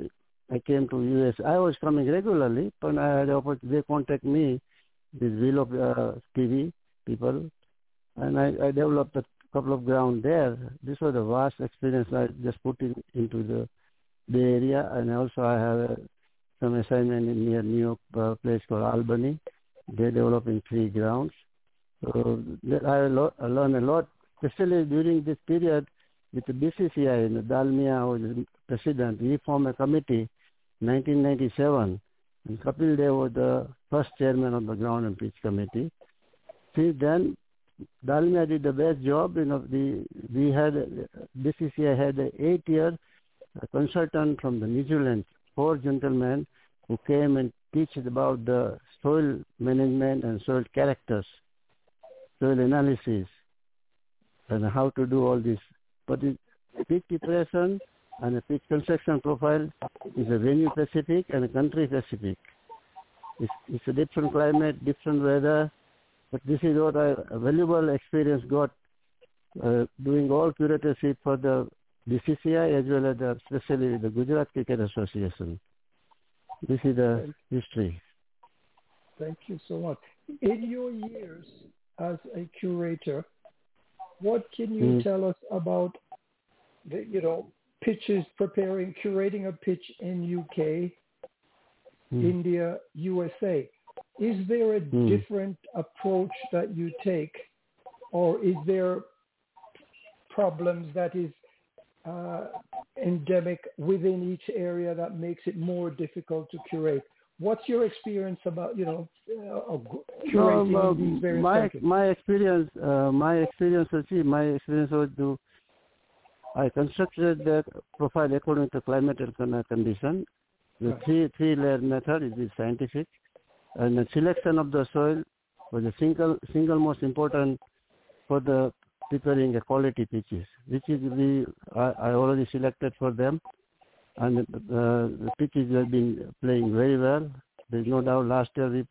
I came to US, I was coming regularly, but I had opportunity. They contact me, this Willow uh, TV people, and I, I developed a couple of ground there. This was a vast experience I just put in, into the Bay Area, and also I have a, some assignment in near New York, uh, place called Albany. They're developing three grounds. So I, lo- learned a lot, especially during this period with the BCCI. And Dalmia was president. We formed a committee 1997, and Kapil Dev was the first chairman of the ground and pitch committee. Since then, Dalmia did the best job. You know, the we had BCCI had an eight-year consultant from the New Zealand, four gentlemen who came and teach about the soil management and soil characters, soil analysis, and how to do all this. But the pitch preparation and a pitch construction profile is a venue specific and a country specific. It's, it's a different climate, different weather, but this is what I a valuable experience got uh, doing all curatorship for the BCCI as well as the, especially the Gujarat Cricket Association. This is the history. Thank you so much. In your years as a curator, what can you Mm. tell us about the, you know, pitches, preparing, curating a pitch in UK, Mm. India, USA? Is there a Mm. different approach that you take, or is there problems that is uh, endemic within each area that makes it more difficult to curate? What's your experience about, you know, uh, curating No, these various my countries? my experience, uh, my experience, see, my experience was to I constructed the profile according to climate and con- condition. The three three layer method is the scientific, and the selection of the soil was the single single most important for the preparing a quality pitches, which is we I, I already selected for them, and uh, the pitches have been playing very well. There's no doubt. Last year we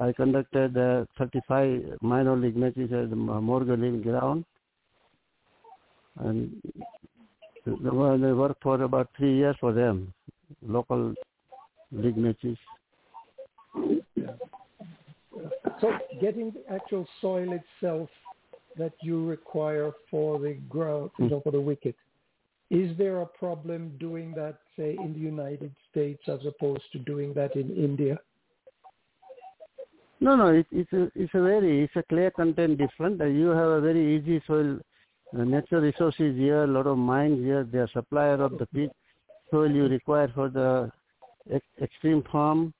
I conducted uh, 35 minor league matches at the Morgan ground. And the, the, they worked for about three years for them, local league matches. So getting the actual soil itself that you require for the know, for the wicket, is there a problem doing that, say, in the United States as opposed to doing that in India? No, no, it, it's a it's a very it's a clay content different. Uh, you have a very easy soil, uh, natural resources here, a lot of mines here. They are supplier of the peat soil you require for the ex- extreme farm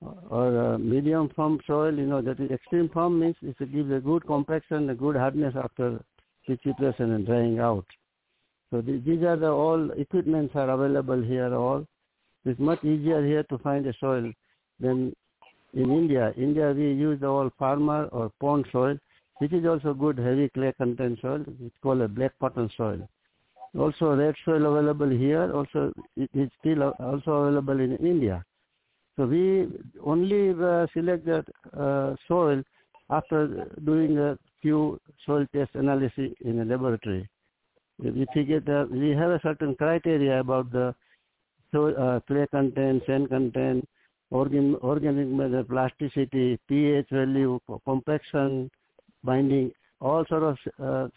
or uh, medium farm soil. You know that is extreme farm means it gives a good compaction, a good hardness after precipitation and drying out. So th- these are the all equipments are available here. All it's much easier here to find a soil than in India. India we use all farmer or pond soil, which is also good heavy clay content soil. It's called a black cotton soil. Also red soil available here. Also it is still also available in India. So we only uh, select that uh, soil after doing a few soil test analysis in a laboratory. We figure that we have a certain criteria about the so, uh, clay content, sand content, organ, organic matter, plasticity, pH value, compaction, binding, all sort of uh,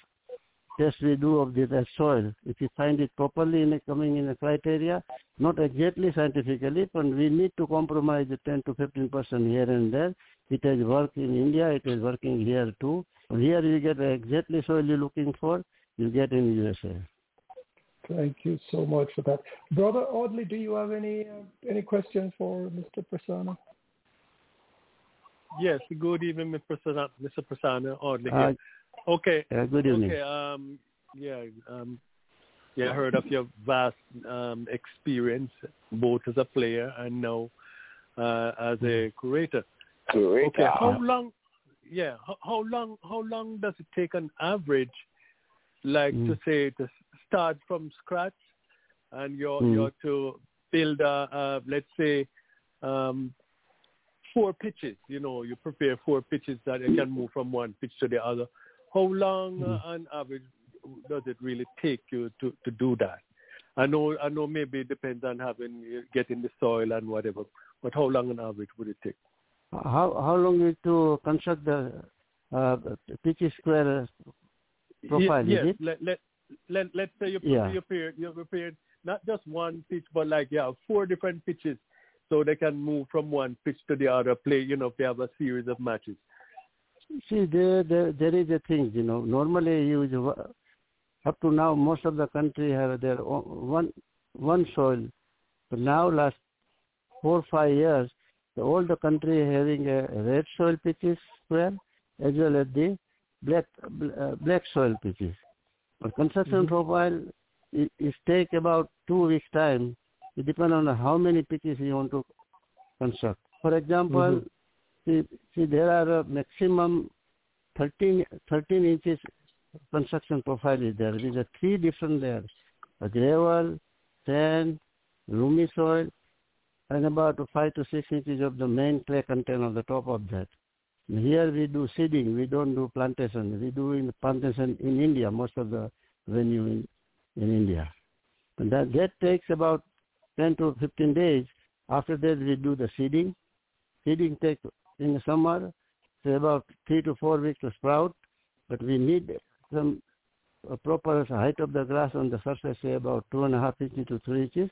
tests we do of the, the soil. If you find it properly in a, coming in a criteria, not exactly scientifically, but we need to compromise the 10 to 15 percent here and there. It has worked in India, it is working here too. Here you get exactly soil you're looking for, you get in USA. Thank you so much for that. Brother Audley, do you have any uh, any questions for Mr. Prasanna? Yes, good evening, Mr. Prasanna, Mr. Prasanna Audley Uh, here. Okay. uh, good evening. Okay, um, yeah, um, yeah, I heard of your vast um, experience, both as a player and now uh, as a curator. Curator. Okay, how long? Yeah, how, how long? How long does it take on average, like to say, to start from scratch, and you're Mm. you're to build a, a let's say, um, four pitches. You know, you prepare four pitches that you can move from one pitch to the other. How long, uh, on average, does it really take you to to do that? I know, I know. Maybe it depends on having getting the soil and whatever. But how long on average would it take? How how long is to construct the uh, pitch square uh, profile? Ye- yes, it? let let let let's say you Yeah. prepared you prepared not just one pitch, but like yeah, four different pitches, so they can move from one pitch to the other. Play, you know, if they have a series of matches. See, there, there, there is a thing, you know. Normally, you up to now, most of the country have their own, one one soil. But now, last four five years, the all the country having a red soil pitches square as well as the black uh, black soil pitches. But construction profile it, it take about two weeks time. It depends on how many pitches you want to construct. For example, see, see there are a maximum 13, 13 inches construction profile is there. These are three different layers. A gravel, sand, loamy soil, and about five to six inches of the main clay content on the top of that. Here we do seeding. We don't do plantation. We do in plantation in India, most of the venue in, in India. And that, that takes about 10 to 15 days. After that, we do the seeding. Seeding takes in the summer, say about three to four weeks to sprout, but we need some a proper height of the grass on the surface, say about two and a half inches to three inches.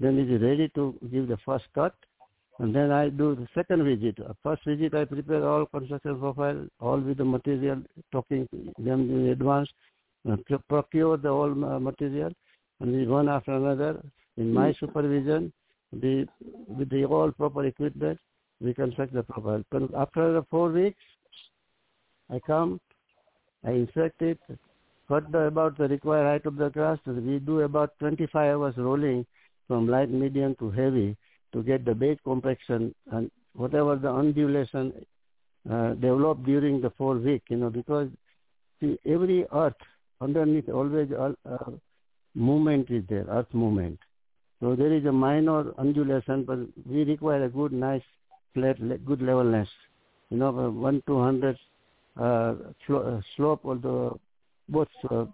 Then it is ready to give the first cut. And then I do the second visit. Uh, First visit I prepare all construction profile, all with the material, talking them in advance, uh, procure the uh, material, and we one after another in my supervision, the with the all proper equipment, we construct the profile. But after the four weeks, I come, I inspect it, what about the required height of the grass. We do about 25 hours rolling from light, medium to heavy to get the base compaction and whatever the undulation uh, developed during the four week, you know, because see, every earth underneath always uh, uh, movement is there, earth movement. So there is a minor undulation, but we require a good, nice good levelness. You know, uh, one two hundred uh, uh, slope the both uh,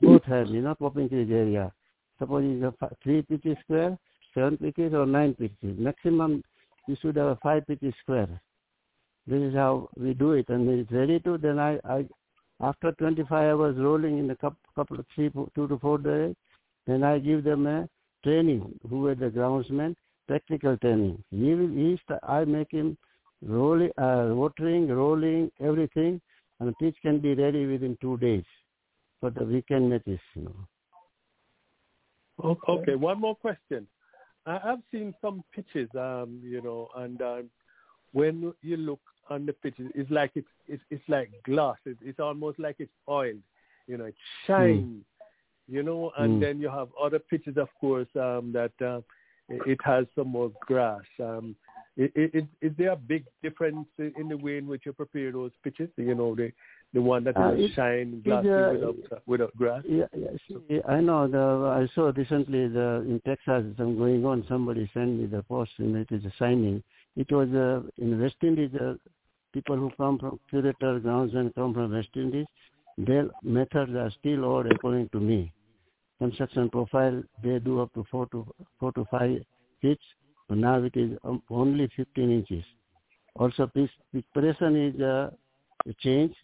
both have, you know, popping crease area. Suppose it's a three pitches square, seven pitches or nine pitches. Maximum you should have a five pitches square. This is how we do it, and when it's ready to, then I, I after 25 hours rolling in a couple, couple of three, two to four days, then I give them a training. Who are the groundsmen? Practical training. He will, he st- I make him rolling, uh, watering, rolling, everything, and the pitch can be ready within two days for the weekend matches. You know. O- Okay, one more question. I, I've seen some pitches, um, you know, and um, when you look on the pitches, it's like it's it's, it's like glass. It, it's almost like it's oiled, You know, it shines. You know, and Mm. then you have other pitches, of course, um, that uh, it it has some more grass. Um, i- i- is, is there a big difference in the way in which you prepare those pitches? You know, the the one that Uh, is shine it, glassy uh, without without grass. Yeah, yeah. See, I know. The I saw recently the in Texas some going on. Somebody sent me the post, and it is a signing. It was uh, in West Indies. Uh, people who come from curator and come from West Indies. Their methods are still old according to me. Construction profile they do up to four to four to five feet. But now it is um, only 15 inches. Also, preparation is uh, a change.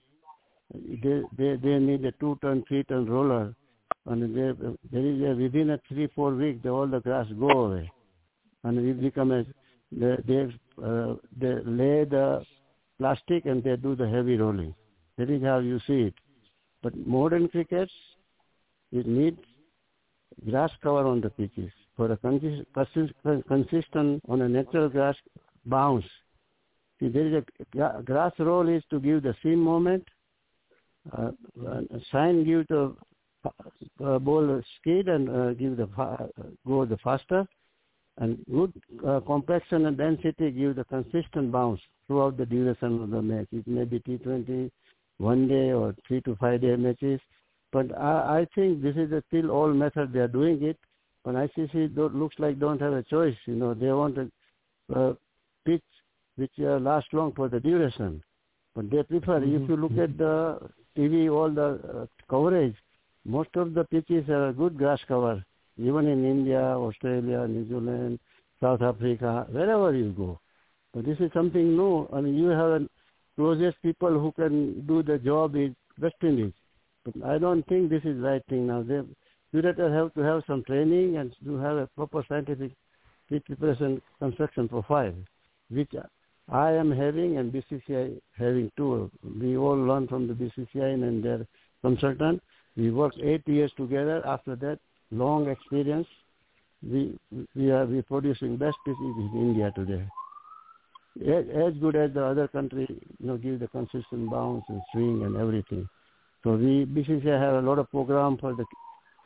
They they they need a two ton three ton roller. And there there is a within a three four weeks all the grass go away. And we become a they they, uh, they lay the plastic and they do the heavy rolling. That is how you see it. But modern crickets it needs grass cover on the pitches. For a consist, consist, consistent on a natural grass bounce. See there is a grass roll is to give the seam moment uh, uh, sign give the uh, ball skid and uh, give the fa- go the faster. And good uh, compaction and density give the consistent bounce throughout the duration of the match. It may be T20 one day or three to five day matches, but I, I think this is a still old method. They are doing it, but ICC don't, looks like don't have a choice. You know they want a uh, pitch which uh, lasts long for the duration. But they prefer, if you look at the TV, all the uh, coverage, most of the pitches are a good grass cover, even in India, Australia, New Zealand, South Africa, wherever you go. But this is something new. I mean, you have a closest people who can do the job is West Indies. But I don't think this is right thing now. They curators have to have some training and to have a proper scientific preparation construction profile, which I am having and BCCI having too. We all learn from the BCCI and their consultant. We worked eight years together. After that, long experience. We we are we producing best pieces in India today. As, as good as the other country, you know, give the consistent bounce and swing and everything. So we BCCI have a lot of program for the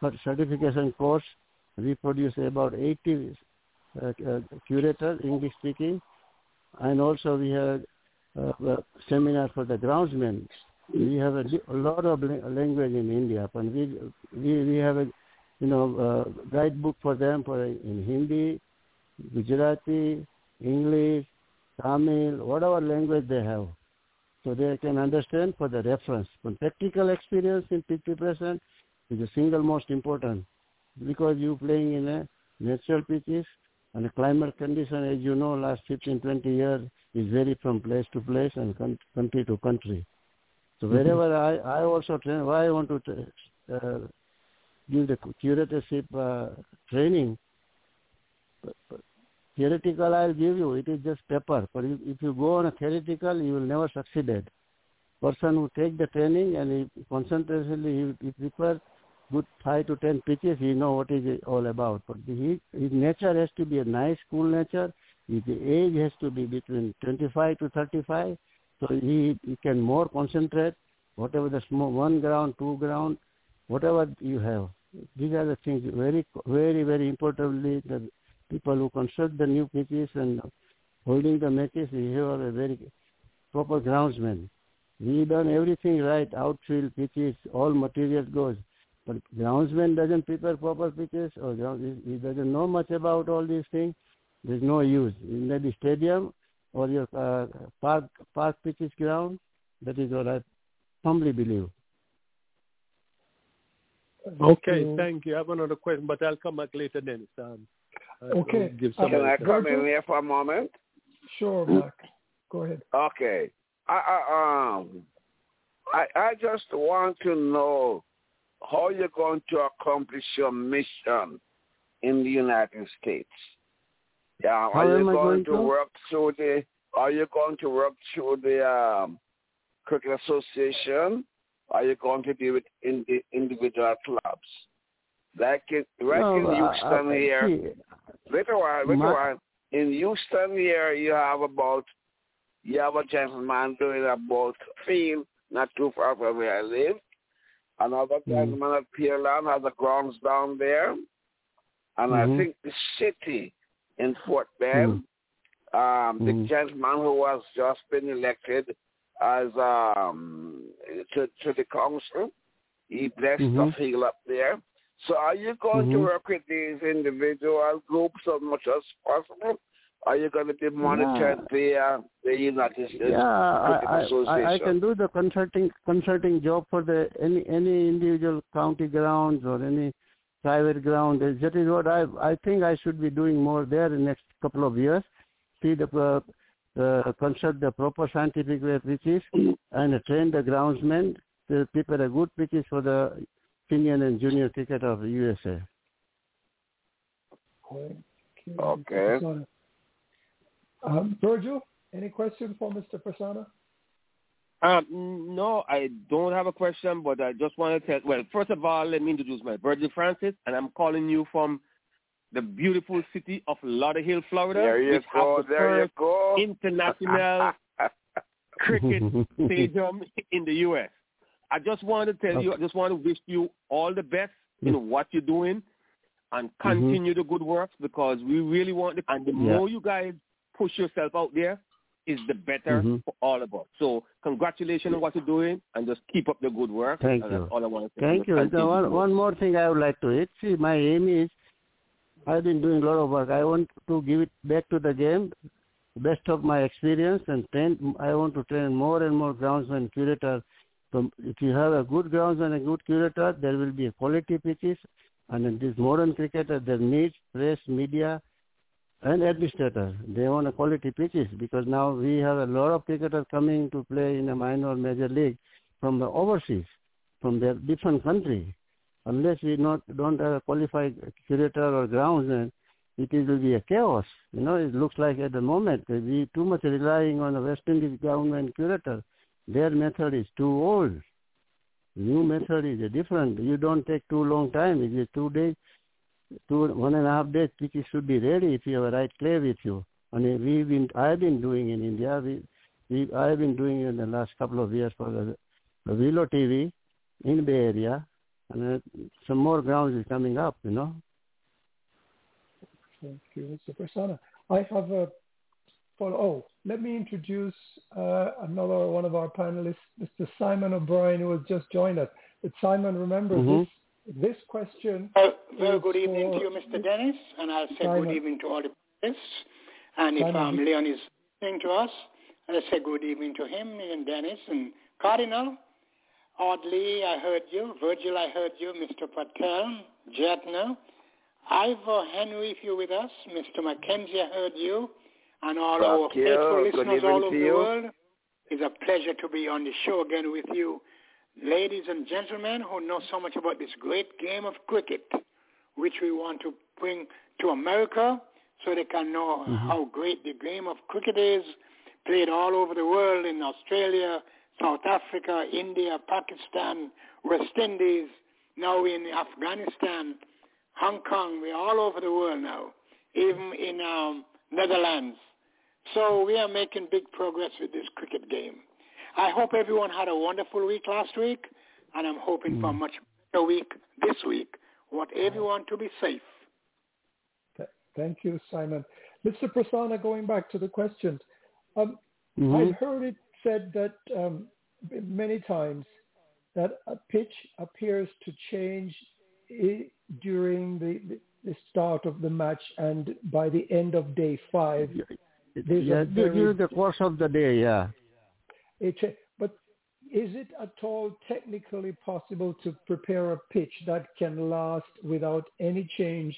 for certification course. We produce about 80 uh, uh, curators, English speaking, and also we have uh, a seminar for the groundsmen. We have a, a lot of la- language in India, and we we, we have a you know uh, guidebook for them for in Hindi, Gujarati, English, Tamil, whatever language they have, so they can understand for the reference. But practical experience in pitch preparation is the single most important because you playing in a natural pitches and the climate condition, as you know, last 15, 20 years is vary from place to place and country to country. So wherever I, I also train, why I want to tra- uh, give the curatorship uh, training, theoretical I'll give you, it is just paper. But if, you go on a theoretical, you will never succeed. Person who take the training and he concentratedly, he, he prepare good five to ten pitches, he know what is all about. But he, his nature has to be a nice, cool nature. His age has to be between 25 to 35. So he, he can more concentrate, whatever the small, one ground, two ground, whatever you have. These are the things very, very, very importantly, the people who construct the new pitches and holding the matches, we have a very proper groundsman. We done everything right, outfield pitches, all material goes. But groundsman doesn't prepare proper pitches or ground, he doesn't know much about all these things. There's no use. In the stadium, or your uh, park park pitches ground. That is what I humbly believe. Okay, thank you. I have another question, but I'll come back later, Dennis. Um, I'll Okay. Give Can I some come in here for a moment? Sure, Mark. Go ahead. Okay. I, I um I I just want to know how you're going to accomplish your mission in the United States. Yeah, How are you am I going, going to to? work through the are you going to work through the um cricket association? Are you going to do it in the individual clubs? Like in, right No, in uh, Houston uh, here. see, Wait a while, wait a My- while. In Houston here, you have about, you have a gentleman doing a boat field not too far from where I live. Another Mm. gentleman at Pearland has a grounds down there. And Mhm. I think the city in Fort Bend, um, the Mhm. gentleman who has just been elected as um, to, to the council, he blessed the Mhm. field up there. So are you going to Mhm. work with these individual groups as much as possible? Are you going to be monitored via the United States yeah, I, I? I I can do the consulting consulting job for the any any individual county grounds or any private ground. That is what I I think I should be doing more there in the next couple of years. See the uh, uh, construct the proper scientific way pitches and train the groundsmen to prepare a good pitches for the senior and junior cricket of the USA. Okay. Um, Virgil, any questions for Mr. Prasanna? Um, no, I don't have a question, but I just want to tell. Well, first of all, let me introduce myself, Virgil Francis, and I'm calling you from the beautiful city of Lauderhill, Florida, There you which go. has the There you first go. international cricket stadium in the U.S. I just want to tell you, I just want to wish you all the best in what you're doing and continue the good work because we really want to, and the Yeah. more you guys push yourself out there, is the better Mhm. for all of us. So congratulations on what you're doing and just keep up the good work. Thank and you. All I want to say. Thank you. continue. One, one more thing I would like to add. See, my aim is I've been doing a lot of work. I want to give it back to the game, best of my experience, and train. I want to train more and more groundsmen, curator. So if you have a good grounds and a good curator, there will be a quality pitches. And in this modern cricketer, there needs press, media, and administrator. They want a quality pitches because now we have a lot of cricketers coming to play in a minor or major league from the overseas, from their different country. Unless we not don't have a qualified curator or groundsman, it will be a chaos. You know, it looks like at the moment we too much relying on the West Indies groundsman curator. Their method is too old. New method is different. You don't take too long time. It is two days, two one and a half days. Pitches should be ready if you have a right clay with you. And we've been, I've been doing in India. We, we, I've been doing it in the last couple of years for the, the Willow TV in Bay Area, and uh, some more grounds is coming up. You know. Thank you, Mr. Prasanna. I have a follow. Oh, let me introduce uh, another one of our panelists, Mr. Simon O'Brien, who has just joined us. But Simon, remember Mhm. this this question. Well, very good evening to you, Mr. Dennis, and I'll say Simon. good evening to all the panelists. And if um, Leon is listening to us, I'll say good evening to him and Dennis and Cardinal. Audley, I heard you. Virgil, I heard you. Mr. Patel, Jetner. Ivor Henry, if you're with us. Mr. Mackenzie, I heard you. And all our you. faithful listeners all over you. the world. It's a pleasure to be on the show again with you, ladies and gentlemen who know so much about this great game of cricket, which we want to bring to America so they can know how great the game of cricket is, played all over the world in Australia, South Africa, India, Pakistan, West Indies, now in Afghanistan, Hong Kong. We're all over the world now, even in um, Netherlands. So we are making big progress with this cricket game. I hope everyone had a wonderful week last week, and I'm hoping for a much better week this week. Want everyone to be safe. Th- Thank you, Simon. Mr. Prasanna, going back to the questions, um, Mhm. I've heard it said that um, many times that a pitch appears to change i- during the, the, the start of the match and by the end of day five, There's yeah, a very during the course of the day, yeah. It, but is it at all technically possible to prepare a pitch that can last without any change,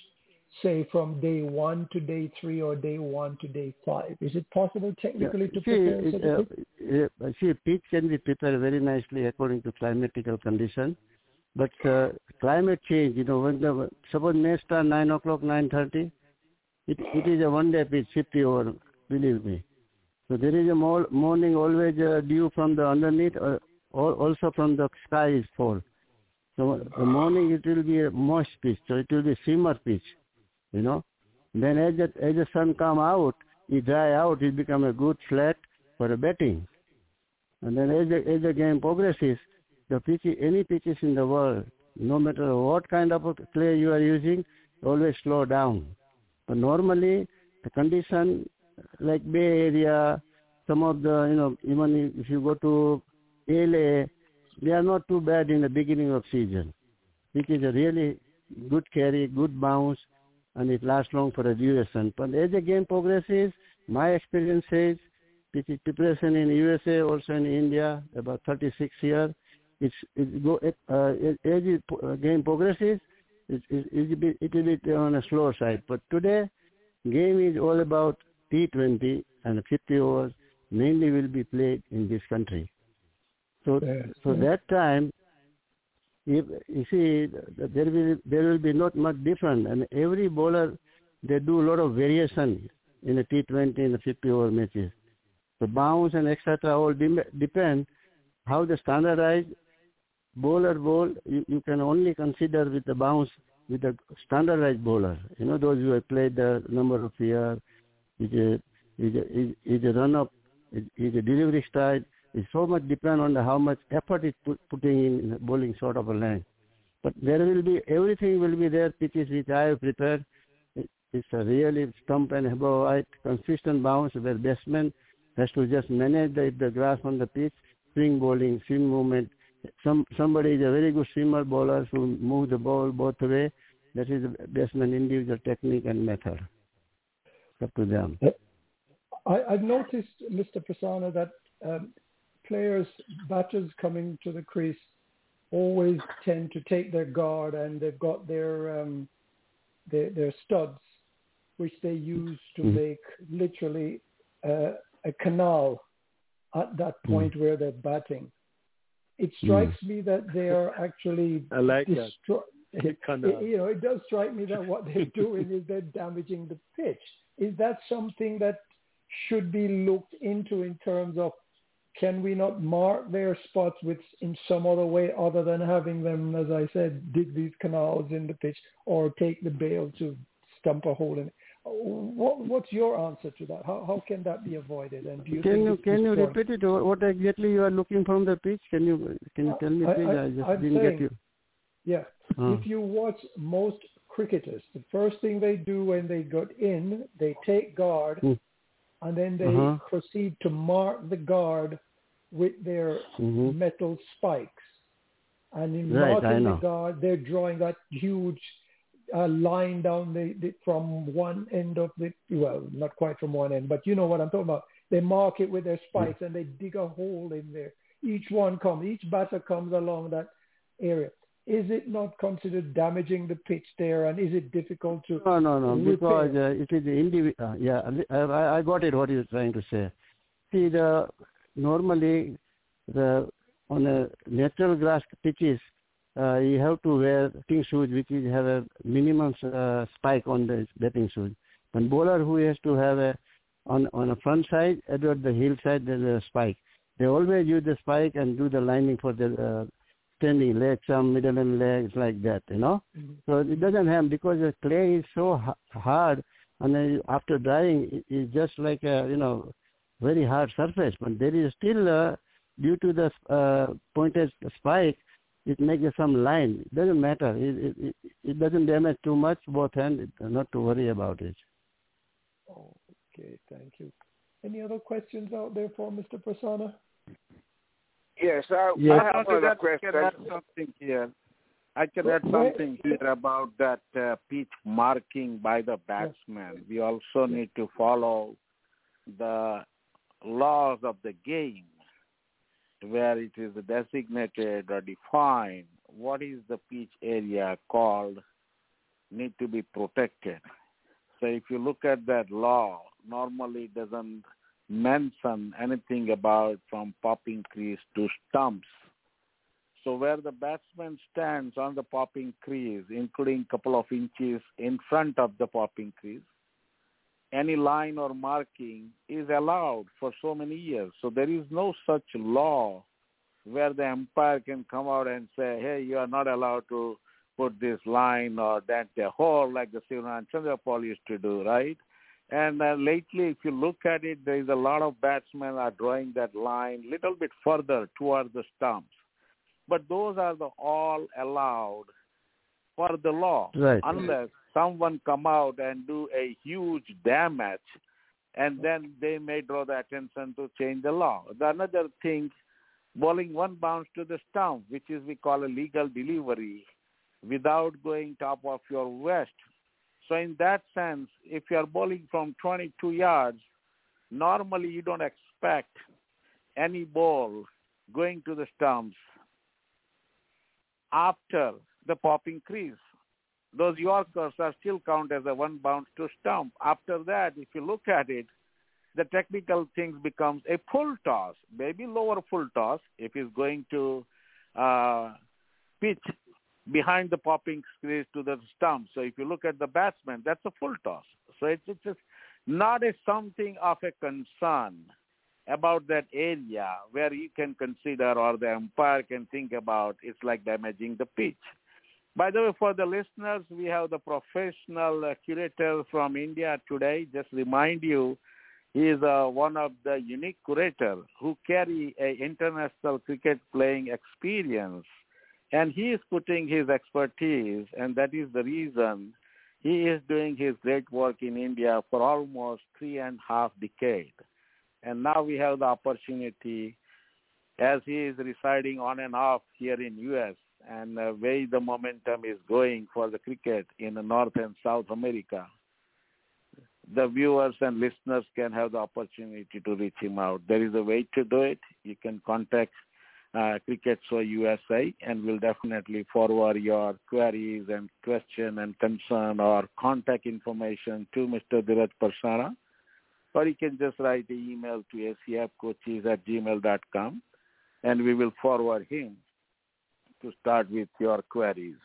say from day one to day three or day one to day five? Is it possible technically to see, prepare such a uh, pitch? uh, see, pitch can be prepared very nicely according to climatical condition. But uh, climate change, you know, when the suppose may start nine o'clock, nine thirty, it it is a one day pitch, fifty over. Believe me. So there is a mor- morning always uh, dew from the underneath, uh, or also from the sky is fall. So the morning it will be a moist pitch, so it will be simmer pitch, you know. Then as the as the sun come out, it dry out, it become a good flat for a betting. And then as the as the game progresses, the pitch, any pitches in the world, no matter what kind of clay you are using, always slow down. But normally the condition like Bay Area, some of the, you know, even if you go to LA, they are not too bad in the beginning of season. It is a really good carry, good bounce, and it lasts long for a duration. But as the game progresses, my experience says, pitch preparation in USA, also in India, about 36 years, it's, it go, uh, as the uh, game progresses, it, it, it, it on a slower side. But today, game is all about T20 and 50 overs mainly will be played in this country. So, Yes, so yes. that time, if you see, there will there will be not much different, and every bowler they do a lot of variation in the T20 and the 50 over matches. The bounce and etc. all dem- depend how the standardized bowler bowl. You, you can only consider with the bounce with the standardized bowler. You know those who have played the number of years. Is a is a is a run up. Is, a delivery style. It so much depend on the how much effort is put, putting in, in bowling sort of a length. But there will be everything will be there. Pitches which I have prepared. It, it's a really stump and above right consistent bounce where batsman has to just manage the, the grass on the pitch, swing bowling, swing movement. Some somebody is a very good swimmer bowler who move the ball both way. That is the batsman individual technique and method. Up to them. I, I've noticed, Mr. Prasanna, that um, players, batters coming to the crease always tend to take their guard and they've got their um, their, their studs, which they use to Mhm. make literally uh, a canal at that point where they're batting. It strikes me that they are actually I like that. destroy- The you know, it does strike me that what they're doing is they're damaging the pitch. Is that something that should be looked into in terms of can we not mark their spots with in some other way other than having them, as I said, dig these canals in the pitch or take the bail to stump a hole in it? What, what's your answer to that? How, how can that be avoided? And do you Can you can you repeat it? What exactly you are looking from the pitch? Can you can you tell me I- please? I- I, just I'm didn't saying- get you. Yeah. Ah. If you watch most cricketers, the first thing they do when they got in, they take guard Mm. and then they Uh-huh. proceed to mark the guard with their Mhm. metal spikes. And in Right, marking the guard, they're drawing that huge uh, line down the, the from one end of the well, not quite from one end, but you know what I'm talking about. They mark it with their spikes and they dig a hole in there. Each one comes, each batter comes along that area. Is it not considered damaging the pitch there, and is it difficult to No, no, no. repair? Because uh, it is individual. Uh, yeah, I, I got it. What you're trying to say. See, the normally the on a natural grass pitches, uh, you have to wear batting shoes which is have a minimum uh, spike on the batting shoes. And bowler who has to have a on on a front side at the heel side there's a spike. They always use the spike and do the lining for the uh, standing legs, some middle and legs like that, you know. So it doesn't have because the clay is so hard, and then after drying, it's just like a you know very hard surface. But there is still uh, due to the uh, pointed spike, it makes some line. It doesn't matter. It, it, it, it doesn't damage too much both hands. Not to worry about it. Okay, thank you. Any other questions out there for Mr. Prasanna? Yes, I, Yes. I have I another can question. add something here. I can add something here about that uh, pitch marking by the batsman. We also need to follow the laws of the game where it is designated or defined what is the pitch area called need to be protected. So if you look at that law, normally it doesn't mention anything about from popping crease to stumps. So where the batsman stands on the popping crease, including couple of inches in front of the popping crease, any line or marking is allowed for so many years. So there is no such law where the umpire can come out and say, hey, you are not allowed to put this line or that a hole like the Shivnarine Chanderpaul used to do, right? And uh, lately, if you look at it, there is a lot of batsmen are drawing that line little bit further towards the stumps. But those are the all allowed for the law, Right. unless someone come out and do a huge damage, and then they may draw the attention to change the law. The another thing, bowling one bounce to the stump, which is we call a legal delivery, without going top of your vest. So in that sense, if you are bowling from 22 yards, normally you don't expect any ball going to the stumps after the popping crease. Those Yorkers are still count as a one bounce to stump. After that, if you look at it, the technical things becomes a full toss, maybe lower full toss if he's going to uh, pitch behind the popping crease to the stump. So if you look at the batsman, that's a full toss. So it's, it's just not a something of a concern about that area where you can consider or the umpire can think about it's like damaging the pitch. By the way, for the listeners, we have the professional curator from India today. Just remind you, he is uh, one of the unique curator who carry a international cricket playing experience, and he is putting his expertise, and that is the reason he is doing his great work in India for almost three and a half decade. And now we have the opportunity, as he is residing on and off here in U.S. and uh, way the momentum is going for the cricket in North and South America the viewers and listeners can have the opportunity to reach him out. There is a way to do it. You can contact uh, Cricket Show USA and we'll definitely forward your queries and question and concern or contact information to Mr. Dheeraj Parsana. Or you can just write an email to acfcoaches at gmail.com and we will forward him to start with your queries.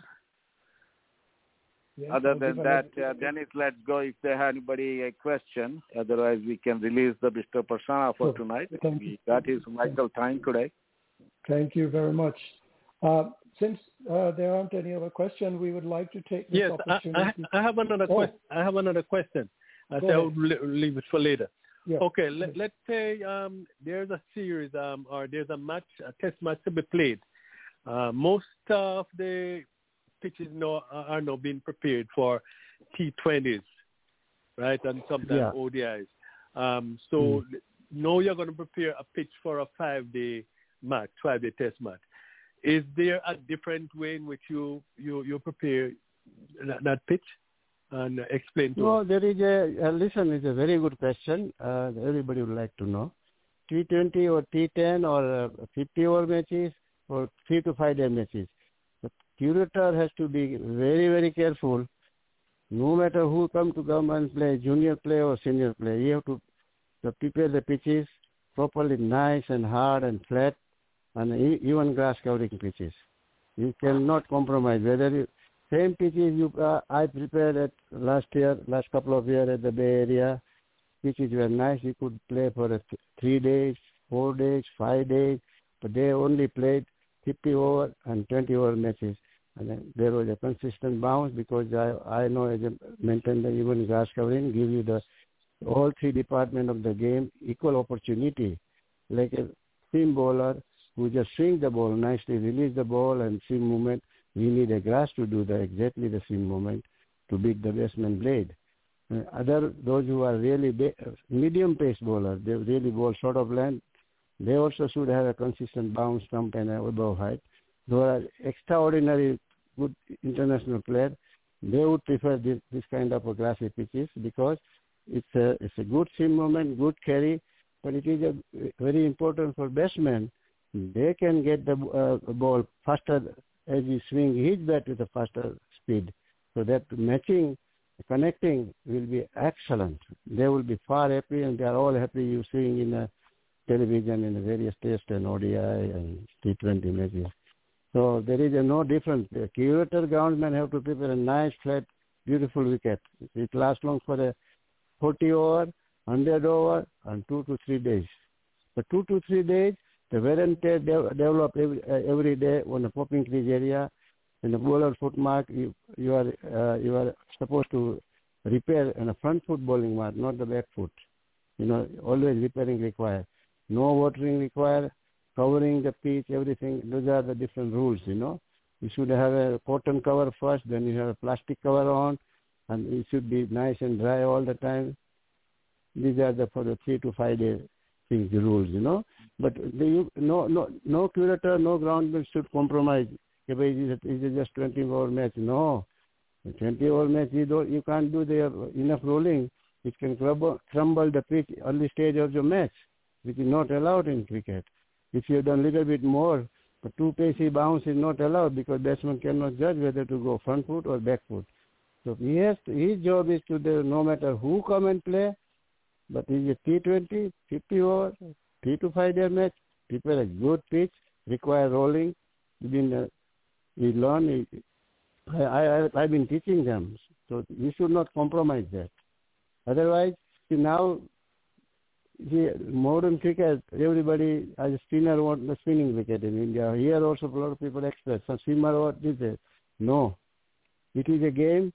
Yes, Other than that, uh, Dennis, let's go if there anybody a question. Otherwise, we can release the Mr. Parsana for tonight. We got his Michael time today. Thank you very much. Uh, since uh, there aren't any other questions, we would like to take this Yes, opportunity. I, I have another Oh. question. I have another question. I say I would leave it for later. Yeah. Okay, let, let's say um, there's a series um, or there's a match, a test match to be played. Uh, most of the pitches now are now being prepared for T20s, right, and sometimes Yeah. ODIs. Um, so now you're going to prepare a pitch for a five-day match, five-day test match. Is there a different way in which you you, you prepare that, that pitch and explain to No, us? there is a, uh, listen, it's a very good question. Uh, everybody would like to know. T20 or T10 or uh, 50 over matches or three to five day matches. The curator has to be very, very careful. No matter who come to come and play, junior play or senior play, you have to prepare the pitches properly nice and hard and flat and even grass covering pitches. You cannot compromise. Whether you, same pitches you uh, I prepared at last year, last couple of years at the Bay Area. Pitches were nice. You could play for th- three days, four days, five days, but they only played 50 over and 20 over matches. And there was a consistent bounce because I I know as a mentioned that even grass covering give you the all three department of the game equal opportunity. Like a seam bowler who just swing the ball nicely, release the ball and seam movement. We need a grass to do the exactly the same movement to beat the batsman blade. Uh, other those who are really ba- medium pace bowler, they really bowl short of length. They also should have a consistent bounce, stump, and above height. Those are extraordinary good international player. They would prefer this, this kind of a grassy pitches because It's a it's a good seam movement, good carry, but it is a, very important for batsmen. They can get the uh, ball faster as he swing his bat with a faster speed. So that matching, connecting will be excellent. They will be far happy, and they are all happy you seeing in a television in the various test and ODI and T20 matches. So there is a no difference. The curator groundsman have to prepare a nice, flat, beautiful wicket. It lasts long for a 40 over, 100 over, and two to three days. But two to three days, the wear de- develop every, uh, every day on the popping crease area. In the bowler foot mark, you, you are uh, you are supposed to repair in a front foot bowling mark, not the back foot. You know, always repairing required. No watering required covering the pitch, everything. Those are the different rules, you know. You should have a cotton cover first, then you have a plastic cover on, and it should be nice and dry all the time. These are the for the three to five day things, the rules, you know. But the, no, no, no curator, no groundman should compromise. It is just 20 over match, no. 20 over match, you don't, you can't do the enough rolling. It can crumble, crumble the pitch early stage of your match, which is not allowed in cricket. If you have done a little bit more, but two pacey bounce is not allowed because batsman cannot judge whether to go front foot or back foot. So he has to, his job is to do, no matter who come and play, but a T20, 50 over, three to five day match, prepare a good pitch, require rolling. Within uh, we learn. I, I, I've been teaching them, so we should not compromise that. Otherwise, see now see, modern cricket, everybody as a spinner want the spinning wicket in India. Here also a lot of people expect some swimmer what is it? No. It is a game.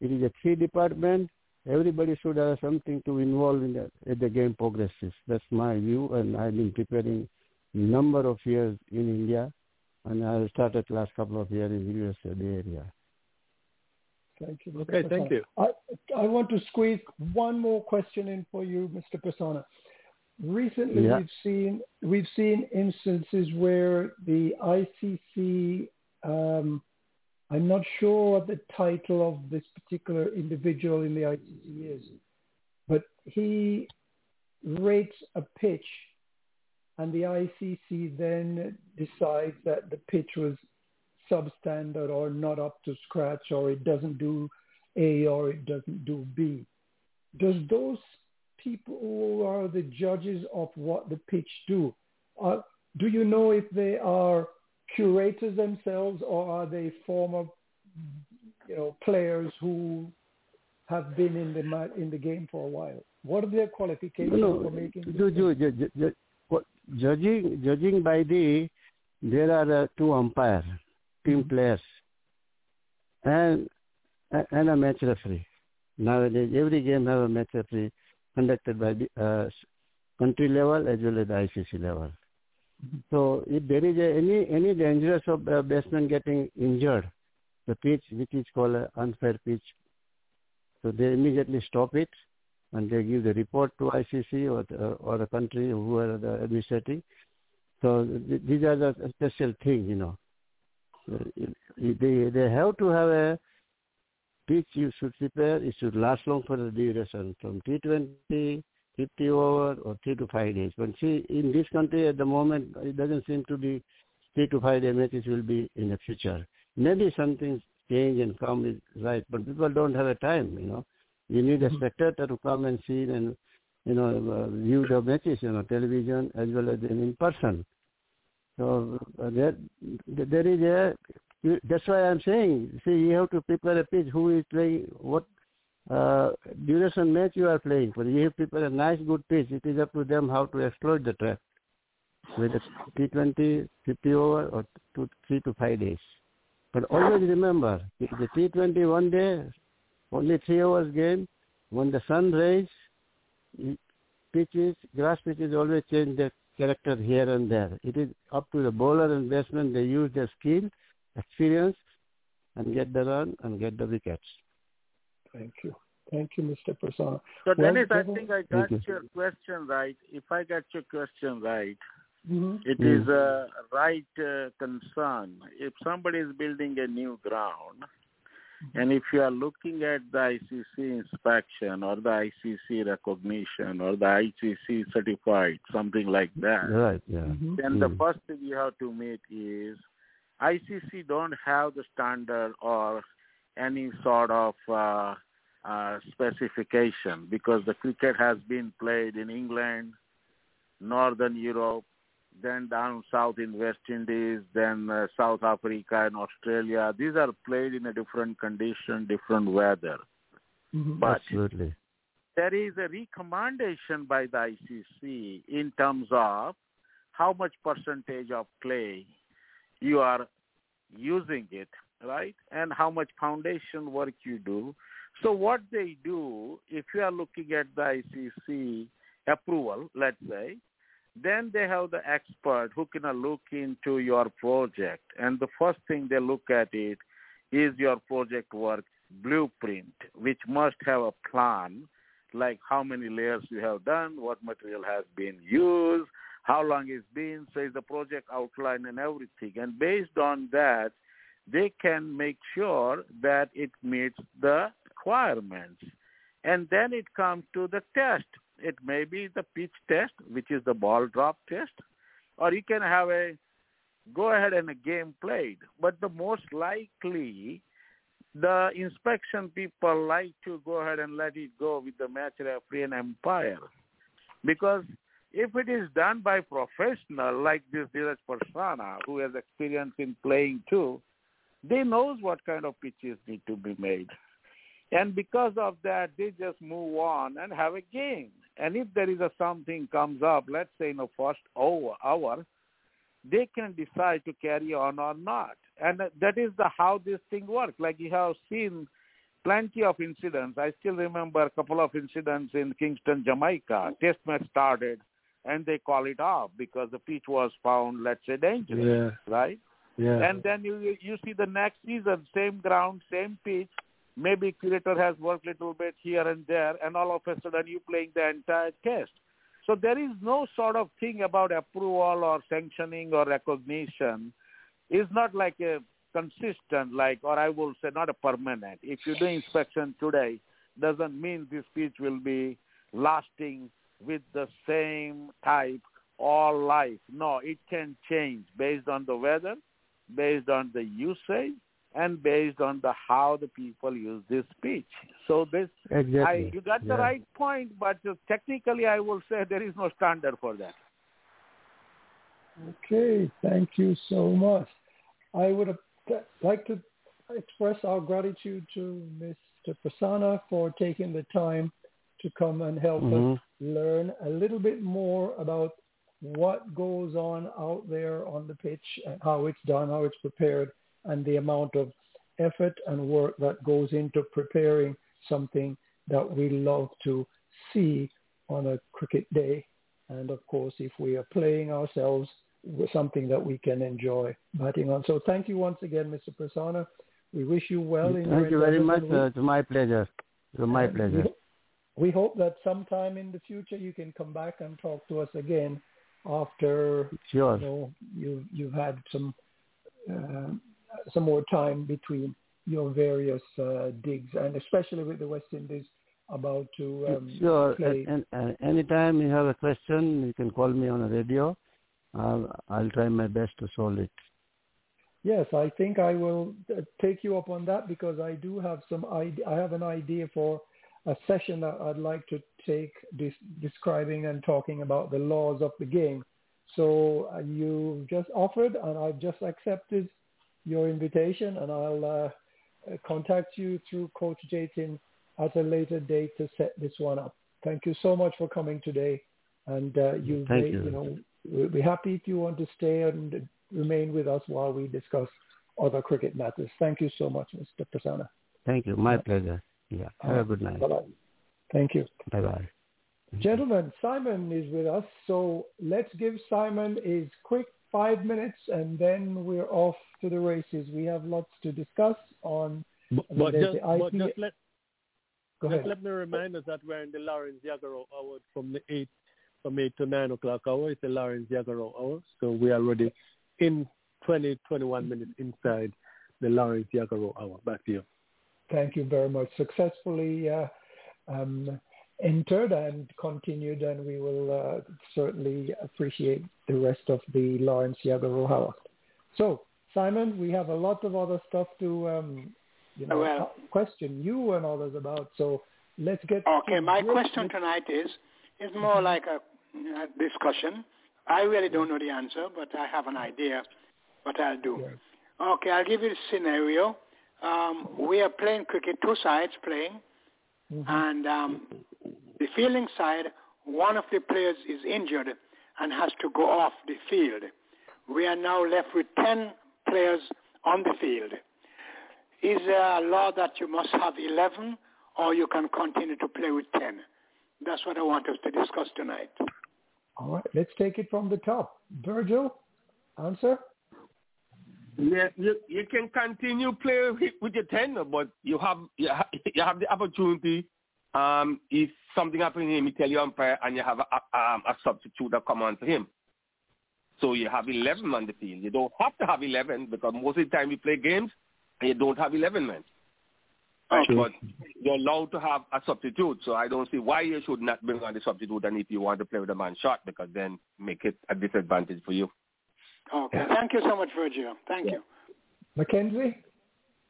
It is a three department. Everybody should have something to involve in the, as the game progresses. That's my view, and I've been preparing number of years in India, and I started last couple of years in the US area. Thank you. Mr. Okay, Prasanna. thank you. I, I want to squeeze one more question in for you, Mr. Prasanna. Recently, Yeah. we've seen we've seen instances where the ICC. Um, I'm not sure what the title of this particular individual in the ICC is, but he rates a pitch, and the ICC then decides that the pitch was substandard or not up to scratch, or it doesn't do A or it doesn't do B. Does those people who are the judges of what the pitch do, uh, do you know if they are curators themselves or are they former, you know, players who have been in the in the game for a while? What are their qualifications No, for making? ju- ju- ju- ju- ju- judging judging by the there are uh, two umpires, team players, and and a match referee. Nowadays, every game have a match referee conducted by the uh, country level as well as the ICC level. So if there is a, any any dangerous of uh, batsman getting injured, the pitch which is called an unfair pitch, so they immediately stop it and they give the report to ICC or the, or the country who are the administrating. So th- these are the special things, you know. Uh, They they have to have a pitch you should prepare. It should last long for the duration from T20, 50 over or three to five days. But see, in this country at the moment, it doesn't seem to be three to five day matches will be in the future. Maybe something change and come is right, but people don't have a time, you know. You need a spectator to come and see and, you know, uh, view the matches, you know, television as well as in, in person. So uh, there, there is a, that's why I'm saying, see, you have to prepare a pitch, who is playing, what uh, duration match you are playing for. You have to a nice, good pitch. It is up to them how to exploit the track. Whether T20, 50 over or two, three to five days. But always remember, if the T20 one day, only three hours game, when the sun rays, pitches, grass pitches always change their character here and there. It is up to the bowler and batsman. They use their skill, experience, and get the run and get the wickets. Thank you. Thank you, Mr. Prasanna. So Well, Dennis, I think I got you. your question right. If I got your question right, Mhm. it Mm. is a right uh, concern. If somebody is building a new ground And if you are looking at the ICC inspection or the ICC recognition or the ICC certified, something like that, Right, yeah. Mm-hmm. then the Mm. first thing you have to meet is ICC don't have the standard or any sort of uh, uh, specification because the cricket has been played in England, Northern Europe, then down south in West Indies, then uh, South Africa and Australia. These are played in a different condition, different weather. Mhm. But Absolutely. there is a recommendation by the ICC in terms of how much percentage of clay you are using it, right? And how much foundation work you do. So what they do, if you are looking at the ICC approval, let's say, then they have the expert who can look into your project. And the first thing they look at it is your project work blueprint, which must have a plan, like how many layers you have done, what material has been used, how long it's been, so the project outline and everything. And based on that, they can make sure that it meets the requirements. And then it comes to the test. It may be the pitch test, which is the ball drop test, or you can have a go ahead and a game played. But the most likely, the inspection people like to go ahead and let it go with the match referee and umpire. Because if it is done by professional like this Dheeraj Parsana, who has experience in playing too, they knows what kind of pitches need to be made. And because of that, they just move on and have a game. And if there is a something comes up, let's say in the first hour, they can decide to carry on or not. And that is the how this thing works. Like you have seen plenty of incidents. I still remember a couple of incidents in Kingston, Jamaica. Test match started and they call it off because the pitch was found, let's say, dangerous, right? Yeah. And then you you see the next season, same ground, same pitch. Maybe curator has worked a little bit here and there, and all of a sudden you playing the entire test. So there is no sort of thing about approval or sanctioning or recognition. It's not like a consistent, like, or I will say not a permanent. If you do inspection today, doesn't mean this pitch will be lasting with the same type all life. No, it can change based on the weather, based on the usage, and based on the how the people use this pitch. So this, Exactly. I, you got the Yeah. right point, but technically I will say there is no standard for that. Okay, thank you so much. I would like to express our gratitude to Mr. Prasanna for taking the time to come and help Mhm. us learn a little bit more about what goes on out there on the pitch and how it's done, how it's prepared, and the amount of effort and work that goes into preparing something that we love to see on a cricket day. And of course, if we are playing ourselves, with something that we can enjoy batting on. So thank you once again, Mr. Prasanna. We wish you well in Thank you very much. Uh, it's my pleasure. It's my pleasure. We, we hope that sometime in the future you can come back and talk to us again after Sure. you know you you've had some uh, some more time between your various uh, digs, and especially with the West Indies about to um, Sure. play. And, and anytime you have a question, you can call me on the radio. I'll, I'll try my best to solve it. Yes, I think I will uh, take you up on that because I do have some idea. I have an idea for a session that I'd like to take dis- describing and talking about the laws of the game. So uh, you just offered, and I've just accepted your invitation, and I'll uh, contact you through Coach Jatin at a later date to set this one up. Thank you so much for coming today, and uh, you, Thank may- you. you know, we'll be happy if you want to stay and remain with us while we discuss other cricket matters. Thank you so much, Mr. Prasanna. Thank you. My pleasure. Yeah. Have a good night. Bye-bye. Thank you. Bye-bye. Gentlemen, Simon is with us, so let's give Simon his quick five minutes and then we're off to the races. We have lots to discuss on But, but just, but just let Go just ahead. let me remind us that we're in the Lawrence Yagaro hour from the eight from eight to nine o'clock hour. It's the Lawrence Yagaro hour, so we are already in 20, 21 minutes inside the Lawrence Yagaro hour. Back to you. thank you very much. Successfully uh, um, entered and continued, and we will uh, certainly appreciate the rest of the Lawrence Yagarohawa. So, Simon, we have a lot of other stuff to um, you know, Well- question you and others about. So let's get. Okay, my question with- tonight is is more like a, a discussion. I really don't know the answer, but I have an idea what I'll do. Okay, I'll give you the scenario. Um, we are playing cricket, two sides playing, and um, the fielding side, one of the players is injured and has to go off the field. We are now left with 10 players on the field. Is there a law that you must have 11 or you can continue to play with 10? That's what I want us to discuss tonight. All right, let's take it from the top. Virgil, answer. Yeah, you you can continue play with, your ten, but you have you have, you have the opportunity. Um, if something happens to him, you tell your umpire, and you have a, a, um, a substitute that come on for him. So you have eleven on the field. You don't have to have eleven because most of the time you play games, and you don't have eleven men. Right, but you're allowed to have a substitute, so I don't see why you should not bring on the substitute. And if you want to play with a man shot, because then make it a disadvantage for you. Okay, thank you so much, Virgil. Thank you. Mackenzie,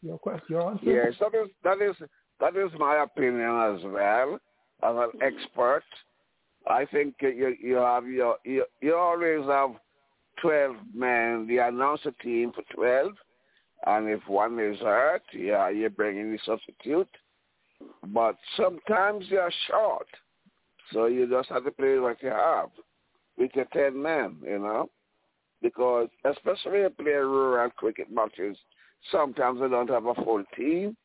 your question, your answer. Yes, that is that is that is my opinion as well. As an expert, I think you you have your you, you always have twelve men. They announce a team for twelve, and if one is hurt, yeah, you bring in the substitute. But sometimes you are short, so you just have to play what you have with your ten men. You know because especially if you play rural cricket matches, sometimes they don't have a full team.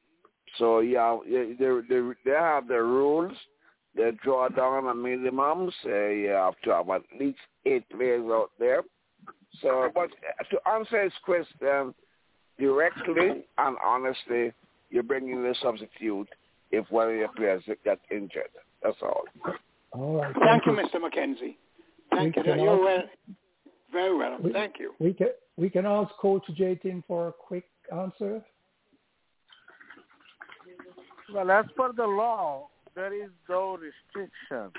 So yeah, yeah, they they they have the rules. They draw down a minimum. Say you have to have at least eight players out there. So, but to answer his question directly and honestly, you bring in the substitute if one of your players get injured. That's all. All right. Thank you, Mr. McKenzie. Thank We you. You're well, very well. We- Thank you. We can we can ask Coach Jatin for a quick answer. Well, as per the law, there is no restriction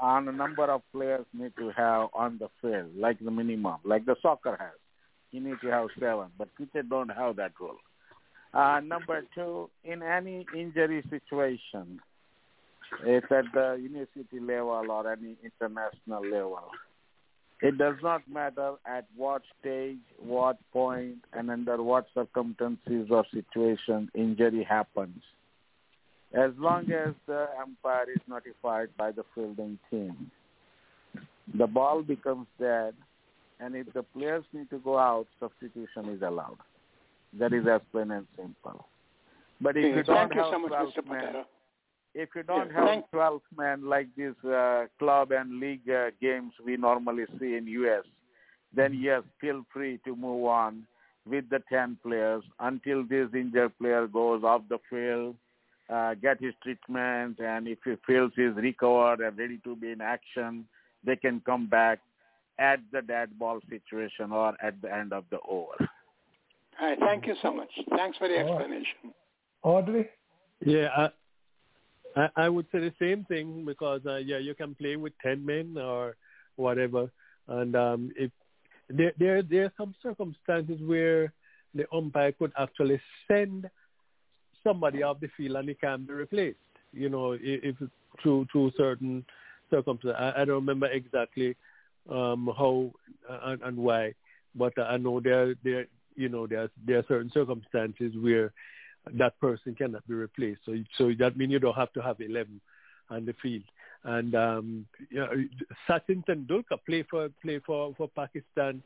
on the number of players need to have on the field, like the minimum, like the soccer has. You need to have seven, but cricket don't have that rule. Uh, number two, in any injury situation, it's at the university level or any international level. It does not matter at what stage, what point, and under what circumstances or situation injury happens. As long as the umpire is notified by the fielding team, the ball becomes dead, and if the players need to go out, substitution is allowed. That is as plain and simple. But if Okay, you don't thank you so much, Mr. Patera. If you don't have 12 men like these uh, club and league uh, games we normally see in U.S., then yes, feel free to move on with the 10 players until this injured player goes off the field, uh, get his treatment, and if he feels he's recovered and ready to be in action, they can come back at the dead ball situation or at the end of the over. All right, thank you so much. Thanks for the explanation. Audley. Yeah, I, I, I would say the same thing because uh, yeah, you can play with ten men or whatever, and um, if there there there are some circumstances where the umpire could actually send somebody off the field and he can be replaced. You know, if, if through through certain circumstances. I, I don't remember exactly um, how uh, and, and why, but I know there there you know there there are certain circumstances where that person cannot be replaced. So so that means you don't have to have eleven on the field. And um, Sachin Tendulkar played for play for for Pakistan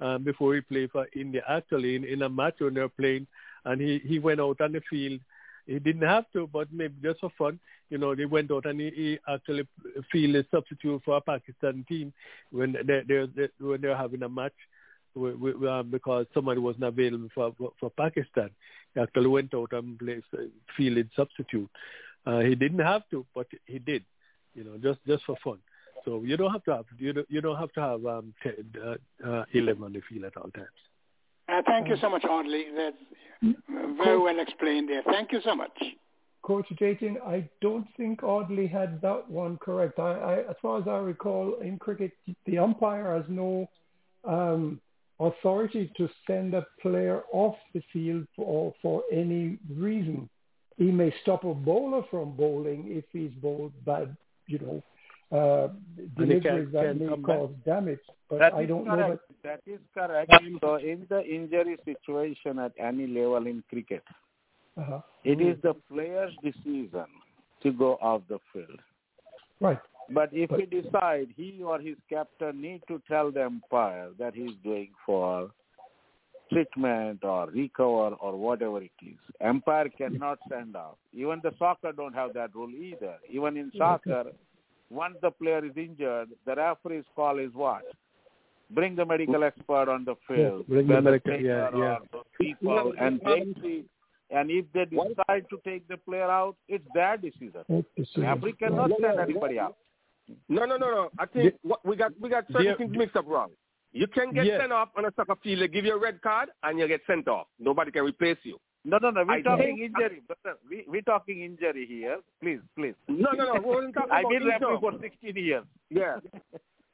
um, before he played for India. Actually, in, in a match when they were playing, and he he went out on the field. He didn't have to, but maybe just for fun, you know, they went out and he, he actually fielded a substitute for a Pakistan team when they they, they when they were having a match with, with, um, because somebody wasn't available for for, for Pakistan. He actually went out and played fielded substitute. Uh, he didn't have to, but he did, you know, just just for fun. So you don't have to have you don't, you don't have to have um, 10, uh, uh, eleven on the field at all times. Uh, thank you so much, Audley. That's very well explained there. Thank you so much. Coach Jatin, I don't think Audley had that one correct. I, I, as far as I recall, in cricket, the umpire has no um, authority to send a player off the field for, for any reason. He may stop a bowler from bowling if he's bowled bad, you know, uh, deliveries that may cause damage. But That I don't know that. That is correct. So in the injury situation at any level in cricket, Uh-huh. it is the player's decision to go off the field. Right. But if he decide he or his captain need to tell the umpire that he's going for treatment or recover or whatever it is, umpire cannot send off. Even the soccer don't have that rule either. Even in soccer, once the player is injured, the referee's call is what? Bring the medical expert on the field. bring the medical- trainer yeah, yeah. or the people, and they see. And if they decide to take the player out, it's their decision. Referee cannot send anybody out. No, no, no, no. I think what we got we got certain Yeah. things mixed up wrong. You can get Yes. sent off on a soccer field. They give you a red card and you get sent off. Nobody can replace you. No, no, no. We're I talking think- injury. Brother. Uh, we, we're talking injury here. Please, please. No, no, no. We wasn't talking I've been referee for 16 years. Yeah.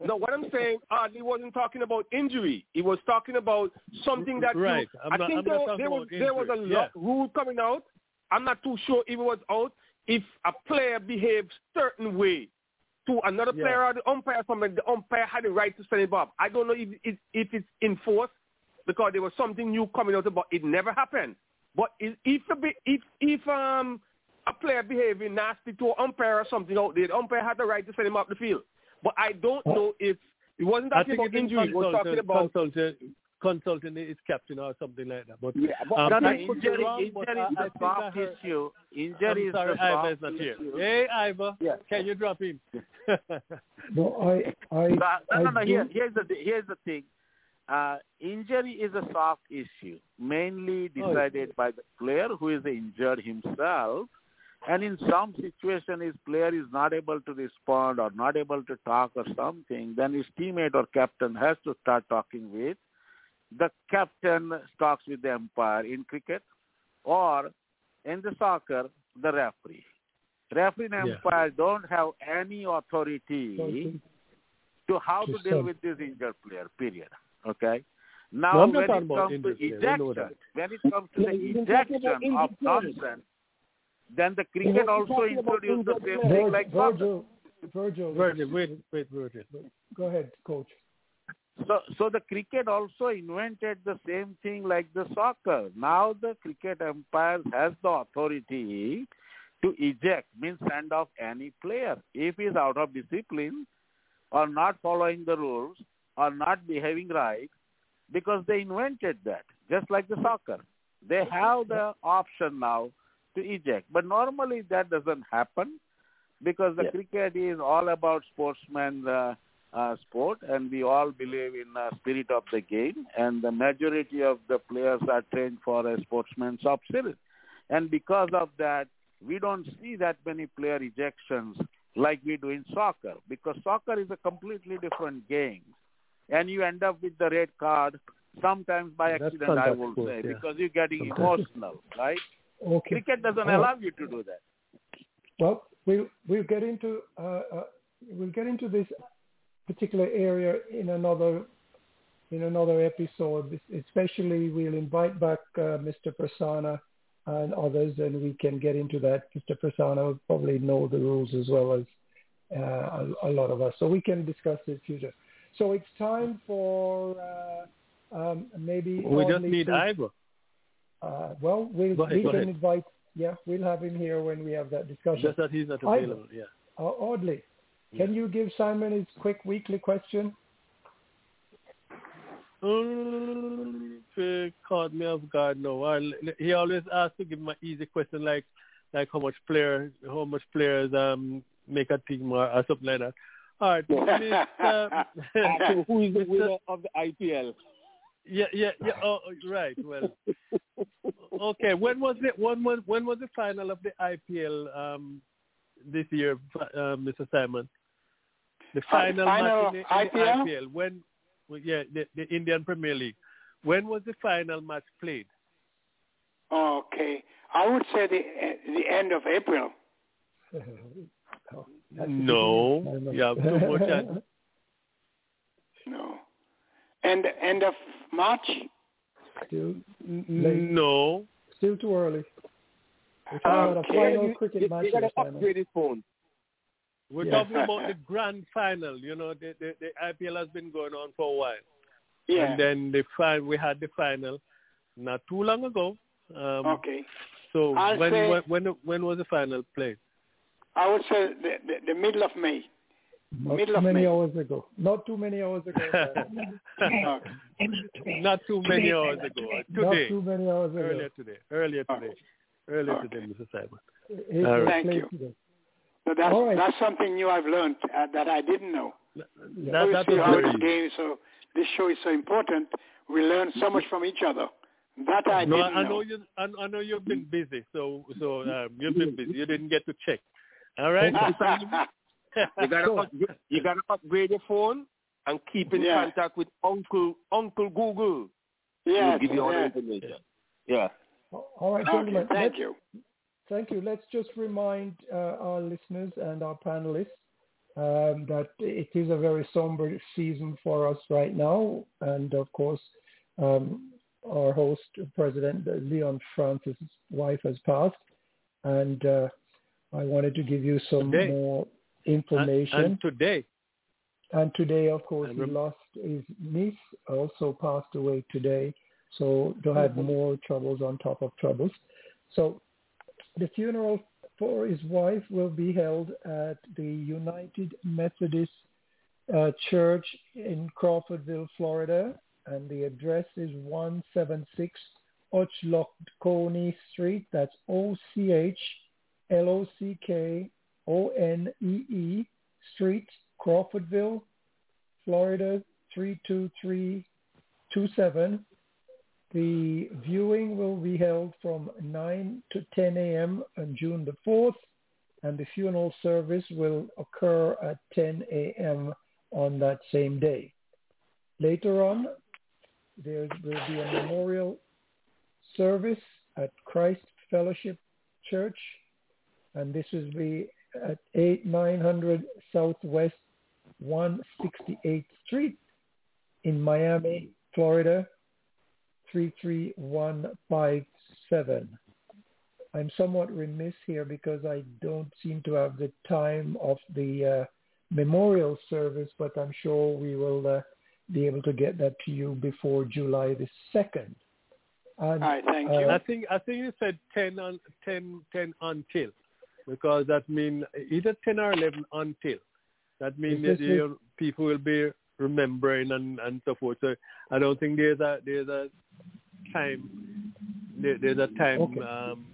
No, what I'm saying, Audley wasn't talking about injury. He was talking about something that you- Right. I'm I think I'm there, talking there was there was a injury. Yeah. rule coming out. I'm not too sure if it was out. If a player behaves certain way to another Yeah. player or the umpire, something, the umpire had the right to send him off. I don't know if it, if it's enforced because there was something new coming out about it. Never happened. But if if a if if um a player behaving nasty to an umpire or something out there, the umpire had the right to send him off the field. But I don't know if it wasn't talking about injury. It was talking about consultant, consultant is captain or something like that. But, Yeah, but um, no, no, I could be injury, wrong, injury I- is I a think I soft heard- issue. Injury I'm is sorry, a Ivor soft is not here. issue. Hey, Ivor, can you drop in? No, I, I, So, no, no, I no. Here, here's the here's the thing. Uh, injury is a soft issue, mainly Oh, decided by the player who is injured himself. And in some situation, his player is not able to respond or not able to talk or something, then his teammate or captain has to start talking with. The captain talks with the umpire in cricket, or in the soccer, the referee. Referee and Yeah. umpire don't have any authority to how to Just deal with this injured player, period. Okay? Now, I'm when it comes to injured player. We know ejection, when it comes to No, the you've been talking ejection of injured nonsense, then the cricket not also talking introduced the same thing like soccer. Virgil, Virgil, Virgil, wait, wait, Virgil. go ahead, coach. So, so the cricket also invented the same thing like the soccer. Now the cricket umpire has the authority to eject, means send off any player if he is out of discipline or not following the rules or not behaving right, because they invented that, just like the soccer. They have the option now to eject, but normally that doesn't happen because the cricket is all about sportsman uh, uh, sport, and we all believe in the spirit of the game, and the majority of the players are trained for a sportsman's of spirit. And because of that, we don't see that many player ejections like we do in soccer, because soccer is a completely different game, and you end up with the red card sometimes by accident, I will sport, say, yeah. because you're getting Sometimes. emotional, right? Okay. Cricket doesn't right. allow you to do that. Well, we'll we'll get into uh, uh, we'll get into this particular area in another in another episode. Especially, we'll invite back uh, Mr. Prasanna and others, and we can get into that. Mr. Prasanna will probably know the rules as well as uh, a, a lot of us, so we can discuss it future. So it's time for uh, um, maybe We just need to- Ivor. Uh, well, we'll, ahead, we can ahead. invite. Yeah, we'll have him here when we have that discussion. Just that he's not Ivor. available, yeah. Uh, Audley, can you give Simon his quick weekly question? Um, uh, caught me off guard now. I, he always asks to give my easy question like like how much player how much players um make a team or, or something like that. All right, Mr. So who is the winner of the IPL? Yeah, yeah, yeah. Oh, right. Well, okay. When was it? When was when was the final of the IPL um, this year, uh, Mr. Simon? The uh, final, final match in the, in the IPL? IPL. When? Yeah, the, the Indian Premier League. when was the final match played? Okay. I would say the the end of April. no, you have too much. Ad- No. End end of March. Still, no. still too early. We're talking about a final cricket you, match. you gotta upgrade his phone. We're Yeah. talking about the grand final. You know, the, the the IPL has been going on for a while, Yeah. and then the fi- we had the final not too long ago. Um, okay. So I'll when, say- when when when was the final played? I would say the, the, the middle of May. Not Middle too of many May. hours ago. Not too many hours ago. Simon. Okay. Not too many hours ago. Not Today, too many hours ago. earlier today, earlier today, earlier Okay. today, Mr. Simon. It All was right. Thank you. today. So that's All right. that's something new I've learned uh, that I didn't know. That, we that see was how very this game so this show is so important. We learn so much from each other. That I No, didn't I know. know you. I, I know you've been busy, so so um, you've been busy. You didn't get to check. All right. You gotta So- up, you gotta upgrade your phone and keep in Yeah. contact with Uncle Uncle Google. yes, He'll give you all the yes. information. Yeah. All right, Okay, gentlemen. thank let's- you. Thank you. Let's just remind uh, our listeners and our panelists um, that it is a very somber season for us right now. And of course, um, our host, President Leon Francis' wife has passed. And uh, I wanted to give you some Today. more information. and today, And today, of course, rem- lost his niece, also passed away today. So to have more troubles on top of troubles. So the funeral for his wife will be held at the United Methodist uh, Church in Crawfordville, Florida, and the address is 176 Ochlockonee Street. That's O-C-H-L-O-C-K-O-N-E-E Street, Crawfordville, Florida 32327. The viewing will be held from 9 to 10 a.m. on June the 4th, and the funeral service will occur at 10 a.m. on that same day. Later on, there will be a memorial service at Christ Fellowship Church, and this will be at 8900 Southwest 168th Street in Miami, Florida 33157. I'm somewhat remiss here because I don't seem to have the time of the uh, memorial service, but I'm sure we will uh, be able to get that to you before July the 2nd. And, All right, thank uh, you. I think I think you said 10 on 10, 10 until, because that means either 10 or 11 until. That means that this your people will be remembering and, and so forth. So I don't think there's a there's a time there, there's a time Okay. um,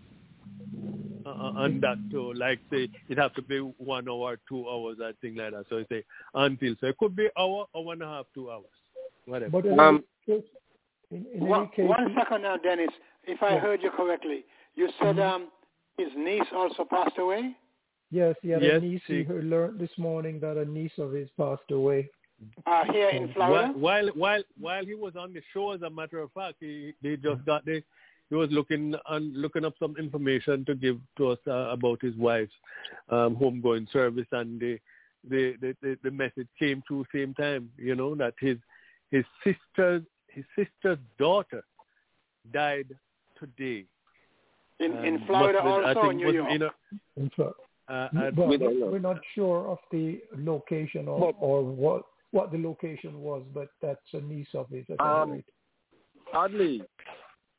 uh, on that to like say it has to be one hour, two hours, I think like that. So you say until. So it could be hour, hour and a half, two hours, whatever. But in, Um, any case, in, in One, any case, one second now, Dennis. If I Yeah. heard you correctly, you said Mhm. um, his niece also passed away. yes, he had Yes, a niece. she- He learned this morning that a niece of his passed away. Uh, here in Florida. While, while while while he was on the show, as a matter of fact, he he just got the he was looking on looking up some information to give to us uh, about his wife's um, homegoing service, and the the, the the the message came through same time. You know that his his sister's his sister's daughter died today. in in Um, Florida must be- I also, think in New York. in a- In Florida. uh, uh, But we don't know. we're not sure of the location or, or what what the location was, but that's a niece of it. at any Um, rate. Oddly,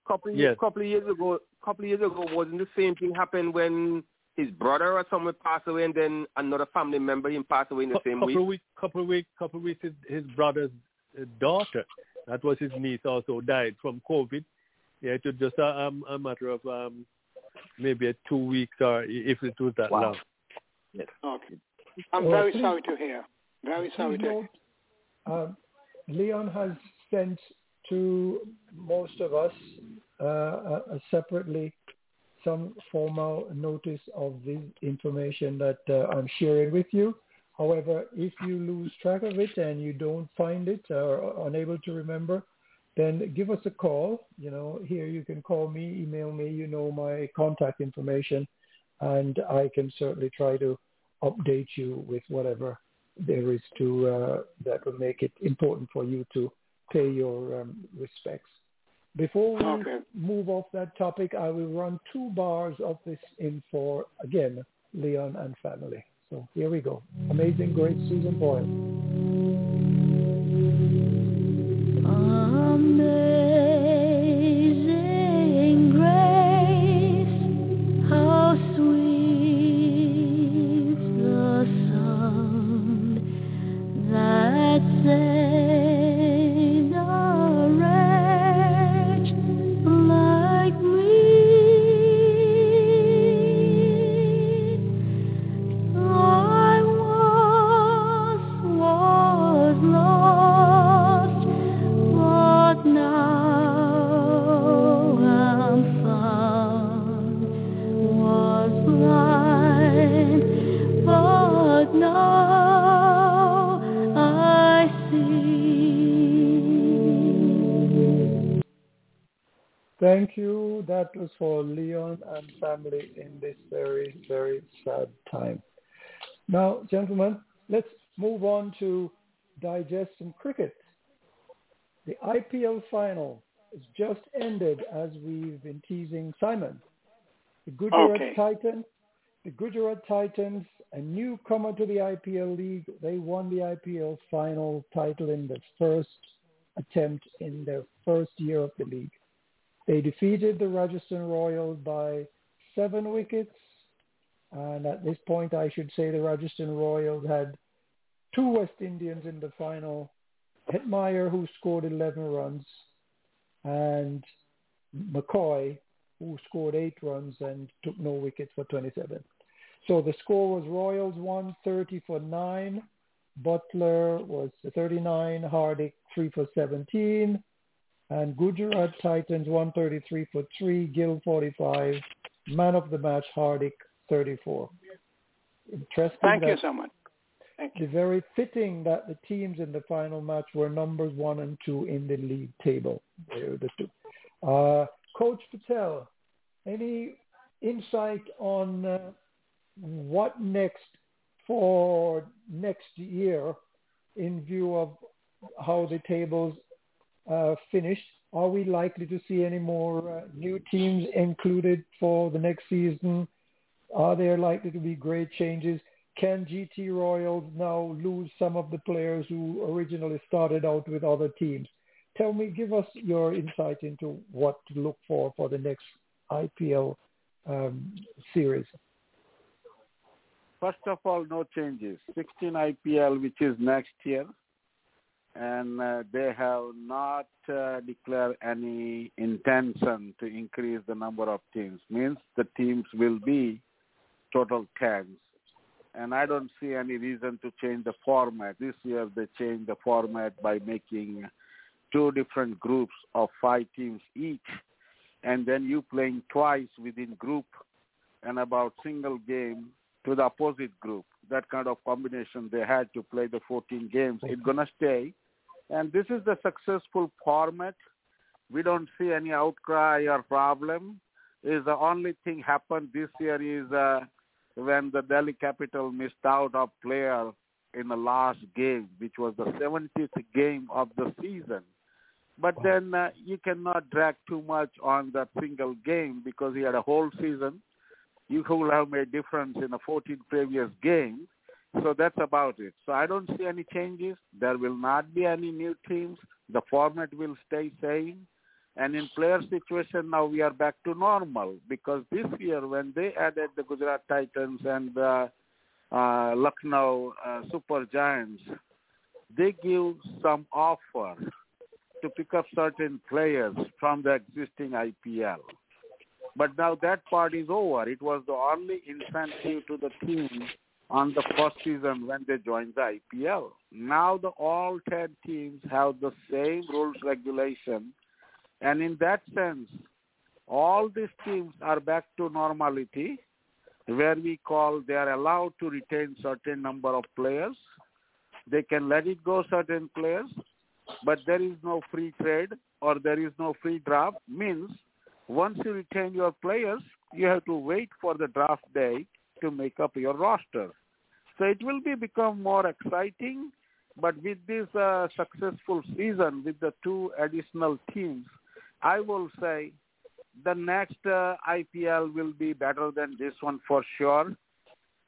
couple of Yes. years, couple of years ago, couple of years ago, wasn't the same thing happened when his brother or someone passed away, and then another family member him passed away in the cou- same couple week? of weeks, couple of weeks, couple of weeks. His, his brother's uh, daughter, that was his niece, also died from COVID. Yeah, it was just a, um, a matter of um, maybe a two weeks, or if it was that Wow. long. Okay. I'm Well, very please- sorry to hear. Very sorry to note, um, Leon has sent to most of us uh, uh, uh, separately some formal notice of the information that uh, I'm sharing with you. However, if you lose track of it and you don't find it or unable to remember, then give us a call. You know, here you can call me, email me. You know my contact information, and I can certainly try to update you with whatever there is to uh, that will make it important for you to pay your um, respects. Before we Okay. move off that topic, I will run two bars of this in for again Leon and family. So here we go. Amazing Grace Susan Boyle. Family in this very, very sad time. Now, gentlemen, let's move on to digest some cricket. The IPL final has just ended as we've been teasing Simon. The Gujarat Okay. Titans, the Gujarat Titans, a newcomer to the IPL league, they won the IPL final title in their first attempt in their first year of the league. They defeated the Rajasthan Royals by seven wickets. And at this point, I should say the Rajasthan Royals had two West Indians in the final. Hetmyer, who scored 11 runs, and McCoy, who scored eight runs and took no wickets for 27. So the score was Royals 130 for 9. Buttler was 39. Hardik 3 for 17. And Gujarat Titans 133 for 3. Gill 45. Man of the match Hardik 34. Interesting. Thank you so much. Thank the very fitting that the teams in the final match were numbers one and two in the league table. They were the two. Uh, Coach Patel, any insight on uh, what next for next year in view of how the tables uh, finished? Are we likely to see any more uh, new teams included for the next season? Are there likely to be great changes? Can GT Royals now lose some of the players who originally started out with other teams? Tell me, give us your insight into what to look for for the next IPL um, series. First of all, no changes. 16 IPL, which is next year, and uh, they have not uh, declared any intention to increase the number of teams. Means the teams will be total 10s. And I don't see any reason to change the format. This year they changed the format by making two different groups of five teams each, and then you playing twice within group and about single game to the opposite group. That kind of combination they had to play the 14 games. It's gonna stay, and this is the successful format. We don't see any outcry or problem. Is the only thing happened this year is uh, when the Delhi Capital missed out of player in the last game, which was the 70th game of the season. But then uh, you cannot drag too much on that single game because he had a whole season. You could have made difference in the 14 previous games. So that's about it. So I don't see any changes. There will not be any new teams. The format will stay same. And in player situation now we are back to normal because this year when they added the Gujarat Titans and the uh, Lucknow uh, Super Giants, they give some offer to pick up certain players from the existing IPL. But now that part is over. It was the only incentive to the team on the first season when they joined the IPL. Now the all 10 teams have the same rules regulation. And in that sense, all these teams are back to normality where we call they are allowed to retain certain number of players. They can let it go certain players, but there is no free trade or there is no free draft means once you retain your players, you have to wait for the draft day to make up your roster. So it will be become more exciting. But with this uh, successful season with the two additional teams, I will say the next uh, IPL will be better than this one for sure.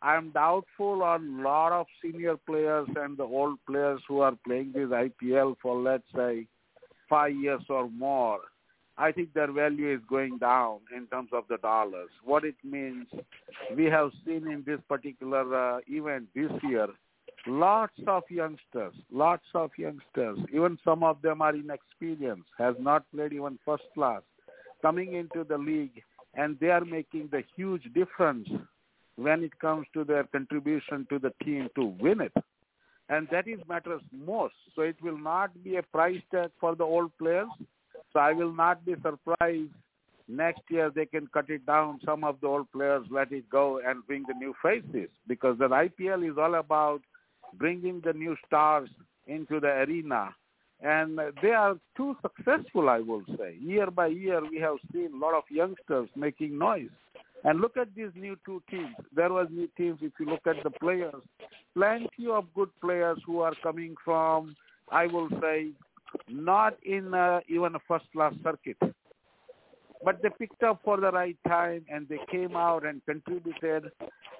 I'm doubtful on a lot of senior players and the old players who are playing this IPL for let's say five years or more. I think their value is going down in terms of the dollars. What it means, we have seen in this particular uh, event this year, lots of youngsters, lots of youngsters, even some of them are inexperienced, has not played even first class, coming into the league, and they are making the huge difference when it comes to their contribution to the team to win it. And that is matters most. So it will not be a price tag for the old players. So I will not be surprised next year they can cut it down. Some of the old players let it go and bring the new faces because the IPL is all about bringing the new stars into the arena. And they are too successful, I will say. Year by year, we have seen a lot of youngsters making noise. And look at these new two teams. There was new teams. If you look at the players, plenty of good players who are coming from, I will say, not in uh, even a first-class circuit. But they picked up for the right time and they came out and contributed.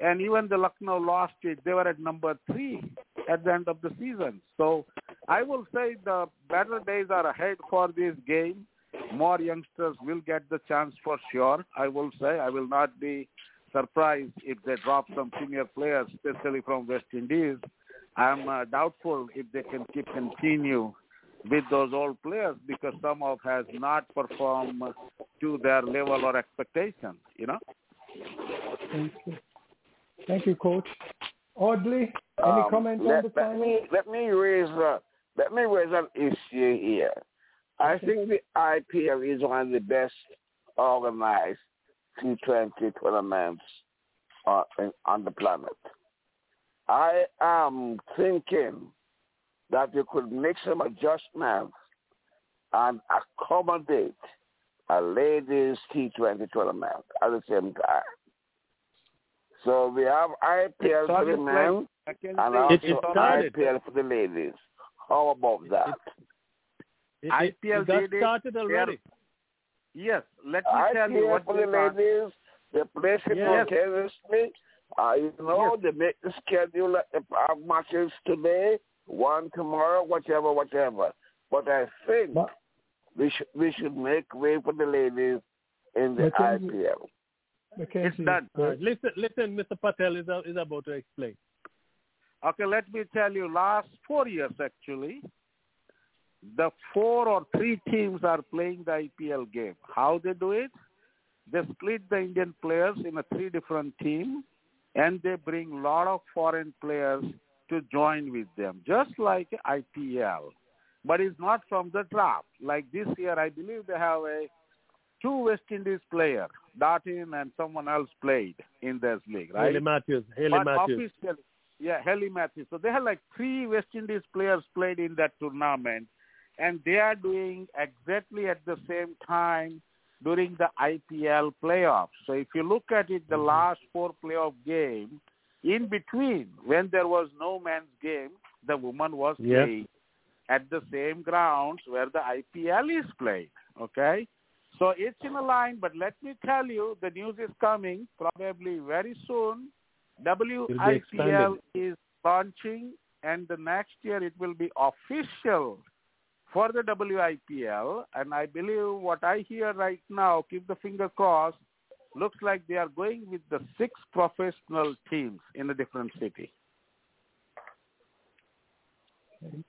And even the Lucknow lost it. They were at number three at the end of the season. So I will say the better days are ahead for this game. More youngsters will get the chance for sure. I will say I will not be surprised if they drop some senior players, especially from West Indies. I'm uh, doubtful if they can keep continue with those old players because some of has not performed to their level or expectations, you know. Thank you. Thank you, Coach. Audley, any Um, comments on let, the let me let me raise uh, let me raise an issue here. I think the IPL is one of the best organized T20 tournaments uh, in, on the planet. I am thinking that you could make some adjustments and accommodate a ladies T20 tournament at the same time. So we have IPL for the men and also It- it. IPL for the ladies. How about that? It, it, IPL it got it. started already. Yes, let me tell you IPL what for they the got. ladies, they play Yes. simultaneously. Uh, you know, they make the schedule like they have matches today, one tomorrow, whatever, whatever. But I think But- we should we should make way for the ladies in the Mackenzie- IPL. Mackenzie, It's done. All right, listen, listen, Mr. Patel is, uh, is about to explain. Okay, let me tell you, last four years actually, the four or three teams are playing the IPL game. How they do it? They split the Indian players in a three different team, and they bring a lot of foreign players to join with them, just like IPL. But it's not from the draft. Like this year, I believe they have a two West Indies player, Dottin and someone else played in this league, right? Hayley Matthews. Hayley but Matthews. yeah, Hayley Matthews. So they have like three West Indies players played in that tournament, and they are doing exactly at the same time during the IPL playoffs. So if you look at it, the mm-hmm. last four playoff game, in between when there was no man's game, the woman was playing at the same grounds where the IPL is played. Okay. So it's in a line, but let me tell you, the news is coming probably very soon. WIPL is launching, and the next year it will be official for the WIPL. And I believe what I hear right now, keep the finger crossed, looks like they are going with the six professional teams in a different city.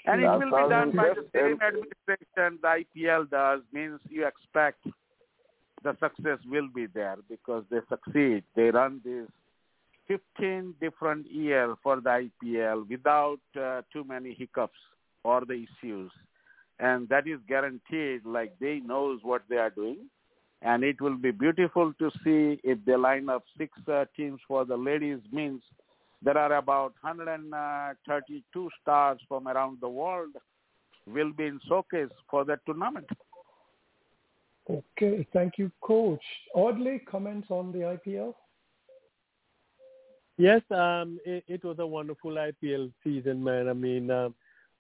And it will be done by the same interesting. administration the IPL does, means you expect the success will be there because they succeed. They run this 15 different year for the IPL without uh, too many hiccups or the issues. And that is guaranteed, like they knows what they are doing. And it will be beautiful to see if the line up six uh, teams for the ladies means there are about 132 stars from around the world will be in showcase for that tournament. Okay, thank you, Coach. Audley, comments on the IPL? Yes, um, it, it was a wonderful IPL season, man. I mean, um,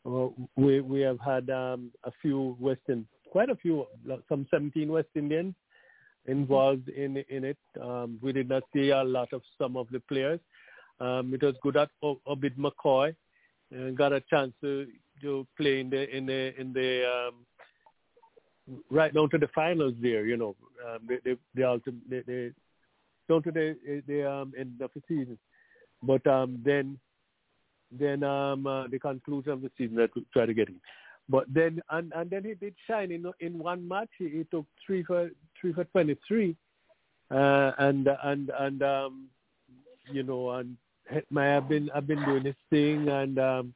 uh, we we have had um, a few Western, quite a few, some 17 West Indians involved in in it. Um, we did not see a lot of some of the players. Um, it was good at Obed McCoy, and got a chance to to play in the in the in the um, right down to the finals there. You know, um, they they they, ultim- down to the the um, end of the season. But um, then then um, uh, the conclusion of the season that we try to get him. But then and and then he did shine in in one match. He, he took three for three for twenty three, uh, and and and um, you know and Hetmyer have been have been doing his thing, and um,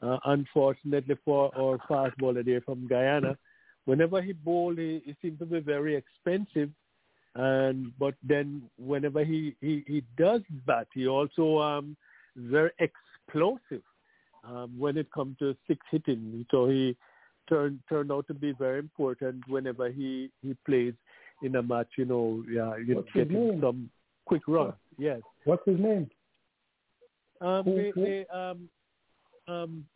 uh, unfortunately for our fast bowler there from Guyana, whenever he bowled, he, he seemed to be very expensive. And but then whenever he he, he does bat, he also um very explosive um, when it comes to six hitting. So he turned turned out to be very important whenever he he plays in a match. You know, yeah, you What's getting some quick runs. Yes. What's his name? Um, Who- they, who- they, um, um,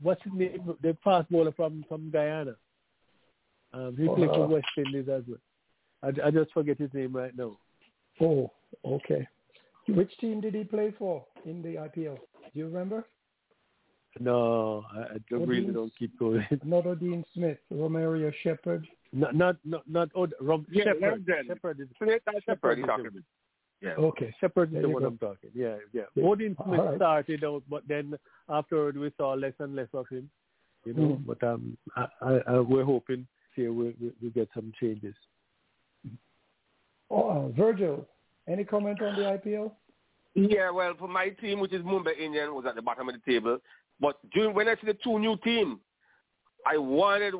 what's his name? The fast bowler from from Guyana. Um, he played Uh, for West Indies as well. I, I just forget his name right now. Oh, okay. Which team did he play for in the IPL? Do you remember? No, I, I don't, really don't keep going. Not Odean Smith, Romario Shepherd. not not not not Od- Rob Yeah, Shepherd. London. Shepherd is Smith and Shepherd he's is talking about. Yeah. Okay. Shepherd is the one go. I'm talking. Yeah, yeah. Yeah. Odean All Smith right. started out, but then afterward we saw less and less of him. You know, Mm. but um, I, I, I, we're hoping here we, we we get some changes. Oh, uh, Virgil, any comment on the IPL? Yeah, well, for my team, which is Mumbai Indian, was at the bottom of the table. But during when I see the two new team, I wanted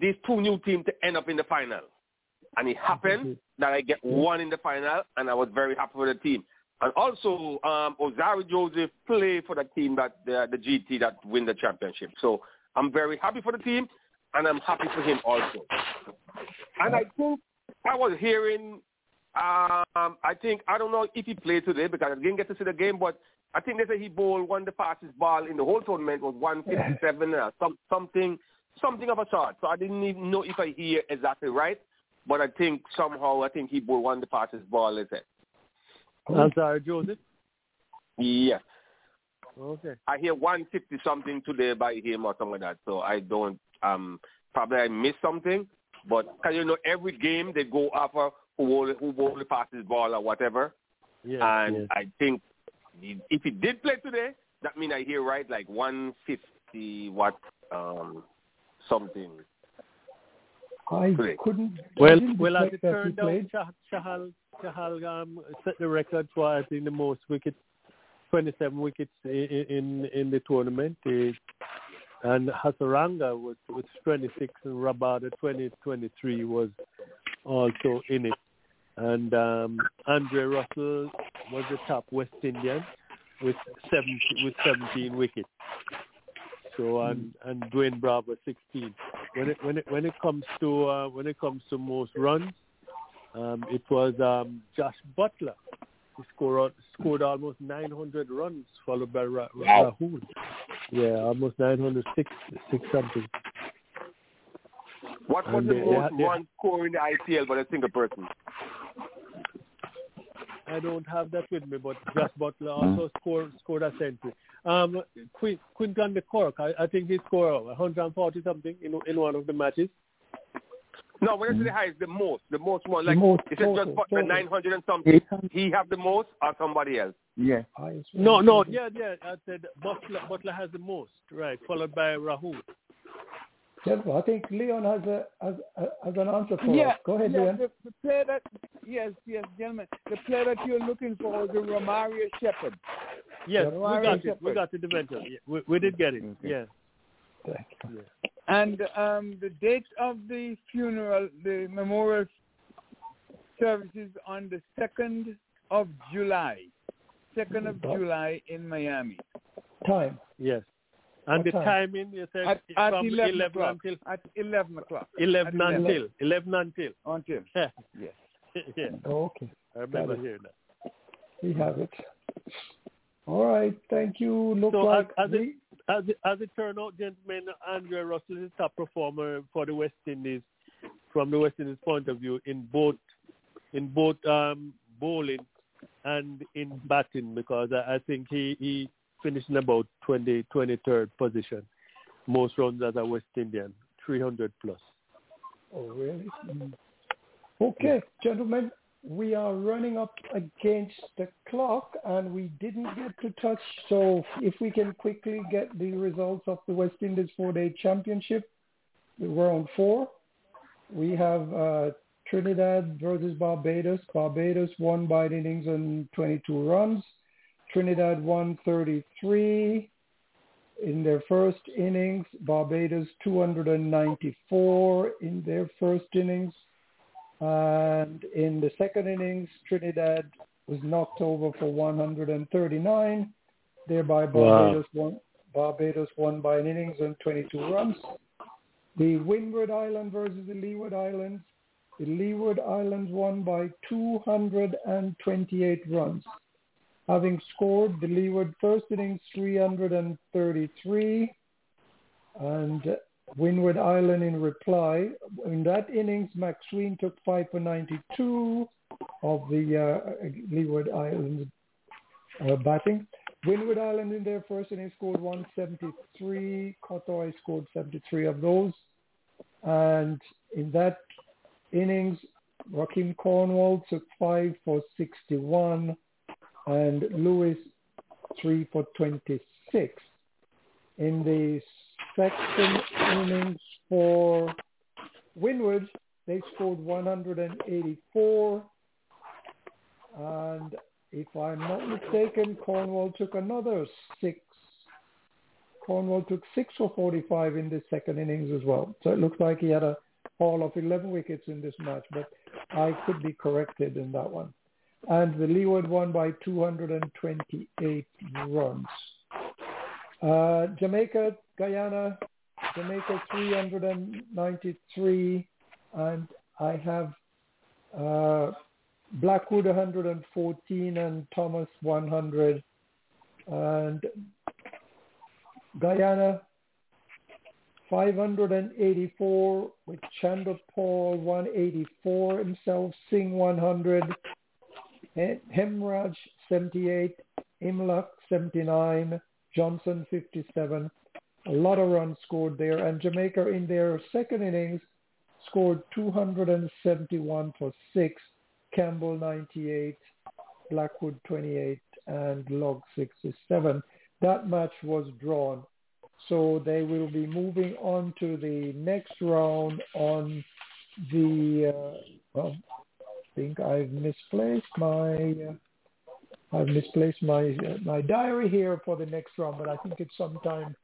these two new team to end up in the final. And it happened that I get one in the final, and I was very happy with the team. And also, um, Alzarri Joseph played for the team that the, the GT that win the championship. So I'm very happy for the team, and I'm happy for him also. And I think I was hearing, um, I think, I don't know if he played today because I didn't get to see the game, but I think they say he bowled one of the fastest ball in the whole tournament was 157 or some, something, something of a sort. So I didn't even know if I hear exactly right, but I think somehow I think he bowled one of the fastest ball, is it? I'm sorry, Joseph. Yeah. Okay. I hear 150 something today by him or something like that. So I don't, um, probably I missed something. But cause you know, every game they go after who will, who will the fastest ball or whatever. Yeah. and. I think he- if he did play today, that means I hear right like 150 what um something. I Correct. couldn't. Well, didn't well, as it turned out, played. Shah- Chahal Chahal um, set the record for I think the most wickets, 27 wickets in in, in the tournament. Eh, and Hasaranga was with 26 and Rabada 20, 23 was also in it. And um, Andre Russell was the top West Indian with 17, with 17 wickets. So and and Dwayne Bravo 16. When it when it when it comes to uh, when it comes to most runs, um, it was um, Josh Buttler. He scored scored almost 900 runs, followed by Ra- Wow. Rahul. Yeah, almost 906 six something. What was And the they- they most they- run score in the IPL by a single person? I don't have that with me, but Josh Buttler also scored scored a century. Um, Quin- Quinton de Kock, I, I think he scored 140 something in in one of the matches. No, when I say the highest, the most, the most one. Like most is it total, just Buttler 900 and something? He have the most or somebody else? Yeah. Highest No, no, yeah, yeah. I said Buttler Buttler has the most, right? Followed by Rahul. Jennifer, I think Leon has a has, has an answer for yeah, us. Go ahead, yeah, Leon. the, the player that yes, yes, gentlemen, the player that you're looking for is the Romario Shepherd. Yes, Yeah, we Rahul got it. We got it eventually. Yeah, we, we did get it. Okay. Yeah. Thank you. And um, the date of the funeral, the memorial services on the second of July, second of July in Miami. Time. Yes. And What the time? timing, you said At, at from 11, 11 o'clock. until At 11 o'clock. 11 At until 11 until. Until. Yeah. Yes. yeah. Okay. I remember Got it. hearing that. We have it. All right. Thank you. Look So like as, as, it, as, it, as it turned out, gentlemen, Andrea Russell is the top performer for the West Indies from the West Indies point of view in both in both um, bowling and in batting because I, I think he, he finished in about 20, 23rd position, most runs as a West Indian, 300 plus. Oh, really? Mm. Okay, gentlemen, we are running up against the clock and we didn't get to touch. So if we can quickly get the results of the West Indies four-day championship, we're on four. We have uh, Trinidad versus Barbados. Barbados won by the innings on 22 runs. Trinidad won 33 in their first innings. Barbados 294 in their first innings. And in the second innings, Trinidad was knocked over for 139. Thereby, Barbados won. Barbados won by an innings and 22 runs. The Windward Island versus the Leeward Islands. The Leeward Islands won by 228 runs. Having scored the Leeward first innings 333 and Windward Island in reply. In that innings, Max McSween took 5 for 92 of the uh, Leeward Island uh, batting. Windward Island in their first innings scored 173. Cotoy scored 73 of those. And in that innings, Rahkeem Cornwall took 5 for 61 and Lewis 3 for 26. In the second innings for Windward, they scored 184. And if I'm not mistaken, Cornwall took another six. Cornwall took six for 45 in the second innings as well. So it looks like he had a haul of 11 wickets in this match, but I could be corrected in that one. And the Leeward won by 228 runs. Uh, Jamaica, Guyana, Jamaica 393, and I have uh, Blackwood 114 and Thomas 100, and Guyana 584 with Chandra Paul 184 himself, Singh 100, Hemraj 78, Imlach 79, Johnson 57. A lot of runs scored there. And Jamaica in their second innings scored 271 for 6, Campbell 98, Blackwood 28, and Log 67. That match was drawn. So they will be moving on to the next round on the, uh, well, think I've misplaced my, uh, I've misplaced my uh, my diary here for the next round, but I think it's sometime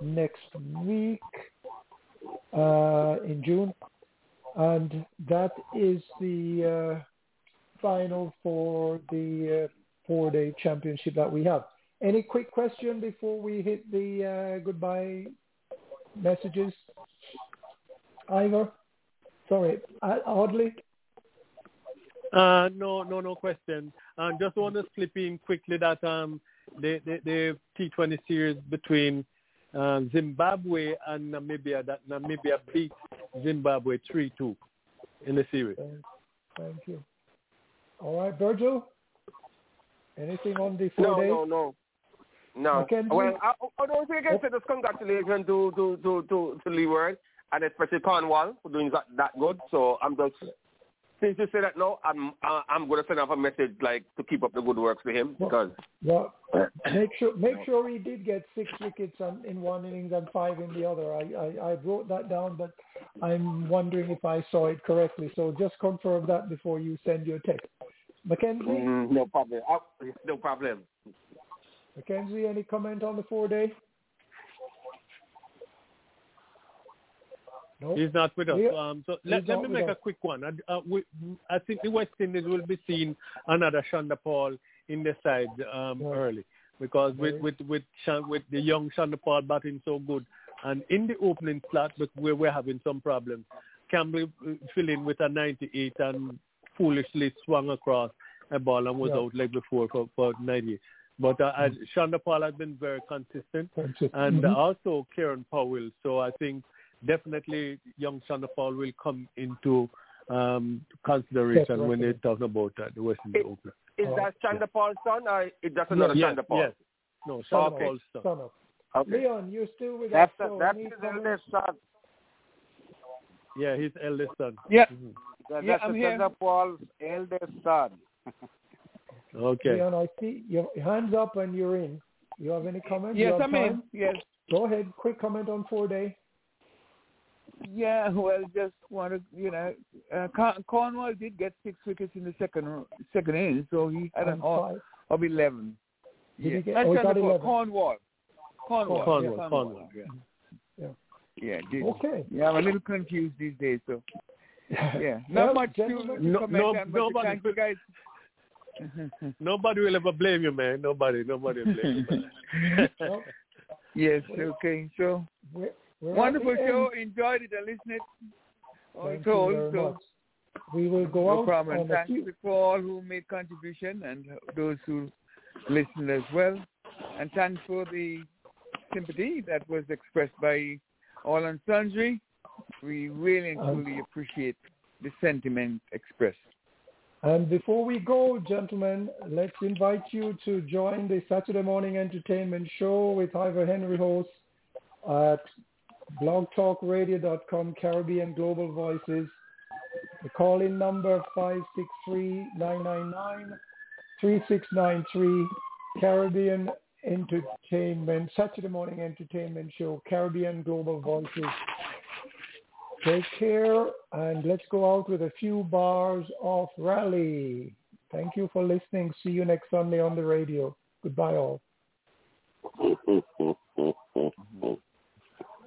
next week uh, in June, and that is the uh, final for the uh, four-day championship that we have. Any quick question before we hit the uh, goodbye messages, Ivor? Sorry, Audley. Uh, no, no, no question. I uh, just want to slip in quickly that um, the, the, the T20 series between uh, Zimbabwe and Namibia, that Namibia beat Zimbabwe 3-2 in the series. Thank you. All right, Virgil? Anything on the four no, days? No, no, no. Mackenzie? Well, I, I don't think I can say this congratulations to, to, to, to, to Leeward and especially Cornwall for doing that, that good. So I'm just since you say that now, I'm uh, I'm going to send off a message like to keep up the good work to him because. Well, make sure make sure he did get six wickets on, in one innings and five in the other. I, I I wrote that down, but I'm wondering if I saw it correctly. So just confirm that before you send your text. Mackenzie. Mm, no problem. Uh, no problem. Mackenzie, any comment on the four day? Nope. He's not with us. Yeah. Um, so let, let me make a us. quick one. I, uh, we, I think the West Indies will be seeing another Chanderpaul in the side um, Right. early. because with with with Sean, with the young Chanderpaul batting so good, and in the opening slot, but where we're having some problems, Campbell uh, fill in with a 98 and foolishly swung across a ball and was Yeah. out like before for for 98. But uh, uh, Chanderpaul has been very consistent, Consistent. and Mhm. also Kieran Powell. So I think definitely young Chanderpaul will come into um, consideration when Definitely. they talk about uh, the West Indies Open. Is that Chanda Paul's son or is that another yes, Chanderpaul? yes. No, Son Shonda of- Paul's son. son of. Okay. Leon, you're still with That's us. so that's his eldest son. Yeah, his eldest son. Yeah. Mhm. That- Yeah, That's I'm the here. Chandra Paul's eldest son. Okay. Leon, I see your hands up and you're in. You have any comments? Yes, I'm in. Yes. Go ahead. Quick comment on four day. Yeah, well, just want to, you know, uh, Cornwall did get six wickets in the second ro- second inning, so he had an And off five. of 11. Did yeah. he get- That's oh, he got Paul. 11. Cornwall. Cornwall. Cornwall, yeah, Cornwall. Yeah. Yeah. Yeah, did. Okay. Yeah, I'm a little confused these days, so yeah, Well, not much to, No- comment no- on, but nobody thank you guys. Nobody will ever blame you, man. Nobody, nobody will blame you, man. Yes, okay. So we're, we're at wonderful show. Enjoyed it. I listened oh, all Thank you told. very So much. We will go no out problem. on And a thanks for all who made contribution and those who listened as well. And thanks for the sympathy that was expressed by all and sundry. We really and truly appreciate the sentiment expressed. And before we go, gentlemen, let's invite you to join the Saturday morning entertainment show with Ivor Henry host at blogtalkradio.com Caribbean Global Voices. The call-in number 563-999-3693 Caribbean Entertainment, Saturday morning entertainment show, Caribbean Global Voices. Take care and let's go out with a few bars of rally. Thank you for listening. See you next Sunday on the radio. Goodbye all.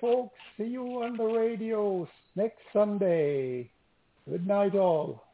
Folks. See you on the radio next Sunday. Good night, all.